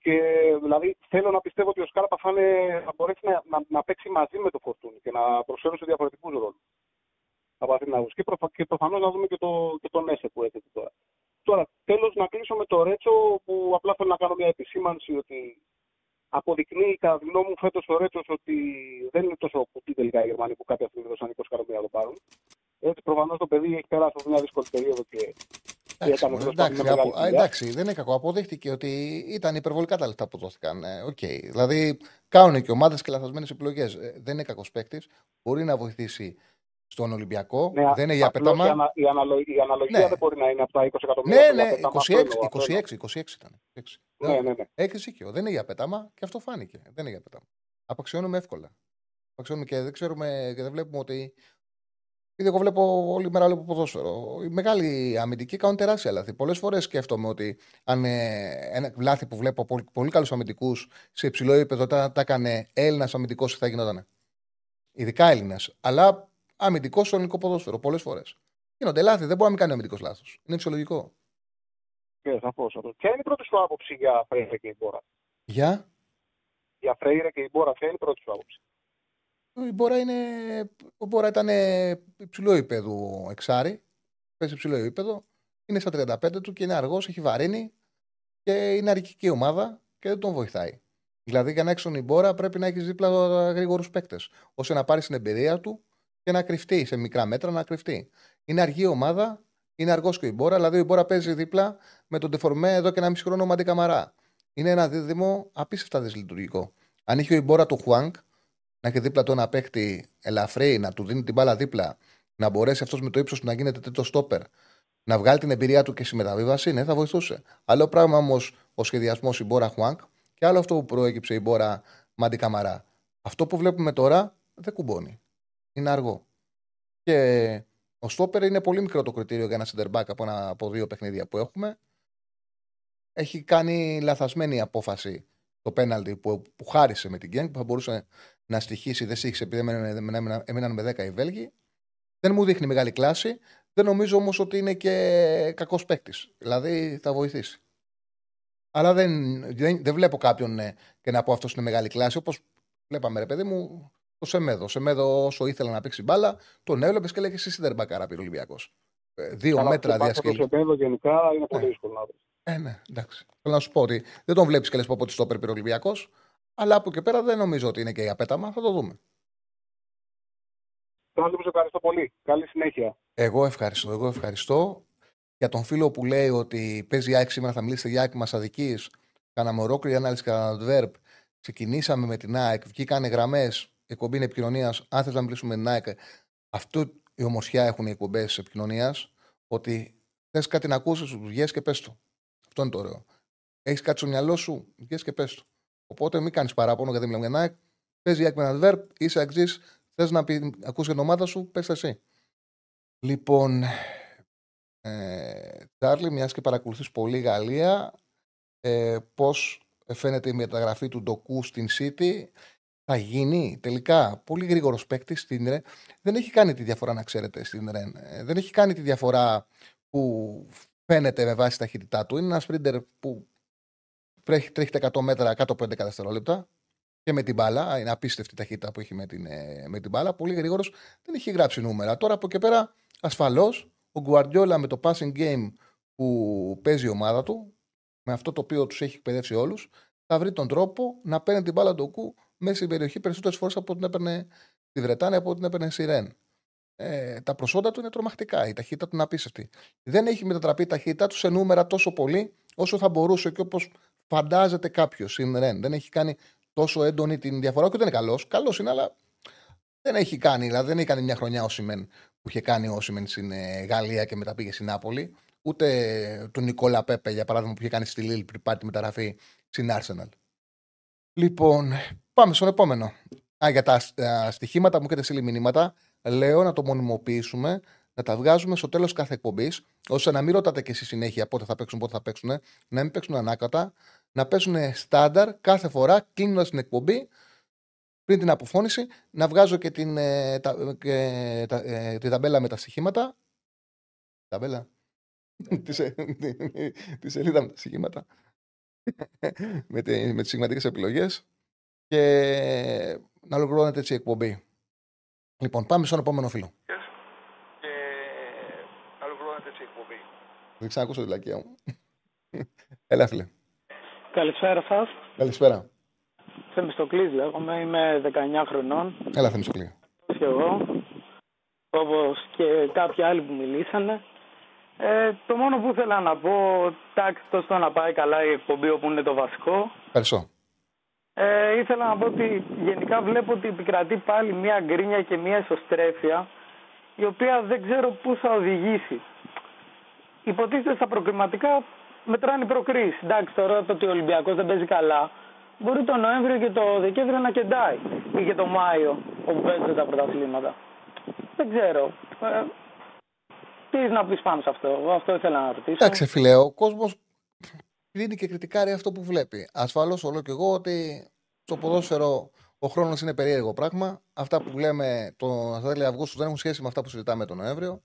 Και δηλαδή θέλω να πιστεύω ότι ο Σκάρπα θα, είναι, θα μπορέσει να, να, να, παίξει μαζί με το Φορτούνι και να προσφέρει σε διαφορετικούς ρόλους. Από αυτήν την Και, προ, και προφανώς να δούμε και, το, και τον Έσε που έρχεται τώρα. Τώρα, τέλος να κλείσω με το Ρέτσο που απλά θέλω να κάνω μια επισήμανση ότι αποδεικνύει κατά τη γνώμη μου φέτος ο Ρέτσος ότι δεν είναι τόσο κουτί τελικά οι Γερμανοί που κάποια στιγμή δώσαν 20 εκατομμύρια να το πάρουν. Έτσι, προφανώς το παιδί έχει περάσει από μια δύσκολη περίοδο και Εντάξει, εντάξει, απο... εντάξει, δεν είναι κακό. Αποδείχτηκε ότι ήταν υπερβολικά τα λεφτά που δόθηκαν. Ε, okay. Δηλαδή, κάνουν και ομάδες και λαθασμένες επιλογές. Ε, δεν είναι κακός παίκτης. Μπορεί να βοηθήσει στον Ολυμπιακό. Ναι, δεν είναι για πέταμα. Η, ανα, η, αναλο, η αναλογία ναι. δεν μπορεί να είναι από τα 20 εκατομμύρια. Ναι, ναι, 26, 26, 26, 26 ήταν. 6. Ναι, ναι, ναι. Έχεις δίκιο. Δεν είναι για πέταμα και αυτό φάνηκε. Δεν είναι για πέταμα. Απαξιώνουμε εύκολα. Απαξιώνουμε και δεν ξέρουμε και δεν βλέπουμε ότι επειδή εγώ βλέπω όλη μέρα βλέπω ποδόσφαιρο. Οι μεγάλοι αμυντικοί κάνουν τεράστια λάθη. Πολλές φορές σκέφτομαι ότι αν ε, ένα λάθη που βλέπω πολύ, πολύ καλούς αμυντικούς σε υψηλό επίπεδο τα, τα έκανε Έλληνας αμυντικός θα γινόταν. Ειδικά Έλληνε. Αλλά αμυντικός στο ελληνικό ποδόσφαιρο πολλές φορές. Γίνονται λάθη. Δεν μπορεί να μην κάνει αμυντικός λάθος. Είναι φυσιολογικό. Ναι, σαφώς. Ποια είναι η πρώτη σου άποψη για Φρέιρε και η Μπόρα; Για; Για Φρέιρε και η Μπόρα, ποια είναι η πρώτη σου άποψη; Η Μπόρα, είναι, ο Μπόρα ήταν υψηλό επίπεδο εξάρι. Παίζει υψηλό επίπεδο. Είναι στα 35 του και είναι αργός, έχει βαρύνει και είναι αρχική ομάδα και δεν τον βοηθάει. Δηλαδή, για να έχει τον Ιμπόρα πρέπει να έχεις δίπλα γρήγορους παίκτες, ώστε να πάρεις την εμπειρία του και να κρυφτεί σε μικρά μέτρα να κρυφτεί. Είναι αργή ομάδα, είναι αργός και ο Ιμπόρα. Δηλαδή, ο Ιμπόρα παίζει δίπλα με τον Τεφορμέ εδώ και ένα μισή χρόνο Μαντί Καμαρά. Είναι ένα δίδυμο απίστευτα δυσλειτουργικό. Αν είχε ο Ιμπόρα του Χουάνκ, να έχει δίπλα του ένα παίχτη ελαφρύ, να του δίνει την μπάλα δίπλα, να μπορέσει αυτός με το ύψος του να γίνεται τέτοιο στόπερ, να βγάλει την εμπειρία του και στη μεταβίβαση, ναι, θα βοηθούσε. Άλλο πράγμα όμως ο σχεδιασμός η Μπόρα Χουάνκ και άλλο αυτό που προέκυψε η Μπόρα Μάντι Καμαρά. Αυτό που βλέπουμε τώρα δεν κουμπώνει. Είναι αργό. Και ο στόπερ είναι πολύ μικρό το κριτήριο για ένα center back από, ένα, από δύο παιχνίδια που έχουμε. Έχει κάνει λαθασμένη απόφαση το πέναλτι που, που χάρισε με την Γκένγκ, που θα μπορούσε να στοιχήσει, δεν στοιχήσει επειδή έμειναν με 10 οι Βέλγοι. Δεν μου δείχνει μεγάλη κλάση. Δεν νομίζω όμως ότι είναι και κακός παίκτης. Δηλαδή θα βοηθήσει. Αλλά δεν, δεν, δεν βλέπω κάποιον ναι, και να πω αυτός είναι μεγάλη κλάση. Όπως βλέπαμε, ρε παιδί μου, το Σεμέδο. Σεμέδο, όσο ήθελε να παίξει μπάλα, τον έβλεπες και λέγε εσύ Σίδερ Μπακάρα πήρε Ολυμπιακός. Ε, δύο μέτρα διασκελή. Το Σεμέδο γενικά είναι πολύ δύσκολο να βρεις. Ε, ναι, εντάξει. Θέλω να σου πω ότι δεν τον βλέπεις και λες πω ότι στο πήρε Ολυμπιακός. Αλλά από εκεί πέρα δεν νομίζω ότι είναι και για πέταμα. Θα το δούμε. Τώρα σε ευχαριστώ πολύ. Καλή συνέχεια. Εγώ ευχαριστώ. Εγώ ευχαριστώ. Για τον φίλο που λέει ότι παίζει ΑΕΚ σήμερα, θα μιλήσετε για ΑΕΚ μας αδική. Κάναμε ολόκληρη ανάλυση κατά adverb. Ξεκινήσαμε με την ΑΕΚ, βγήκαν γραμμές, εκπομπή επικοινωνίας. Αν θες να μιλήσουμε με την ΑΕΚ, αυτό η ομορφιά έχουν οι εκπομπές επικοινωνίας. Ότι θες κάτι να ακούσεις, βγει και πες το. Αυτό είναι το ωραίο. Έχεις κάτι στο μυαλό σου, βγει και πες το. Οπότε μην κάνεις παράπονο γιατί μιλάμε για να Παίζει η με adverb, είσαι αξής, θες να πει, ακούσει την ομάδα σου, πες εσύ. Λοιπόν, ε, Τσάρλι, μιας και παρακολουθείς πολύ Γαλλία, ε, πώς φαίνεται η μεταγραφή του Ντοκού στην City. Θα γίνει τελικά πολύ γρήγορος παίκτη στην Ρεν. Δεν έχει κάνει τη διαφορά, να ξέρετε, στην Ρεν. Ε, δεν έχει κάνει τη διαφορά που φαίνεται με βάση ταχύτητά του. Είναι ένα σπρίντερ που τρέχει, τρέχει τα 100 μέτρα κάτω από 11 δευτερόλεπτα και με την μπάλα. Είναι απίστευτη ταχύτητα που έχει με την, ε, με την μπάλα. Πολύ γρήγορος. Δεν έχει γράψει νούμερα. Τώρα από εκεί πέρα ασφαλώς ο Γκουαρδιόλα με το passing game που παίζει η ομάδα του, με αυτό το οποίο τους έχει εκπαιδεύσει όλους, θα βρει τον τρόπο να παίρνει την μπάλα του κου μέσα στην περιοχή περισσότερες φορές από ό,τι την έπαιρνε στη Βρετάνια, από ό,τι την έπαιρνε στη Ρεν. Ε, τα προσόντα του είναι τρομακτικά. Η ταχύτητα του είναι απίστευτη. Δεν έχει μετατραπεί η ταχύτητά του σε νούμερα τόσο πολύ όσο θα μπορούσε και όπως φαντάζεται κάποιος στην Ρεν. Δεν έχει κάνει τόσο έντονη την διαφορά. Και δεν είναι καλός. Καλός είναι, αλλά δεν έχει κάνει. Δηλαδή δεν έχει κάνει μια χρονιά ο Σιμέν που είχε κάνει ο Σιμέν στην ε, Γαλλία και μετά πήγε στην Νάπολη. Ούτε του Νικόλα Πέπε, για παράδειγμα, που είχε κάνει στη Λίλ πριν πάρει τη μεταγραφή στην Arsenal. Λοιπόν, πάμε στον επόμενο. Α, για τα στοιχήματα μου έχετε στείλει μηνύματα. Λέω να το μονιμοποιήσουμε, να τα βγάζουμε στο τέλος κάθε εκπομπής, ώστε να μην ρωτάτε και στη συνέχεια πότε θα παίξουν, πότε θα παίξουν, να μην παίξουν ανάκατα, να παίζουν στάνταρ κάθε φορά, κλείνοντας την εκπομπή, πριν την αποφώνηση, να βγάζω και την, ε, τα, και, τα, ε, τη ταμπέλα με τα στοιχήματα. Ταμπέλα. (laughs) τη σελίδα με τα στοιχήματα. (laughs) με, τη, με τις σημαντικές επιλογές και να ολοκληρώνεται έτσι η εκπομπή. Λοιπόν, πάμε στον επόμενο φίλο. Και να ολοκληρώνεται έτσι η εκπομπής. Δεν ξανακούσω τη λακία μου. (laughs) Έλα, φίλε. Καλησπέρα σας. Καλησπέρα. Θεμιστοκλής λέγομαι, είμαι 19 χρονών. Έλα, Θεμιστοκλή. Και εγώ, όπως και κάποιοι άλλοι που μιλήσανε. Ε, το μόνο που ήθελα να πω, εντάξει, τόσο να πάει καλά η εκπομπή όπου είναι το βασικό. Ευχαριστώ. Ε, ήθελα να πω ότι γενικά βλέπω ότι επικρατεί πάλι μια γκρίνια και μια εσωστρέφεια η οποία δεν ξέρω πού θα οδηγήσει. Υποτίθεται στα προκριματικά μετράνε οι προκρίσεις. Εντάξει, τώρα το ότι ο Ολυμπιακός δεν παίζει καλά, μπορεί το Νοέμβριο και το Δεκέμβριο να κεντάει ή και το Μάιο όπου παίζουν τα πρωταθλήματα. Δεν ξέρω. Ε, τι να πεις πάνω σε αυτό, αυτό ήθελα να ρωτήσω. Εντάξει, φίλε, ο κόσμος κρίνει και κριτικάρει αυτό που βλέπει. Ασφαλώς, όλο και εγώ ότι στο ποδόσφαιρο ο χρόνος είναι περίεργο πράγμα. Αυτά που λέμε τον τέλη Αυγούστου δεν έχουν σχέση με αυτά που συζητάμε τον Νοέμβριο.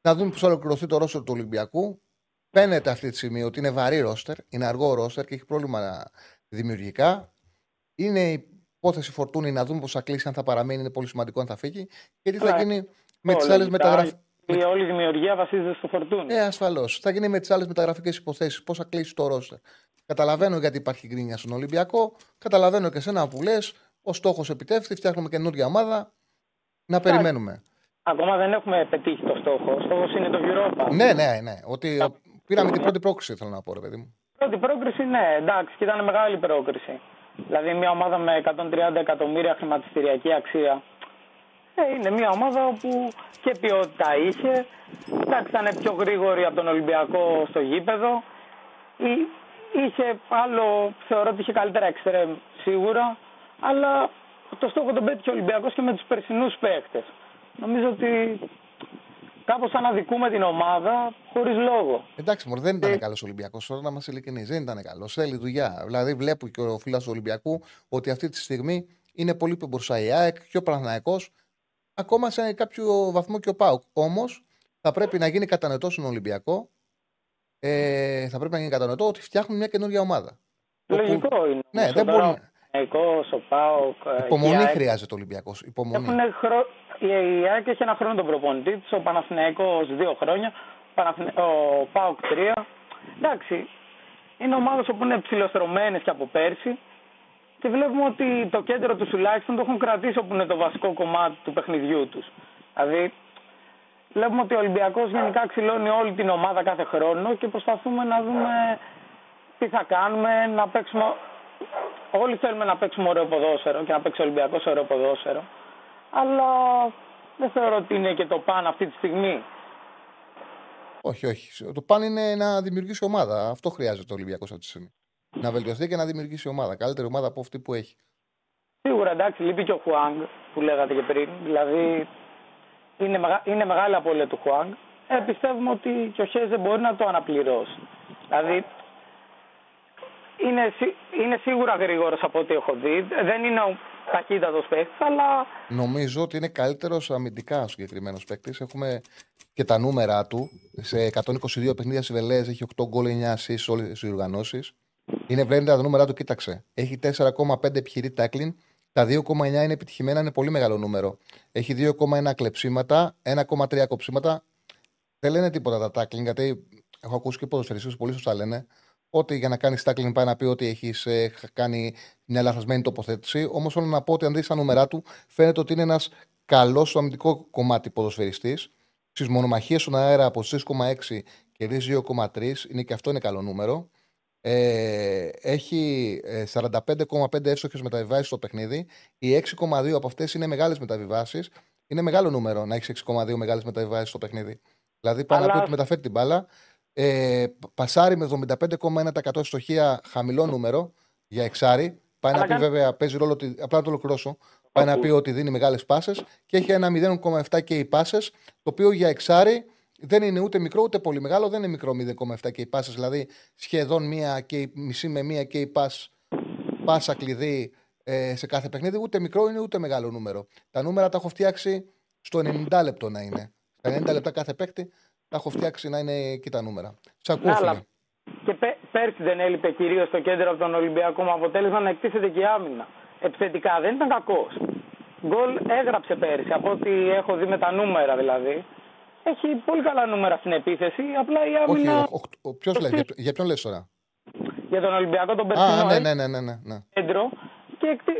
Να δούμε πώς θα ολοκληρωθεί το ρόστερ του Ολυμπιακού. Φαίνεται αυτή τη στιγμή ότι είναι βαρύ ρόστερ, είναι αργό ρόστερ και έχει πρόβλημα δημιουργικά. Είναι η υπόθεση φορτούνη να δούμε πώς θα κλείσει, αν θα παραμείνει, είναι πολύ σημαντικό αν θα φύγει. Και τι θα γίνει με τις άλλες μεταγραφές. Η όλη η δημιουργία βασίζεται στο φορτούνι. Ε, ασφαλώς. Θα γίνει με τις άλλες μεταγραφικές υποθέσεις. Πώς θα κλείσει το ρόστερ. Καταλαβαίνω γιατί υπάρχει γκρίνια στον Ολυμπιακό. Καταλαβαίνω και εσένα που λες. Ο στόχος επιτεύχθη. Φτιάχνουμε καινούργια ομάδα. Να περιμένουμε. Ακόμα δεν έχουμε πετύχει το στόχο. Ο στόχος είναι το Europa. Ναι, ναι, ναι. Ότι πήραμε την πρώτη πρόκριση, θέλω να πω, ρε παιδί μου. Πρώτη πρόκριση, ναι, εντάξει, και ήταν μεγάλη πρόκριση. Δηλαδή μια ομάδα με 130 εκατομμύρια χρηματιστηριακή αξία. Ε, είναι μια ομάδα που και ποιότητα είχε. Εντάξει, ήταν πιο γρήγορη από τον Ολυμπιακό στο γήπεδο. Είχε άλλο, θεωρώ ότι είχε καλύτερα εξτρέμ σίγουρα. Αλλά το στόχο τον πέτυχε ο Ολυμπιακός και με τους περσινούς παίχτε. Νομίζω ότι κάπως αναδικούμε την ομάδα χωρίς λόγο. Εντάξει, μωρέ, δεν ήταν καλός Ολυμπιακός. Τώρα να είμαστε ειλικρινείς, δεν ήταν καλός. Θέλει δουλειά. Δηλαδή, βλέπω και ο φίλος του Ολυμπιακού ότι αυτή τη στιγμή είναι πολύ πιο μπροστά η ΑΕΚ και ο Παναθναϊκό, ακόμα σε κάποιο βαθμό και ο Πάουκ. Όμως θα πρέπει να γίνει κατανοητό στον Ολυμπιακό. Ε, θα πρέπει να γίνει κατανοητό ότι φτιάχνουν μια καινούργια ομάδα. Λογικό όπου... είναι. Ναι, δεν μπορεί. Ο Πάουκ. Υπομονή χρειάζεται ο Ολυμπιακός. Έχουν χρο η ΑΕΚ έχει ένα χρόνο τον προπονητή της, ο Παναθηναϊκός δύο χρόνια, ο ΠΑΟΚ τρία. Εντάξει, είναι ομάδες που είναι ψηλοστρωμένες και από πέρσι και βλέπουμε ότι το κέντρο τους τουλάχιστον το έχουν κρατήσει όπου είναι το βασικό κομμάτι του παιχνιδιού τους. Δηλαδή, βλέπουμε ότι ο Ολυμπιακός γενικά ξυλώνει όλη την ομάδα κάθε χρόνο και προσπαθούμε να δούμε τι θα κάνουμε, να παίξουμε. Όλοι θέλουμε να παίξουμε ωραίο ποδόσφαιρο και να παίξει ο Ολυμπιακός ωραίο ποδόσφαιρο αλλά δεν θεωρώ ότι είναι και το παν αυτή τη στιγμή. Όχι, όχι. Το παν είναι να δημιουργήσει ομάδα. Αυτό χρειάζεται ο Ολυμπιακός αυτή τη στιγμή. Να βελτιωθεί και να δημιουργήσει ομάδα. Καλύτερη ομάδα από αυτή που έχει. Σίγουρα εντάξει, λείπει και ο Χουάνγκ που λέγατε και πριν. Δηλαδή είναι, μεγα... είναι μεγάλη απώλεια του Χουάνγκ. Ε, πιστεύουμε ότι και ο Χέζε μπορεί να το αναπληρώσει. Δηλαδή είναι, είναι σίγουρα γρήγορος από ό,τι έχω δει. Δεν είναι ο ταχύτατος παίκτης, αλλά. Νομίζω ότι είναι καλύτερος αμυντικά ο συγκεκριμένος παίκτης. Έχουμε και τα νούμερα του. Σε 122 παιχνίδια Βελές έχει 8 γκολ 9 σε όλες τις οργανώσει. Είναι βλέπετε τα νούμερα του, κοίταξε. Έχει 4,5 επιχειρή τάκλιν. Τα 2,9 είναι επιτυχημένα, είναι πολύ μεγάλο νούμερο. Έχει 2,1 κλεψίματα, 1,3 κοψίματα. δεν λένε τίποτα τα tackling, γιατί έχω ακούσει και ποδοσφαιριστές πολύ σωστά λένε ότι για να κάνεις tackling πάει να πει ότι έχεις ε, κάνει μια λαθασμένη τοποθέτηση. Όμως θέλω να πω ότι αν δεις τα νούμερά του, φαίνεται ότι είναι ένας καλός στο αμυντικό κομμάτι ποδοσφαιριστής. Στις μονομαχίες στον αέρα από 3,6 κερδίζει 2,3. Είναι και αυτό είναι καλό νούμερο. Ε, έχει 45,5 εύστοχες μεταβιβάσεις στο παιχνίδι. Οι 6,2 από αυτές είναι μεγάλες μεταβιβάσεις. Είναι μεγάλο νούμερο να έχεις 6,2 μεγάλες μεταβιβάσεις στο παιχνίδι. Δηλαδή πάει Αλλά... να πει ότι μεταφέρει την μπάλα. Ε, πασάρει με 75,1% ευστοχία χαμηλό νούμερο για εξάρι. Πάει να πει βέβαια, παίζει ρόλο ότι. Απλά να το ολοκληρώσω. Πάει να πει ότι δίνει μεγάλες πάσες και έχει ένα 0,7 και οι πάσε, το οποίο για εξάρι δεν είναι ούτε μικρό ούτε πολύ μεγάλο, δεν είναι μικρό 0,7 και οι πάσες. Δηλαδή σχεδόν μία και μισή με μία και η πας, πάσα κλειδί ε, σε κάθε παιχνίδι. Ούτε μικρό είναι ούτε μεγάλο νούμερο. Τα νούμερα τα έχω φτιάξει στο 90 λεπτό να είναι. Στα 90 λεπτά κάθε παίκτη τα έχω φτιάξει να είναι εκεί τα νούμερα. Σε ακούω, Και πέ, πέρσι δεν έλειπε κυρίως στο κέντρο από τον Ολυμπιακό με αποτέλεσμα να εκτίθεται και η άμυνα. Επιθετικά δεν ήταν κακός. Γκολ έγραψε πέρσι από ό,τι έχω δει με τα νούμερα δηλαδή. Έχει πολύ καλά νούμερα στην επίθεση. Απλά η άμυνα. Όχι, ποιος λέει, για, για ποιον λες τώρα; Για τον Ολυμπιακό τον περσινό. Α, ναι, ναι, ναι, ναι, ναι. ναι. Κέντρο. Και εκτι...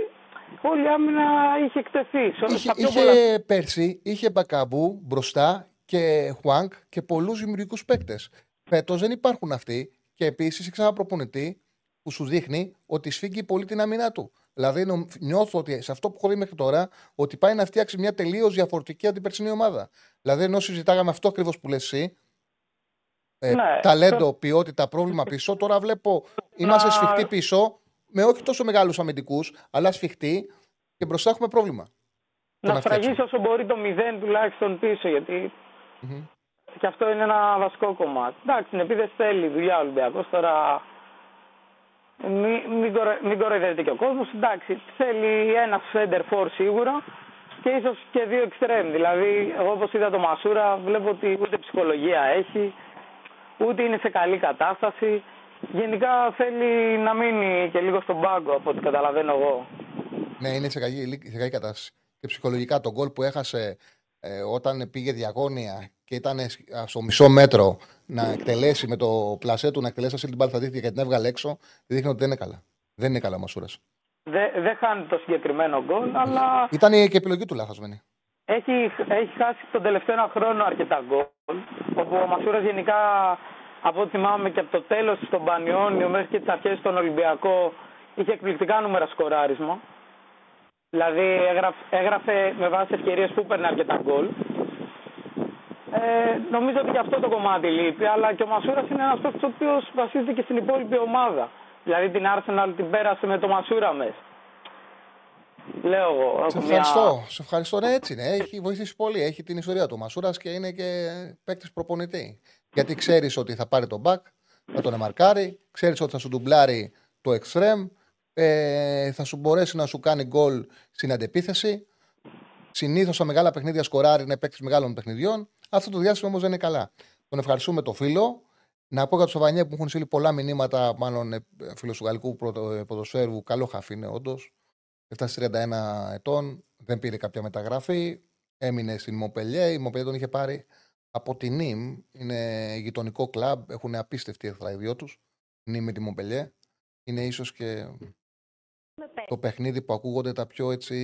όλη η άμυνα είχε εκτεθεί. Είχε, είχε πέρσι, είχε Μπακαμπού μπροστά και Χουάνκ και πολλούς δημιουργικούς παίκτες. Φέτος δεν υπάρχουν αυτοί και επίσης έχει ένα προπονητή που σου δείχνει ότι σφίγγει πολύ την άμυνά του. Δηλαδή, νιώθω ότι σε αυτό που έχω δει μέχρι τώρα, ότι πάει να φτιάξει μια τελείως διαφορετική από την περσινή ομάδα. Δηλαδή, ενώ συζητάγαμε αυτό ακριβώς που λες εσύ, ε, ναι, ταλέντο, το... ποιότητα, πρόβλημα πίσω, τώρα βλέπω είμαστε σφιχτοί πίσω, με όχι τόσο μεγάλους αμυντικούς, αλλά σφιχτοί και μπροστά έχουμε πρόβλημα. Να σφραγίσει όσο μπορεί το μηδέν τουλάχιστον πίσω, γιατί Mm-hmm. Και αυτό είναι ένα βασικό κομμάτι. Εντάξει, την επίθεση θέλει δουλειά ο Ολυμπιακός. Τώρα μην, μην, κορο, μην κοροϊδεύεται και ο κόσμος. Εντάξει, θέλει ένα center for σίγουρα και ίσως και δύο extreme. Δηλαδή, εγώ όπως είδα το Μασούρα, βλέπω ότι ούτε ψυχολογία έχει, ούτε είναι σε καλή κατάσταση. Γενικά θέλει να μείνει και λίγο στον πάγκο από ό,τι καταλαβαίνω εγώ. Ναι, είναι σε καλή, σε καλή κατάσταση. Και ψυχολογικά τον γκολ που έχασε ε, όταν πήγε διαγώνια και ήταν στο μισό μέτρο να εκτελέσει με το πλασέ του, να εκτελέσει αυτή την μπάλα θα και την έβγαλε έξω, δείχνει ότι δεν είναι καλά. Δεν είναι καλά ο Μασούρας. Δεν δε χάνει το συγκεκριμένο γκολ, αλλά. Ήταν και επιλογή του λάθο, Έχει, έχει χάσει τον τελευταίο ένα χρόνο αρκετά γκολ. Όπου ο Μασούρας γενικά, από ό,τι θυμάμαι και από το τέλος στον Πανιόνιο μέχρι και τις αρχές στον Ολυμπιακό, είχε εκπληκτικά νούμερα σκοράρισμα. Δηλαδή έγραφε, έγραφε με βάση ευκαιρίες που έπαιρνε αρκετά γκολ. Ε, νομίζω ότι και αυτό το κομμάτι λείπει, αλλά και ο Μασούρας είναι ένας παίκτης ο οποίος βασίζεται και στην υπόλοιπη ομάδα. Δηλαδή την Arsenal την πέρασε με το Μασούρα μέσα. Λέω εγώ. Σε ευχαριστώ. Μια... Σε ευχαριστώ. Ναι, έτσι είναι. Έχει βοηθήσει πολύ. Έχει την ιστορία του Μασούρας και είναι και παίκτης προπονητή. Γιατί ξέρεις ότι θα πάρει τον μπακ, θα τον εμαρκάρει, ξέρεις ότι θα σου ντουμπλάρει το extreme, ε, θα σου μπορέσει να σου κάνει γκολ στην αντεπίθεση. Συνήθως στα μεγάλα παιχνίδια σκοράρει είναι παίκτης μεγάλων παιχνιδιών. Αυτό το διάστημα όμως δεν είναι καλά. Τον ευχαριστούμε το φίλο. Να πω για τους Σαββανιέ που έχουν στείλει πολλά μηνύματα, μάλλον ε, φίλος του γαλλικού ε, ποδοσφαίρου. Καλό χαφ είναι όντως. Έφτασε 31 ετών. Δεν πήρε κάποια μεταγραφή. Έμεινε στην Μοπελιέ. Η Μοπελιέ τον είχε πάρει από την νιμ. Είναι γειτονικό κλαμπ. Έχουν απίστευτη εχθρά οι δυο τους. Νιμ με τη Μοπελιέ. Είναι ίσως και το παιχνίδι που ακούγονται τα πιο έτσι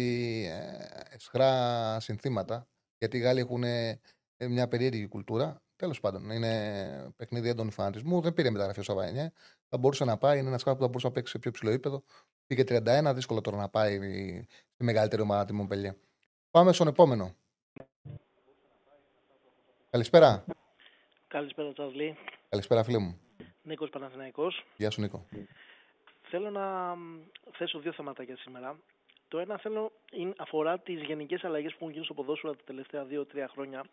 ε, εσχρά συνθήματα. Γιατί οι Γάλλοι έχουν ε, μια περίεργη κουλτούρα. Τέλος πάντων, είναι παιχνίδι έντονου φανατισμού. Δεν πήρε μεταγραφή ο Σαββανιέ. Θα μπορούσε να πάει. Είναι ένας χάρο που θα μπορούσε να παίξει σε πιο ψηλό επίπεδο. Πήγε 31, δύσκολο τώρα να πάει στη μεγαλύτερη ομάδα τη Μομπελιέ. Πάμε στον επόμενο. Καλησπέρα. Καλησπέρα, Τσαρλί. Καλησπέρα, φίλε μου. Νίκος Παναθηναϊκός. Γεια σου, Νίκο. Θέλω να θέσω δύο θέματα για σήμερα. Το ένα θέλω είναι, αφορά τις γενικές αλλαγές που έχουν γίνει στο ποδόσφαιρο τα τελευταία δύο-τρία χρόνια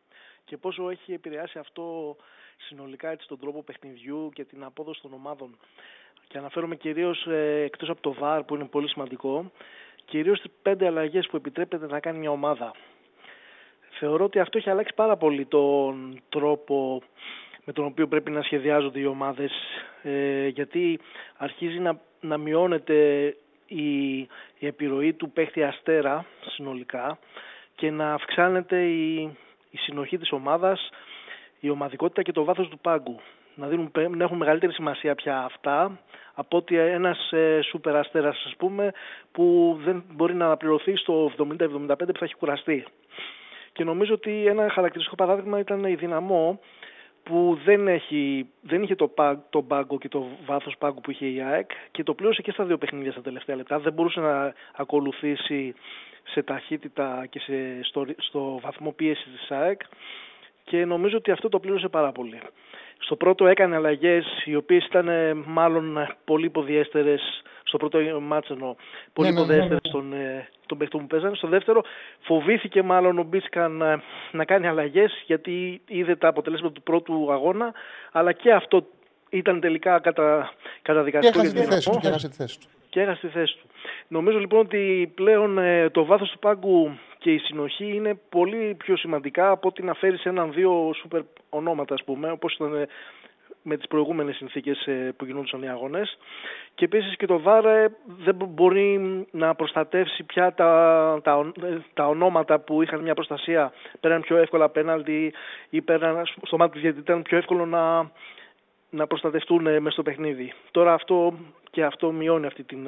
και πόσο έχει επηρεάσει αυτό συνολικά έτσι, τον τρόπο παιχνιδιού και την απόδοση των ομάδων. Και αναφέρομαι κυρίως ε, εκτός από το ΒΑΡ που είναι πολύ σημαντικό, κυρίως τις πέντε αλλαγές που επιτρέπεται να κάνει μια ομάδα. Θεωρώ ότι αυτό έχει αλλάξει πάρα πολύ τον τρόπο με τον οποίο πρέπει να σχεδιάζονται οι ομάδες ε, γιατί αρχίζει να, να μειώνεται η, η επιρροή του παίχτη αστέρα συνολικά και να αυξάνεται η, η συνοχή της ομάδας, η ομαδικότητα και το βάθος του πάγκου. Να, δίνουν, να έχουν μεγαλύτερη σημασία πια αυτά από ότι ένας ε, σούπερ αστέρας ας πούμε που δεν μπορεί να αναπληρωθεί στο 70-75 που θα έχει κουραστεί. Και νομίζω ότι ένα χαρακτηριστικό παράδειγμα ήταν η Δυναμό που δεν, έχει, δεν είχε το, το πάγκο και το βάθος πάγκου που είχε η ΑΕΚ και το πλήρωσε και στα δύο παιχνίδια στα τελευταία λεπτά. Δεν μπορούσε να ακολουθήσει σε ταχύτητα και σε, στο, στο βαθμό πίεσης της ΑΕΚ και νομίζω ότι αυτό το πλήρωσε πάρα πολύ. Στο πρώτο έκανε αλλαγές οι οποίες ήταν ε, μάλλον πολύ ποδιέστερες στο πρώτο μάτσενο, πολύ ναι, ναι, ναι, ναι. στον, ε, τον παίχτο που παίζανε. Στο δεύτερο φοβήθηκε μάλλον ο Μπίτσκα να, να κάνει αλλαγές γιατί είδε τα αποτελέσματα του πρώτου αγώνα αλλά και αυτό ήταν τελικά κατα, καταδικαστικό. Και έχασε τη θέση του. Και έχασε τη θέση του. Και έχασε τη θέση του. Νομίζω λοιπόν ότι πλέον ε, το βάθος του πάγκου και η συνοχή είναι πολύ πιο σημαντικά από ότι να φέρεις έναν-δύο σούπερ ονόματα, ας πούμε, όπως ήταν ε, με τις προηγούμενες συνθήκες ε, που γινόντουσαν οι αγώνες. Και επίσης και το ΒΑΡ δεν μπορεί να προστατεύσει πια τα, τα, τα ονόματα που είχαν μια προστασία, πέραν πιο εύκολα πέναλτι ή πέραν στο μάτι του γιατί ήταν πιο εύκολο να, να προστατευτούν μέσα στο παιχνίδι. Τώρα αυτό και αυτό μειώνει αυτή την,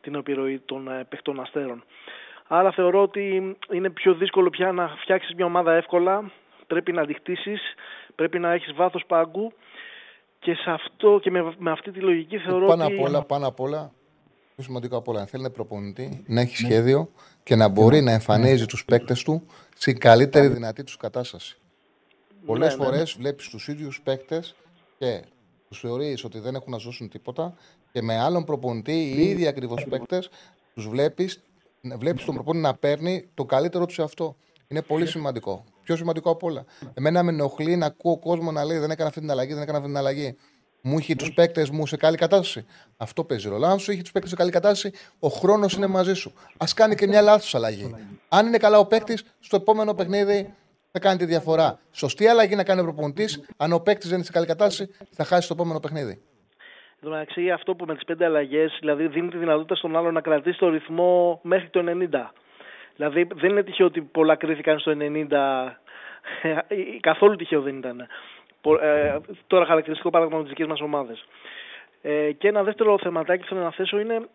την επιρροή των παιχτών αστέρων. Άρα θεωρώ ότι είναι πιο δύσκολο πια να φτιάξεις μια ομάδα εύκολα. Πρέπει να αντιχτήσεις, πρέπει να έχεις βάθος πάγκου και σε αυτό και με, με αυτή τη λογική θεωρώ πάνω ότι... Απ όλα, πάνω απ' όλα, πιο σημαντικό απ' όλα, αν θέλει να προπονητή, να έχει σχέδιο και να μπορεί να εμφανίζει τους παίκτες του στην καλύτερη δυνατή τους κατάσταση. Πολλές ναι, φορές ναι. βλέπεις τους ίδιους παίκτες και τους θεωρείς ότι δεν έχουν να ζώσουν τίποτα και με άλλον προπονητή οι ίδιοι ακριβώς παίκτες τους βλέπεις βλέπεις τον προπόνη να παίρνει το καλύτερο του σε αυτό. Είναι πολύ σημαντικό. Πιο σημαντικό από όλα. Εμένα με ενοχλεί να ακούω κόσμο να λέει δεν έκανα αυτή την αλλαγή, δεν έκανα αυτή την αλλαγή. Μου είχε τους παίκτες μου σε καλή κατάσταση. Αυτό παίζει ρόλο. Αν σου είχε τους παίκτες σε καλή κατάσταση, ο χρόνος είναι μαζί σου. Α κάνει και μια λάθος αλλαγή. Αν είναι καλά ο παίκτης, στο επόμενο παιχνίδι θα κάνει τη διαφορά. Σωστή αλλαγή να κάνει ο προπονητής. Αν ο παίκτης δεν είναι σε καλή κατάσταση, θα χάσει το επόμενο παιχνίδι. Εν τω μεταξύ, αυτό που με τις πέντε αλλαγές, δηλαδή δίνει τη δυνατότητα στον άλλο να κρατήσει το ρυθμό μέχρι το 90. Δηλαδή, δεν είναι τυχαίο ότι πολλά κρίθηκαν στο 90. Καθόλου τυχαίο δεν ήταν. Ε, τώρα, χαρακτηριστικό παράδειγμα με τις δικές μας ομάδες. Ε, και ένα δεύτερο θεματάκι που θέλω να θέσω είναι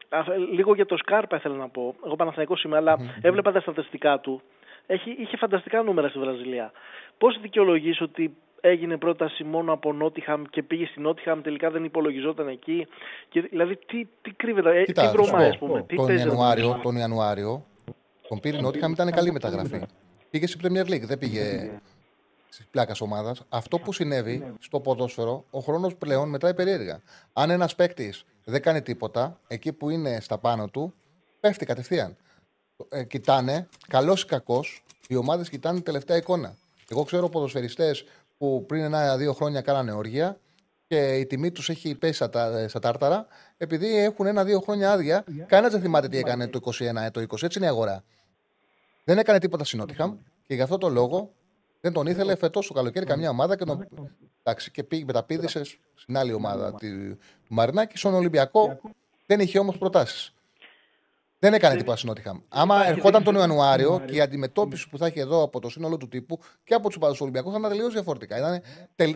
λίγο για το Σκάρπα, ήθελα να πω. Εγώ Παναθανικό είμαι, αλλά έβλεπα τα στατιστικά του. Έχει, είχε φανταστικά νούμερα στη Βραζιλία. Πώς δικαιολογείς ότι έγινε πρόταση μόνο από Νότιχαμ και πήγε στην Νότιχαμ, τελικά δεν υπολογιζόταν εκεί; Και, δηλαδή, τι, τι κρύβεται, ε, Κοίτα, τι βρωμάει, ας πούμε. Τι τον, Ιανουάριο, τον Ιανουάριο, τον πήρε Νότιχαμ, ήταν καλή μεταγραφή. Πήγε στην Premier League, δεν πήγε τη πλάκας ομάδας. Αυτό που συνέβη στο ποδόσφαιρο, ο χρόνος πλέον μετράει περίεργα. Αν ένας παίκτης δεν κάνει τίποτα, εκεί που είναι στα πάνω του, πέφτει κατευθείαν. Ε, κοιτάνε, καλός ή κακός, οι ομάδες κοιτάνε τελευταία εικόνα. Εγώ ξέρω ποδοσφαιριστές που πριν ένα-δύο χρόνια κάνανε όργια και η τιμή τους έχει πέσει στα, τάρταρα επειδή έχουν ένα-δύο χρόνια άδεια. Yeah. Κανένας δεν θυμάται τι έκανε το 21, το 20. Έτσι είναι η αγορά. Δεν έκανε τίποτα συνότυχα και γι' αυτό το λόγο δεν τον ήθελε φετός το καλοκαίρι καμιά ομάδα και, τον... Εντάξει, και πήγε μεταπίδησε στην άλλη ομάδα του Μαρινάκη. Στον Ολυμπιακό δεν είχε όμως προτάσεις. Δεν έκανε τίποτα στην Νότιχαμ. Άμα ερχόταν τον Ιανουάριο και η αντιμετώπιση που θα έχει εδώ από το σύνολο του τύπου και από τους παδού Ολυμπιακού θα ήταν τελείως διαφορετικά. Ήταν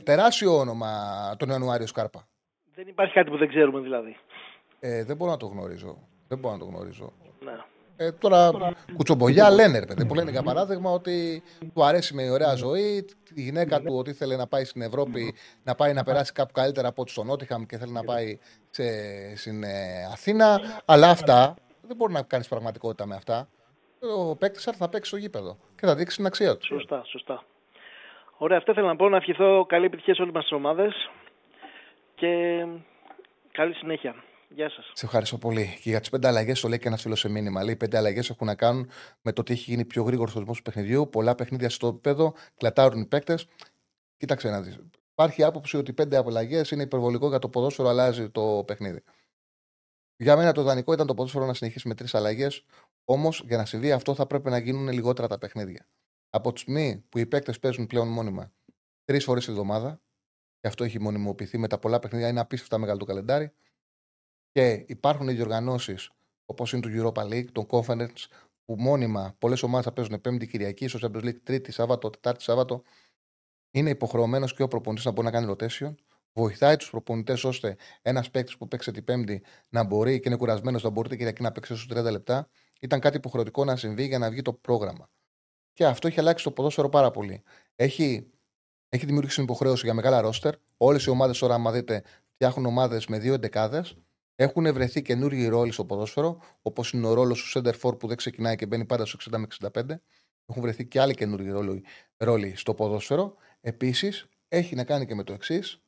τεράστιο όνομα τον Ιανουάριο Σκάρπα. Δεν υπάρχει κάτι που δεν ξέρουμε δηλαδή. Ε, δεν μπορώ να το γνωρίζω. Δεν μπορώ να το γνωρίζω. Ναι. Ε, τώρα, κουτσομπογιά λένε, ρε παιδί, που λένε για παράδειγμα ότι του αρέσει με η ωραία ζωή, τη γυναίκα του ότι ήθελε να πάει στην Ευρώπη, να πάει να περάσει κάπου καλύτερα από ό,τι στο Νότιχαμ και θέλει να πάει σε, στην ε, Αθήνα. Αλλά αυτά δεν μπορεί να κάνεις πραγματικότητα με αυτά. Ο παίκτης θα παίξει στο γήπεδο και θα δείξει την αξία του. Σωστά, σωστά. Ωραία, αυτό θέλω να πω. Να ευχηθώ καλή επιτυχία σε όλες μας τις ομάδες και καλή συνέχεια. Γεια σας. Σε ευχαριστώ πολύ. Και για τις πέντε αλλαγές, το λέει και ένας φίλος σε μήνυμα. Λέει: Πέντε αλλαγές έχουν να κάνουν με το ότι έχει γίνει πιο γρήγορος ο του παιχνιδιού. Πολλά παιχνίδια στο επίπεδο, κλατάρουν οι παίκτες. Κοίταξε να δεις. Υπάρχει άποψη ότι πέντε αλλαγές είναι υπερβολικό για το ποδόσφαιρο, αλλάζει το παιχνίδι. Για μένα το δανεικό ήταν το ποδόσφαιρο να συνεχίσει με τρεις αλλαγές. Όμως για να συμβεί αυτό θα πρέπει να γίνουν λιγότερα τα παιχνίδια. Από τη στιγμή που οι παίκτες παίζουν πλέον μόνιμα τρεις φορές τη εβδομάδα, και αυτό έχει μονιμοποιηθεί με τα πολλά παιχνίδια, είναι απίστευτα μεγάλο το καλεντάρι. Και υπάρχουν οι διοργανώσει όπως είναι του Europa League, τον Conference, που μόνιμα πολλές ομάδες θα παίζουν Πέμπτη Κυριακή, στο Champions League Τρίτη Σάββατο, Τετάρτη Σάββατο. είναι υποχρεωμένος και ο προπονητής να μπορεί να κάνει rotation. Βοηθάει τους προπονητές ώστε ένας παίκτης που παίξει την Πέμπτη να μπορεί και είναι κουρασμένος να μπορεί την Κυριακή να παίξει στους 30 λεπτά. Ήταν κάτι υποχρεωτικό να συμβεί για να βγει το πρόγραμμα. Και αυτό έχει αλλάξει το ποδόσφαιρο πάρα πολύ. Έχει, έχει δημιουργήσει υποχρέωση για μεγάλα ρόστερ. Όλες οι ομάδες τώρα, άμα δείτε, φτιάχνουν ομάδες με δύο εντεκάδες. Έχουν βρεθεί καινούργιοι ρόλοι στο ποδόσφαιρο, όπως είναι ο ρόλος του Center For που δεν ξεκινάει και μπαίνει πάντα στο 60 με 65. Έχουν βρεθεί και άλλοι καινούργιοι ρόλοι στο ποδόσφαιρο. Επίσης, έχει να κάνει και με το εξής.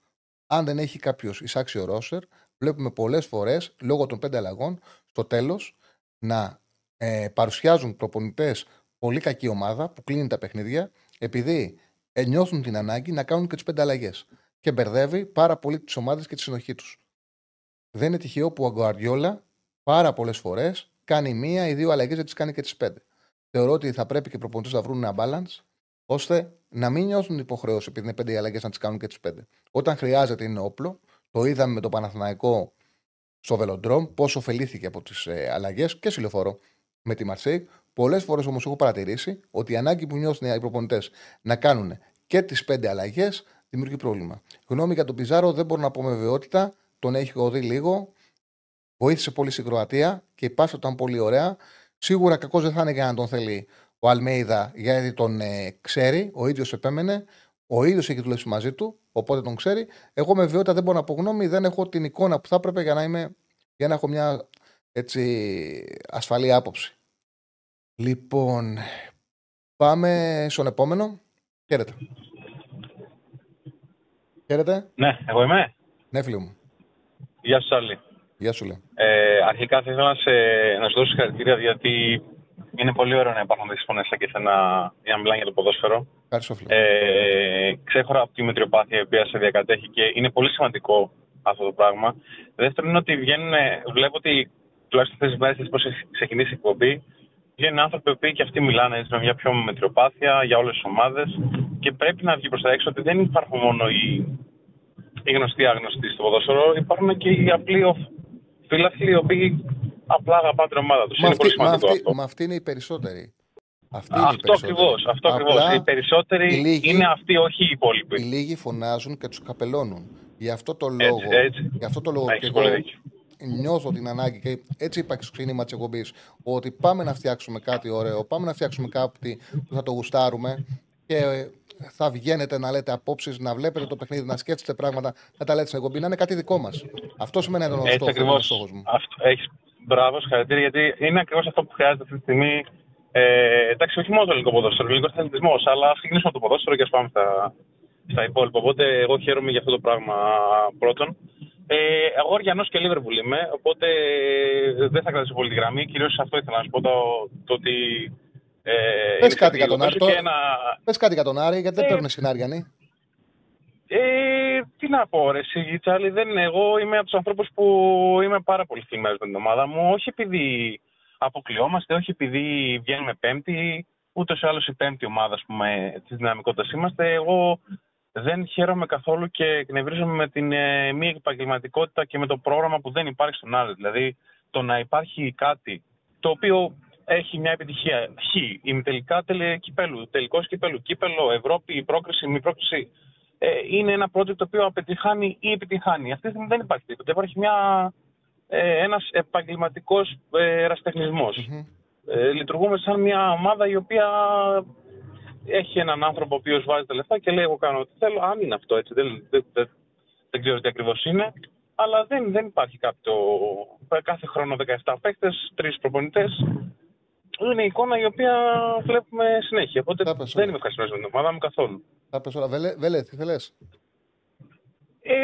Αν δεν έχει κάποιος εισάξιο ρόστερ, βλέπουμε πολλές φορές λόγω των πέντε αλλαγών στο τέλος να ε, παρουσιάζουν προπονητές πολύ κακή ομάδα που κλείνει τα παιχνίδια επειδή ε, νιώθουν την ανάγκη να κάνουν και τις πέντε αλλαγές. Και μπερδεύει πάρα πολύ τις ομάδες και τη συνοχή τους. Δεν είναι τυχαίο που ο Αγκουαριόλα πάρα πολλές φορές κάνει μία ή δύο αλλαγές και τις κάνει και τις πέντε. Θεωρώ ότι θα πρέπει και οι προπονητές να βρουν ένα balance ώστε να μην νιώθουν υποχρέωση επειδή είναι πέντε οι αλλαγές να τις κάνουν και τι πέντε. Όταν χρειάζεται είναι όπλο. Το είδαμε με το Παναθηναϊκό στο Βελοντρόμ, πόσο ωφελήθηκε από τις ε, αλλαγές και στη λεωφόρο με τη Μαρσέη. Πολλές φορές όμως έχω παρατηρήσει ότι η ανάγκη που νιώθουν οι προπονητές να κάνουν και τις πέντε αλλαγές δημιουργεί πρόβλημα. Γνώμη για τον Πιζάρο δεν μπορώ να πω με βεβαιότητα. Τον έχει δει λίγο. Βοήθησε πολύ στην Κροατία και η πάστα ήταν πολύ ωραία. Σίγουρα κακός δεν θα είναι για να τον θέλει ο Αλμέιδα γιατί τον ε, ξέρει. Ο ίδιος επέμενε. Ο ίδιος έχει δουλέψει μαζί του, οπότε τον ξέρει. Εγώ με βεβαιότητα δεν μπορώ να πω γνώμη, δεν έχω την εικόνα που θα έπρεπε για να, είμαι, για να έχω μια έτσι, ασφαλή άποψη. Λοιπόν, πάμε στον επόμενο. Χαίρετε. Χαίρετε. Ναι, εγώ είμαι. Ναι, φίλο μου. Γεια σου, Σάλι. Γεια σου, λέει. Ε, αρχικά θα ήθελα να, σε, να σου δώσω συγχαρητήρια γιατί είναι πολύ ωραίο να υπάρχουν τέτοιε φωνές και εσένα για να μιλάνε για το ποδόσφαιρο. Ευχαριστώ, φίλε. Ε, ξέχωρα από τη μετριοπάθεια η οποία σε διακατέχει και είναι πολύ σημαντικό αυτό το πράγμα. Δεύτερον είναι ότι βγαίνουν, βλέπω ότι τουλάχιστον αυτέ τι μέρε πώς έχει ξεκινήσει η εκπομπή, βγαίνουν άνθρωποι που και αυτοί μιλάνε έτσι, με μια πιο μετριοπάθεια για όλες τις ομάδες και πρέπει να βγει προς τα έξω ότι δεν υπάρχουν μόνο οι, οι γνωστοί άγνωστοι στο ποδόσφαιρο, υπάρχουν και οι απλοί φίλαθλοι οι οποίοι απλά αγαπάνε την ομάδα τους. Είναι πολύ σημαντικό αυτή, αυτό. Μα αυτοί είναι οι περισσότεροι. Αυτή είναι αυτό ακριβώς. Αυτό ακριβώς. Οι περισσότεροι οι λίγοι, είναι αυτοί, όχι οι υπόλοιποι. Οι λίγοι φωνάζουν και τους καπελώνουν. Γι' αυτό το λόγο, έτσι, έτσι. Γι αυτό το λόγο Έχεις και πολύ εγώ δίκιο. νιώθω την ανάγκη και έτσι είπα και στο ξεκίνημα της εκπομπής ότι πάμε να φτιάξουμε κάτι ωραίο, πάμε να φτιάξουμε κάτι που θα το γουστάρουμε και ε, θα βγαίνετε να λέτε απόψεις, να βλέπετε το παιχνίδι, να σκέφτεστε πράγματα, να τα λέτε στην εκπομπή, να είναι κάτι δικό μας. Αυτό σημαίνει ένα Έτσι ακριβώς. Έχει μπράβο, συγχαρητήρια, γιατί είναι ακριβώς αυτό που χρειάζεται αυτή τη στιγμή. Ε, εντάξει, όχι μόνο το ελληνικό ποδόσφαιρο, ο ελληνικός αθλητισμός, αλλά ας ξεκινήσουμε από το ποδόσφαιρο και ας πάμε στα, στα υπόλοιπα. Οπότε εγώ χαίρομαι για αυτό το πράγμα πρώτον. Ε, εγώ Αριανό και Λίβερπουλ είμαι, οπότε δεν θα κρατήσω πολύ τη γραμμή. Κυρίως αυτό ήθελα να σου πω το, το ότι. Ε, Πες κάτι για τον Άρη. και ένα... Πες κάτι για τον Άρη, γιατί δεν Ε, παίρνουν συνάριανοι. Ε, τι να πω, ρε, εσύ, Τσάρλι, δεν, εγώ είμαι από τους ανθρώπους που είμαι πάρα πολύ θυμμένο με την ομάδα μου. Όχι επειδή αποκλειόμαστε, όχι επειδή βγαίνουμε πέμπτη, ούτως ή άλλως η πέμπτη ομάδα της δυναμικότητας είμαστε. Εγώ δεν χαίρομαι καθόλου και εκνευρίζομαι με την ε, μη επαγγελματικότητα και με το πρόγραμμα που δεν υπάρχει στον άλλο. Δηλαδή, το να υπάρχει κάτι το οποίο έχει μια επιτυχία. Χ, ημιτελικά τελε, κυπέλου, τελικός κυπέλου, κύπελο, Ευρώπη, πρόκριση, μη πρόκριση. Ε, είναι ένα project το οποίο αποτυχάνει ή επιτυχάνει. Αυτή τη στιγμή δεν υπάρχει τίποτα. Υπάρχει μια, ε, ένας επαγγελματικός ε, ερασιτεχνισμός. Ε, λειτουργούμε σαν μια ομάδα η οποία έχει έναν άνθρωπο ο οποίος βάζει τα λεφτά και λέει εγώ κάνω ό,τι θέλω. Αν είναι αυτό έτσι, δεν, δεν, δεν, δεν ξέρω τι ακριβώς είναι. Αλλά δεν, δεν υπάρχει κάποιο... Κάθε χρόνο 17 παίκτες, τρεις προπονητές. Είναι η εικόνα η οποία βλέπουμε συνέχεια. Οπότε δεν είμαι ευχαριστημένος με την ομάδα μου καθόλου. Θα πες όλα. Βέλε, Βέλε, τι θέλεις. Ε,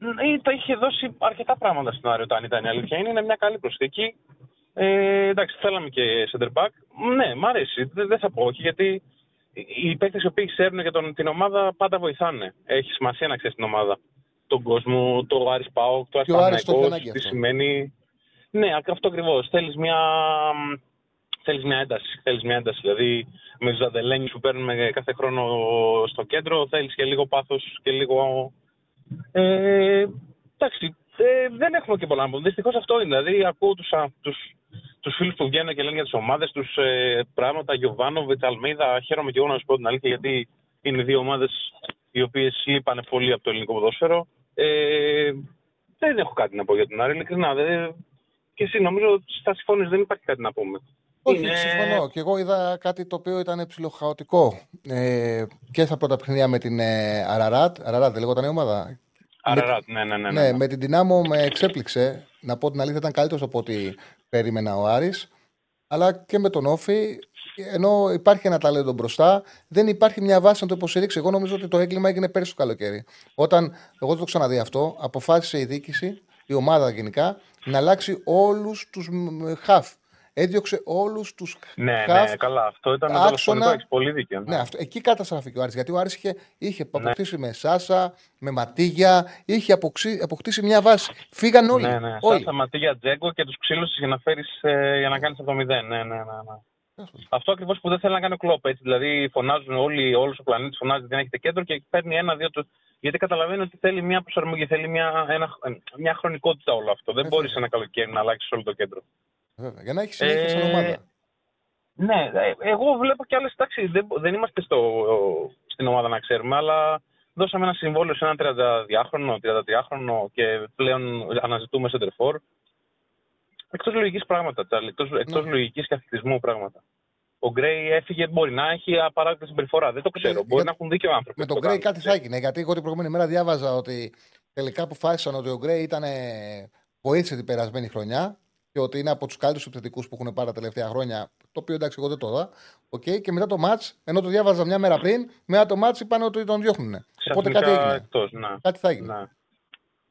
ε, τα είχε δώσει αρκετά πράγματα στην Άριο αν ήταν η αλήθεια. Είναι, είναι μια καλή προσθήκη. Ε, εντάξει, θέλαμε και center back. Ναι, μ' αρέσει. Δεν, δεν θα πω όχι, γιατί οι παίκτες οι οποίοι ξέρουν για τον, την ομάδα πάντα βοηθάνε. Έχει σημασία να ξέρεις την ομάδα. Τον κόσμο, το Άρης Πάοκ, το Και ο Άρης το έχει Ασταναϊκός, ανάγκη τι αυτό. σημαίνει. Ναι, αυτό ακριβώς. Θέλεις μια, θέλεις μια ένταση. Θέλεις μια ένταση. Δηλαδή με τους Ζαντελένιου που παίρνουμε κάθε χρόνο στο κέντρο, θέλεις και λίγο πάθος και λίγο. Ε, εντάξει, ε, δεν έχουμε και πολλά να πούμε. Δυστυχώς αυτό είναι. Δηλαδή, ακούω του τους, τους φίλους που βγαίνουν και λένε για τις ομάδες τους ε, πράγματα. Γιωβάνοβιτς, Αλμίδα. Χαίρομαι και εγώ να σου πω την αλήθεια, γιατί Είναι δύο ομάδες οι οποίες λείπανε πολύ από το ελληνικό ποδόσφαιρο. Ε, δεν έχω κάτι να πω για τον Άρη, ειλικρινά. Δεν... Και εσύ νομίζω ότι θα συμφωνεί, δεν υπάρχει κάτι να πούμε. Όχι, είναι... συμφωνώ. Και εγώ είδα κάτι το οποίο ήταν ψιλοχαοτικό. Ε, και στα πρώτα παιχνίδια με την ε, Αραράτ. Αραράτ, δεν λέγονταν η ομάδα; Αραράτ, ναι, ναι, ναι, ναι, ναι. Με την Δυνάμω με εξέπληξε. Να πω την αλήθεια, ήταν καλύτερος από ό,τι περίμενα ο Άρης. Αλλά και με τον Όφη, ενώ υπάρχει ένα ταλέντο μπροστά, δεν υπάρχει μια βάση να το υποστηρίξει. Εγώ νομίζω ότι το έγκλημα έγινε πέρυσι το καλοκαίρι. Όταν, εγώ δεν το ξαναδεί αυτό, αποφάσισε η διοίκηση, η ομάδα γενικά, να αλλάξει όλους τους χαφ έδιωξε όλους τους ναι, Ναι, καλά. Αυτό ήταν άξονα... το πολύ δίκιο. Ναι. ναι, αυτό, εκεί καταστράφηκε ο Άρης. Γιατί ο Άρης είχε, είχε ναι. αποκτήσει με Σάσα, με Ματίγια, είχε αποκτήσει μια βάση. Φύγαν όλοι. Ναι, ναι. Όλοι. Σάσα, Ματίγια, Τζέγκο και τους ξύλωσε για να, φέρεις, ε, για να κάνεις από το μηδέν. Ναι, ναι, ναι. ναι. Αυτό ακριβώς που δεν θέλει να κάνει ο κλοπ. Έτσι. Δηλαδή, φωνάζουν όλοι, όλος ο πλανήτης φωνάζει ότι δεν έχετε κέντρο και παίρνει ένα-δύο του. Γιατί καταλαβαίνει ότι θέλει μια προσαρμογή, θέλει μια, ένα, μια χρονικότητα όλο αυτό. Δεν μπορείς ένα καλοκαίρι να αλλάξεις όλο το κέντρο. Βέβαια. Για να έχεις συνέχεια στην ομάδα. Ε, ναι, ε, εγώ βλέπω κι άλλες. Εντάξει, δεν, δεν είμαστε στο, στην ομάδα να ξέρουμε, αλλά δώσαμε ένα συμβόλαιο σε ένα 32χρονο, 33χρονο και πλέον αναζητούμε σεντερφόρ. Εκτός λογικής πράγματα, Τσάρλι. Εκτός ναι. λογικής και αθλητισμού πράγματα. Ο Γκρέι έφυγε, μπορεί να έχει απαράδεκτη συμπεριφορά. Δεν το ξέρω. Για, μπορεί να έχουν δίκιο άνθρωποι. Με τον Γκρέι κάτι θα έγινε. Γιατί εγώ την προηγούμενη μέρα διάβαζα ότι τελικά αποφάσισαν ότι ο Γκρέι ήταν βοήθησε την περασμένη χρονιά και ότι είναι από τους καλύτερους επιθετικούς που έχουν πάρει τα τελευταία χρόνια. Το οποίο εντάξει, εγώ δεν το είδα. Okay, και μετά το ματ, ενώ το διάβαζα μια μέρα πριν, μετά το ματ είπαν ότι τον διώχνουν. Οπότε κάτι έγινε. Εκτός, ναι. Κάτι θα έγινε. Ναι.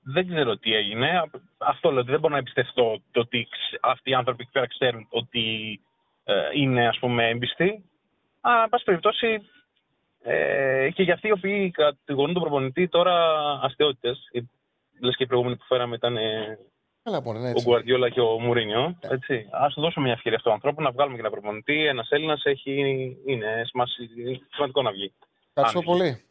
Δεν ξέρω τι έγινε. Αυτό λέω ότι δεν μπορώ να εμπιστευτώ το ότι αυτοί οι άνθρωποι εκεί πέρα ξέρουν ότι ε, είναι ας πούμε έμπιστοι. Αλλά, εν πάση περιπτώσει, ε, και για αυτοί οι οποίοι κατηγορούν τον προπονητή τώρα αστεότητες. Λες και οι προηγούμενοι που φέραμε ήταν ε, Καλά, μπορεί, ναι, ο Γκουαρδιόλα και ο Μουρίνιο. Yeah. Α του δώσουμε μια ευκαιρία αυτόν τον άνθρωπο να βγάλουμε και ένα προπονητή. Ένας Έλληνας έχει. Είναι σημαντικό να βγει. Ευχαριστώ πολύ.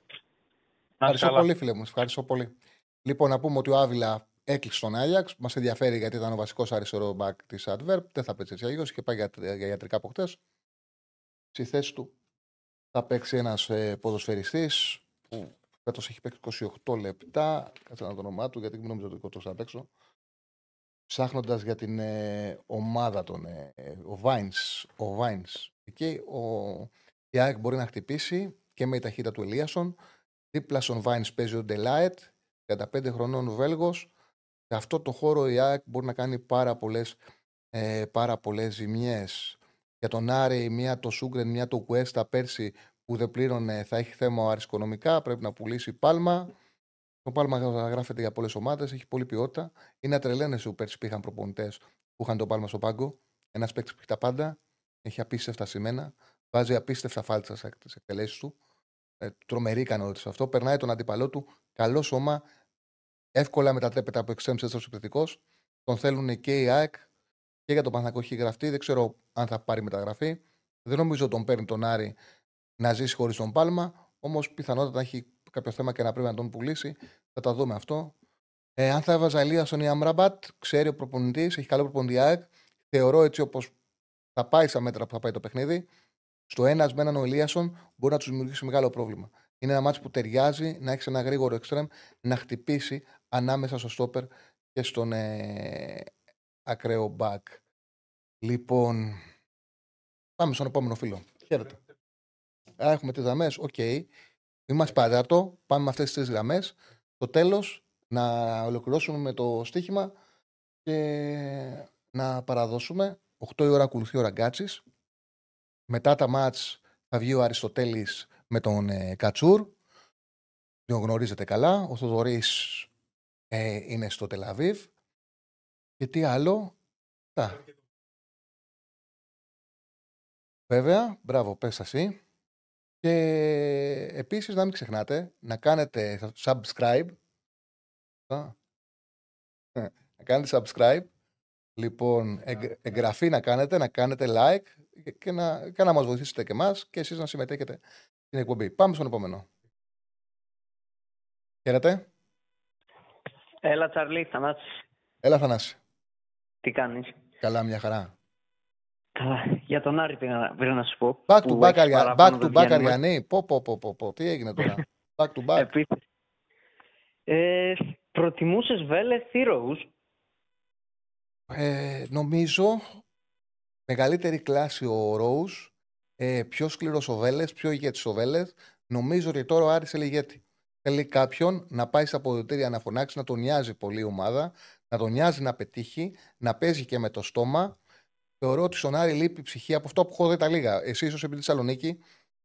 Ευχαριστώ πολύ, φίλε μου. Ευχαριστώ πολύ. Λοιπόν, να πούμε ότι ο Άβυλα έκλεισε τον Άγιαξ. Μας ενδιαφέρει γιατί ήταν ο βασικός αριστερό μπακ της Adverb. Δεν θα παίξει έτσι αλλιώς. Είχε πάει για, για ιατρικά από χτες. Στη θέση του θα παίξει ένας ε, ποδοσφαιριστής που φέτος έχει παίξει 28 λεπτά. Κάτσε να το όνομά του, γιατί μην νομίζω ότι το θα παίξω ψάχνοντας για την ε, ομάδα των. Ε, ο Βάινς, ο Βάινς. Εκεί ο Ιάκ μπορεί να χτυπήσει και με η ταχύτητα του Ελίασον. Δίπλα στον Βάινς παίζει ο Ντελάετ, 35 χρονών Βέλγος. Σε αυτό το χώρο η ΑΕΚ μπορεί να κάνει πάρα πολλές ε, πάρα πολλές ζημιές. Για τον Άρη, μία το Σούγκρεν, μία το Κουέστα πέρσι που δεν πλήρωνε θα έχει θέμα αρισκονομικά, πρέπει να πουλήσει πάλμα. Το Πάλμα γράφεται για πολλές ομάδες, έχει πολλή ποιότητα. Είναι ατρελαίνες που πέρσι πήγαν προπονητές που είχαν το Πάλμα στο πάγκο. Ένας παίκτης που έχει τα πάντα, έχει απίστευτα σημαίνα, βάζει απίστευτα φάλτσα στι εκτελέσεις του. Ε, τρομερή ικανότητα σε αυτό. Περνάει τον αντίπαλό του, καλό σώμα, εύκολα μετατρέπεται από εξτρέμ σε επιθετικός. Τον θέλουν και οι ΑΕΚ και για τον Παναθακό έχει γραφτεί. Δεν ξέρω αν θα πάρει μεταγραφή. Δεν νομίζω ότι τον παίρνει τον Άρη να ζήσει χωρίς τον Πάλμα. Όμως πιθανότατα έχει κάποιο θέμα και να πρέπει να τον πουλήσει. Θα τα δούμε αυτό. Ε, αν θα έβαζα Ελία στον Ιαμραμπάτ, ξέρει ο προπονητής, έχει καλό προπονητή Θεωρώ έτσι όπως θα πάει στα μέτρα που θα πάει το παιχνίδι. Στο ένας με έναν ο Ελίασον μπορεί να τους δημιουργήσει μεγάλο πρόβλημα. Είναι ένα μάτσο που ταιριάζει να έχει ένα γρήγορο εξτρέμ να χτυπήσει ανάμεσα στο στόπερ και στον ε, ακραίο μπακ. Λοιπόν, πάμε στον επόμενο φίλο. Χαίρετε. Έχουμε τις δαμές. Οκ. Okay. Είμαστε παράτο. Πάμε με αυτές τις τρεις γραμμές. Το τέλος να ολοκληρώσουμε με το στοίχημα και να παραδώσουμε. 8 η ώρα ακολουθεί ο Ραγκάτσης. Μετά τα μάτς θα βγει ο Αριστοτέλης με τον ε, Κατσούρ. Τον γνωρίζετε καλά. Ο Θοδωρής ε, είναι στο Τελαβίβ. Και τι άλλο; Τα. Βέβαια, μπράβο, πες εσύ. Και επίσης να μην ξεχνάτε να κάνετε subscribe. Να κάνετε subscribe. Λοιπόν, εγγραφή να κάνετε, να κάνετε like και να, και να μας βοηθήσετε και εμάς και εσείς να συμμετέχετε στην εκπομπή. Πάμε στον επόμενο. Χαίρετε. Έλα Τσαρλί, Θανάση. Έλα Θανάση. Τι κάνεις; Καλά, μια χαρά. Καλά, για τον Άρη πήγα, πήγα να σου πω. Back to που back, έχει Αρια... παράπονο, back, δεν to back βγαίνουμε. Αριανή. Πω, πω, πω, πω, πω. Τι έγινε τώρα. (laughs) back to back. Επίθεση. Ε, προτιμούσες Βέλεθ ή Ρόους; Ε, νομίζω μεγαλύτερη κλάση ο Ρόους, ε, πιο σκληρός ο Βέλες, πιο ηγέτης ο Βέλες. Νομίζω ότι τώρα ο Άρης θέλει ηγέτη. Θέλει κάποιον να πάει στα αποδοτήρια να φωνάξει, να τον νοιάζει πολύ η ομάδα, να τον νοιάζει να πετύχει, να παίζει και με το στόμα. Θεωρώ ότι στον Άρη λείπει η ψυχή από αυτό που έχω δει τα λίγα. Εσύ, ίσω επειδή Θεσσαλονίκη,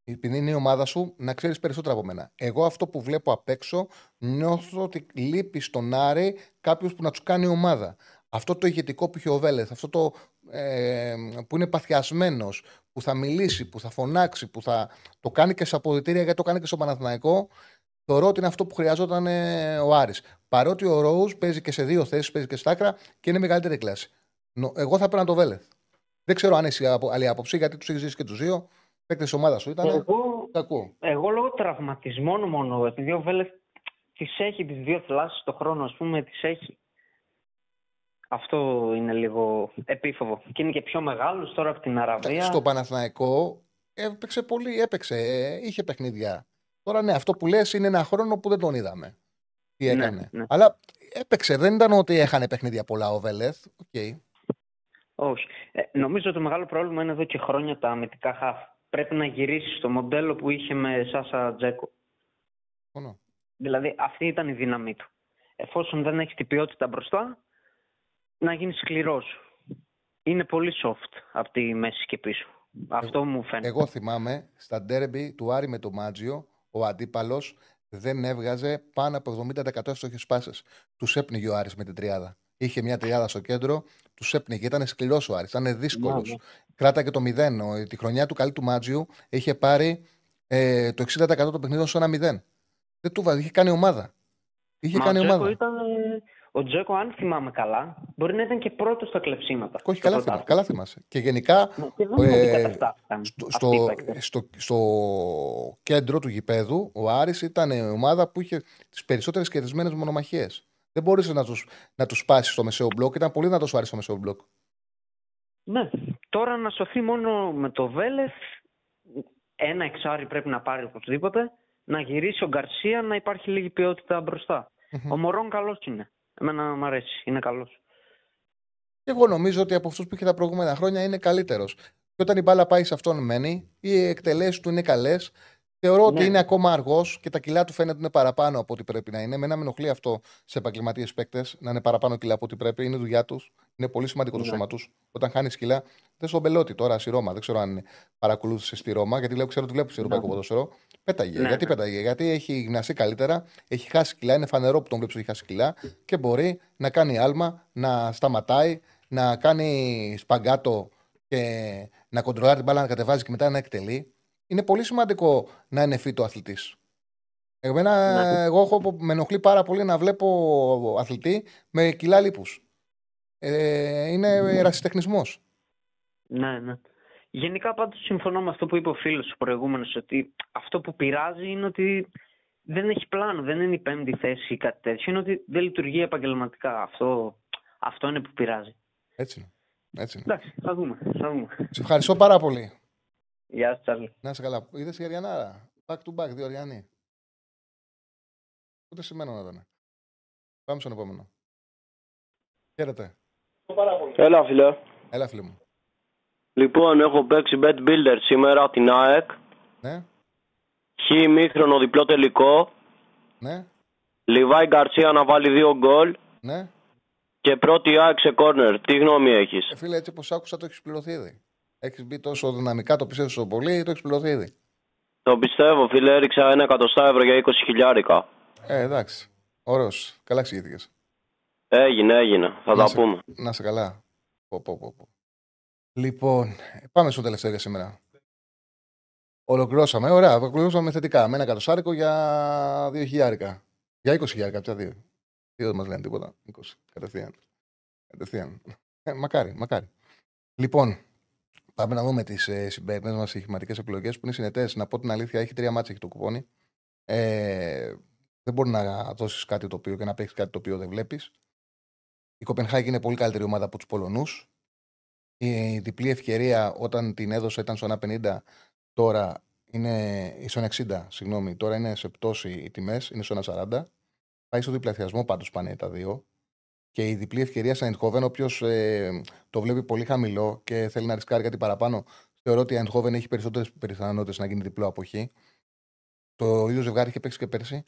επειδή είναι η ομάδα σου, να ξέρεις περισσότερα από μένα. Εγώ αυτό που βλέπω απ' έξω, νιώθω ότι λείπει στον Άρη κάποιος που να τους κάνει ομάδα. Αυτό το ηγετικό που είχε ο Βέλεθ, αυτό το ε, που είναι παθιασμένος, που θα μιλήσει, που θα φωνάξει, που θα το κάνει και σε αποδητήρια γιατί το κάνει και στο Παναθηναϊκό, θεωρώ ότι είναι αυτό που χρειαζόταν ε, ο Άρης. Παρότι ο Ρόους παίζει και σε δύο θέσεις, παίζει και στα άκρα και είναι μεγαλύτερη κλάση. Νο- Εγώ θα παίρνα το Βέλεθ. Δεν ξέρω αν έχει απο- άλλη άποψη, γιατί τους έχεις ζήσει και τους δύο. Παίκτες της ομάδας σου ήταν. Εγώ, Κακό. εγώ λόγω τραυματισμών μόνο, επειδή ο Βέλεθ τις έχει τις δύο θλάσσεις το χρόνο, ας πούμε, τις έχει. Αυτό είναι λίγο επίφοβο. Και είναι και πιο μεγάλος τώρα από την Αραβία. Στο Παναθηναϊκό έπαιξε πολύ, έπαιξε, ε, είχε παιχνίδια. Τώρα ναι, αυτό που λες είναι ένα χρόνο που δεν τον είδαμε. Τι Ναι, έκανε. ναι. Αλλά έπαιξε, δεν ήταν ότι έχανε παιχνίδια πολλά ο Βέλεθ. Οκ. Όχι. Ε, νομίζω το μεγάλο πρόβλημα είναι εδώ και χρόνια τα αμυντικά χαφ. Πρέπει να γυρίσεις στο μοντέλο που είχε με Σάσα Ζέκα. Συμφωνώ. Δηλαδή αυτή ήταν η δύναμή του. Εφόσον δεν έχεις την ποιότητα μπροστά, να γίνεις σκληρός. Είναι πολύ soft από τη μέση και πίσω. Αυτό μου φαίνεται. Εγώ θυμάμαι στα ντέρμπι του Άρη με το Μάτζιο, ο αντίπαλος δεν έβγαζε πάνω από 70% εύστοχε πάσες. Τους έπνιγε ο Άρης με την τριάδα. Είχε μια τριάδα στο κέντρο, τους έπνιγε. Ήταν σκληρός ο Άρης, ήταν δύσκολος. Ναι, ναι. Κράταγε το 0. Ο- Τη χρονιά του καλή του Μάτζιου είχε πάρει ε, το 60% των παιχνίδων στο 1-0. Δεν του βάζει, είχε κάνει ομάδα. Είχε Μα κάνει ο Τζέκο ομάδα. Ήταν, ε, ο Τζέκο, αν θυμάμαι καλά, μπορεί να ήταν και πρώτος στα κλεψίματα. Όχι, στο καλά, θυμά, πρωτάθλημα. καλά θυμάσαι. Και γενικά Και δεν είναι ότι ε, καταστάθηκαν στο, αυτοί οι στο, παίκτες. στο, στο κέντρο του γηπέδου, ο Άρης ήταν η ομάδα που είχε τις περισσότερες κερδισμένες μονομαχίες. Δεν μπορούσε να τους να τους σπάσεις στο μεσαίο μπλοκ. Ήταν πολύ να το σου άρεσε στο μεσαίο μπλοκ. Ναι. Τώρα να σωθεί μόνο με το Βέλεθ, ένα εξάρι πρέπει να πάρει οπωσδήποτε, να γυρίσει ο Γκαρσία, να υπάρχει λίγη ποιότητα μπροστά. Ο Μωρόν καλός είναι. Εμένα μου αρέσει, είναι καλός. Και εγώ νομίζω ότι από αυτούς που είχε τα προηγούμενα χρόνια είναι καλύτερος. Και όταν η μπάλα πάει σε αυτόν μένει, οι εκτελέσεις του είναι καλές. Θεωρώ ότι Ναι. είναι ακόμα αργός και τα κιλά του φαίνεται είναι παραπάνω από ό,τι πρέπει να είναι. Εμένα με ενοχλεί αυτό σε επαγγελματίες παίκτες να είναι παραπάνω κιλά από ό,τι πρέπει. Είναι δουλειά τους. Είναι πολύ σημαντικό το Ναι. σώμα τους. Όταν χάνεις κιλά, δεν στον πελότη τώρα στη Ρώμα. Δεν ξέρω αν παρακολούθησες στη Ρώμα, γιατί λέω, ξέρω ότι βλέπει ευρωπαϊκό Ναι. ποδόσφαιρο. Πέταγε. Ναι, γιατί ναι. πέταγε, Γιατί έχει γυμναστεί καλύτερα, έχει χάσει κιλά. Είναι φανερό που τον βλέπεις ότι έχει χάσει κιλά και μπορεί να κάνει άλμα, να σταματάει, να κάνει σπαγκάτο και να κοντρολάρει την μπάλα να κατεβάζει και μετά να εκτελεί. Είναι πολύ σημαντικό να είναι φύτο αθλητής. Εμένα, Ναι. εγώ έχω, με ενοχλεί πάρα πολύ να βλέπω αθλητή με κιλά λίπους. Ε, είναι ερασιτεχνισμός. Ναι, ναι. Γενικά πάντως συμφωνώ με αυτό που είπε ο φίλος ο προηγούμενος, ότι αυτό που πειράζει είναι ότι δεν έχει πλάνο, δεν είναι η πέμπτη θέση ή κάτι τέτοιο, είναι ότι δεν λειτουργεί επαγγελματικά. Αυτό, αυτό είναι που πειράζει. Έτσι είναι. Έτσι είναι. Εντάξει, θα δούμε. Θα δούμε. Σε ευχαριστώ πάρα πολύ. Γεια σου, Τσάρλι. Να είσαι καλά. Είδες η Αριανάρα; Back to back, δύο Αριανοί. Ούτε σημαίνω να ήταν. Πάμε στον επόμενο. Χαίρετε. Έλα, φίλε. Έλα, φίλε μου. Λοιπόν, έχω παίξει Bet Builder σήμερα την ΑΕΚ. Ναι, Χ ημίχρονο διπλό τελικό. ναι, Λιβάη Γκαρσία να βάλει δύο γκολ. ναι. Και πρώτη ΑΕΚ σε κόρνερ. Τι γνώμη έχεις; Ε, φίλε, έτσι όπως άκουσα, το έχεις πληρωθεί ήδη. Έχεις μπει τόσο δυναμικά, το πιστεύεις τόσο πολύ, το έχεις πληρωθεί ήδη; Το πιστεύω, φίλε. Έριξα ένα εκατοστά ευρώ για 20 χιλιάρικα. Ε, εντάξει. Ωραίος. Καλά εξηγήθηκες. Έγινε, έγινε. Θα Να τα σε- πούμε. Να σε καλά. Πω, πω, πω, πω. Λοιπόν, πάμε στο τελευταίο για σήμερα. Ολοκληρώσαμε. Ωραία, ολοκληρώσαμε θετικά. Με ένα κατοστάρικο για 2 χιλιάρικα. Για 20 χιλιάρικα, πια δύο. Δύο δεν μας λένε τίποτα. 20. Κατευθείαν. Κατευθείαν. Ε, μακάρι, μακάρι. Λοιπόν, πάμε να δούμε τις ε, συμπέρνε μας στοιχηματικέ επιλογέ που είναι συνετές. Να πω την αλήθεια, έχει τρία μάτια έχει το κουπόνι. Ε, δεν μπορεί να δώσεις κάτι το οποίο και να παίξεις κάτι το οποίο δεν βλέπεις. Η Κοπενχάγη είναι πολύ καλύτερη ομάδα από τους Πολωνούς. Η διπλή ευκαιρία όταν την έδωσε ήταν στο 1,50, τώρα είναι στο 60, συγγνώμη, τώρα είναι σε πτώση οι τιμές, είναι στο 1,40. Πάει στο διπλασιασμό πάντως πάνε τα δύο. Και η διπλή ευκαιρία σαν Eindhoven, όποιο ε, το βλέπει πολύ χαμηλό και θέλει να ρισκάρει κάτι παραπάνω, θεωρώ ότι η Eindhoven έχει περισσότερες πιθανότητες να γίνει διπλό αποχή. Το ίδιο ζευγάρι είχε παίξει και πέρσι.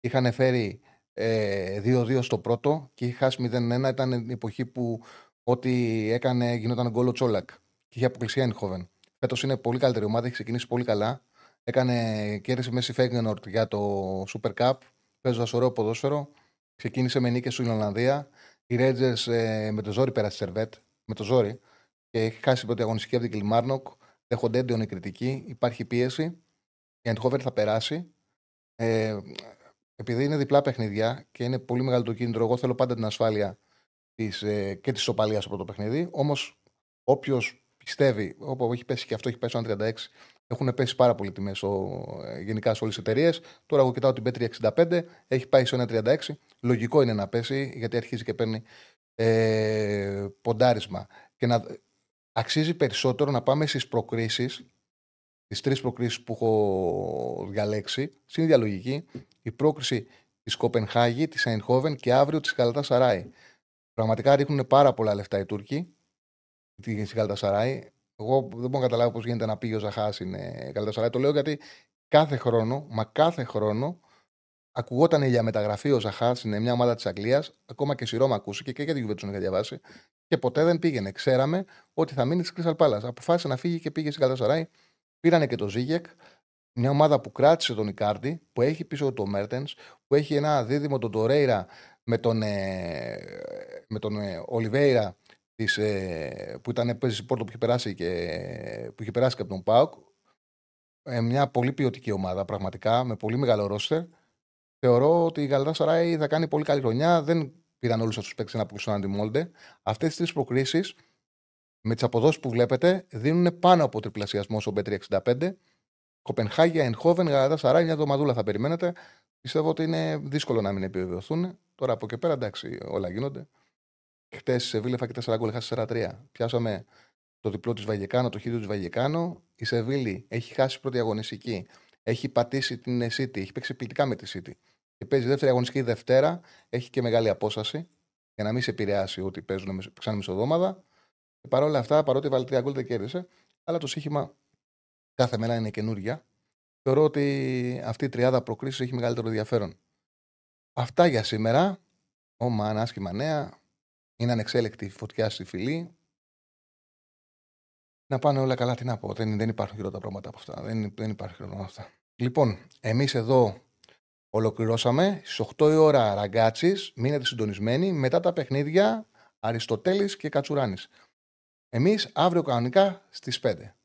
Είχαν φέρει ε, 2-2 στο πρώτο και είχε χάσει 0-1. Ήταν η εποχή που ό,τι έκανε γινόταν γκολ ο Τσόλακ. Και είχε αποκλειστεί η Eindhoven. Φέτος είναι πολύ καλύτερη ομάδα, έχει ξεκινήσει πολύ καλά. Έκανε κέρδισε μέση Φέγγενορτ για το Super Cup. Παίζοντας ωραίο ποδόσφαιρο. Ξεκίνησε με νίκες στην Ολλανδία. Οι Rangers ε, με το ζόρι πέρασε Σερβέτ. Με το ζόρι. Και έχει χάσει την πρώτη αγωνιστική από την Κιλμάρνοκ. Δέχονται έντονη κριτική. Υπάρχει πίεση. Η Αϊντχόφεν θα περάσει. Ε, επειδή είναι διπλά παιχνίδια και είναι πολύ μεγάλο το κίνητρο, εγώ θέλω πάντα την ασφάλεια της, ε, και της οπαλία από το παιχνίδι. Όμως, όποιος πιστεύει, όπου έχει πέσει και αυτό, έχει πέσει το 36, έχουν πέσει πάρα πολύ τιμές ε, γενικά σε όλες τις εταιρείες. Τώρα εγώ κοιτάω την B365, έχει πάει σε 1,36. Λογικό είναι να πέσει, γιατί αρχίζει και παίρνει ε, ποντάρισμα. Και να αξίζει περισσότερο να πάμε στις προκρίσεις, τις τρεις προκρίσεις που έχω διαλέξει, στην ίδια λογική. Η πρόκριση της Κοπενχάγη, της Αϊνχόβεν και αύριο της Καλατά Σαράι. Πραγματικά ρίχνουν πάρα πολλά λεφτά οι Τούρκοι στη Καλατά Σαράι. Εγώ δεν μπορώ να καταλάβω πώς γίνεται να πήγε ο Ζαχάς είναι Καλατασαράι. Το λέω γιατί κάθε χρόνο, μα κάθε χρόνο, ακουγόταν για μεταγραφή ο Ζαχάς είναι μια ομάδα της Αγγλίας, ακόμα και στη Ρώμα ακούστηκε και για την Γιουβέτσον είχα διαβάσει. Και ποτέ δεν πήγαινε. Ξέραμε ότι θα μείνει στη Κρυσαλ Πάλα. Αποφάσισε να φύγει και πήγε στην Καλατασαράι. Πήρανε και το Ζίγεκ, μια ομάδα που κράτησε τον Ικάρντι, που έχει πίσω το Μέρτεν, που έχει ένα δίδυμο τον Τορέιρα με τον, ε, με τον ε, Ολιβέηρα της, ε, που ήταν παίζει πόρτο που είχε περάσει και, που είχε περάσει και από τον Πάουκ. Ε, μια πολύ ποιοτική ομάδα πραγματικά, με πολύ μεγάλο ρόστερ. Θεωρώ ότι η Γαλατά Σαράι θα κάνει πολύ καλή χρονιά. Δεν πήραν όλους αυτούς τους παίκτες να αποκλειστούν αντιμόλντε. Αυτές τις τρει προκρίσεις με τις αποδόσεις που βλέπετε δίνουν πάνω από τριπλασιασμό στο B365. Κοπενχάγια, Ενχόβεν, Γαλατά Σαράι, μια εβδομαδούλα θα περιμένετε. Πιστεύω ότι είναι δύσκολο να μην επιβεβαιωθούν. Τώρα από και πέρα εντάξει, όλα γίνονται. Χτες η Σεβίλη έφαγε 4 γκολ, έχασε 4-3. Πιάσαμε το διπλό της Βαγεκάνο, το χίλιο της Βαγεκάνο. Η Σεβίλη έχει χάσει πρώτη αγωνιστική. Έχει πατήσει την City, έχει παίξει πληκτικά με τη City. Και παίζει δεύτερη αγωνιστική Δευτέρα. Έχει και μεγάλη απόσταση για να μην σε επηρεάσει ότι παίζουν ξανά μισοδόμαδα. Και παρόλα αυτά, παρότι βάλει τρία γκολ δεν κέρδισε, αλλά το σύγχυμα κάθε μέρα είναι καινούρια. Θεωρώ ότι αυτή η τριάδα προκρίσει έχει μεγαλύτερο ενδιαφέρον. Αυτά για σήμερα. Όμα, άσχημα νέα. Είναι ανεξέλεκτη φωτιά στη φυλή. Να πάνε όλα καλά, τι να πω. Δεν, δεν υπάρχουν χειρότερα πράγματα από αυτά. Δεν, δεν υπάρχουν χειρότερα από αυτά. Λοιπόν, εμείς εδώ ολοκληρώσαμε. Στις 8 η ώρα ραγκάτση. Μείνετε συντονισμένοι. Μετά τα παιχνίδια Αριστοτέλης και Κατσουράνης. Εμείς αύριο κανονικά στις 5.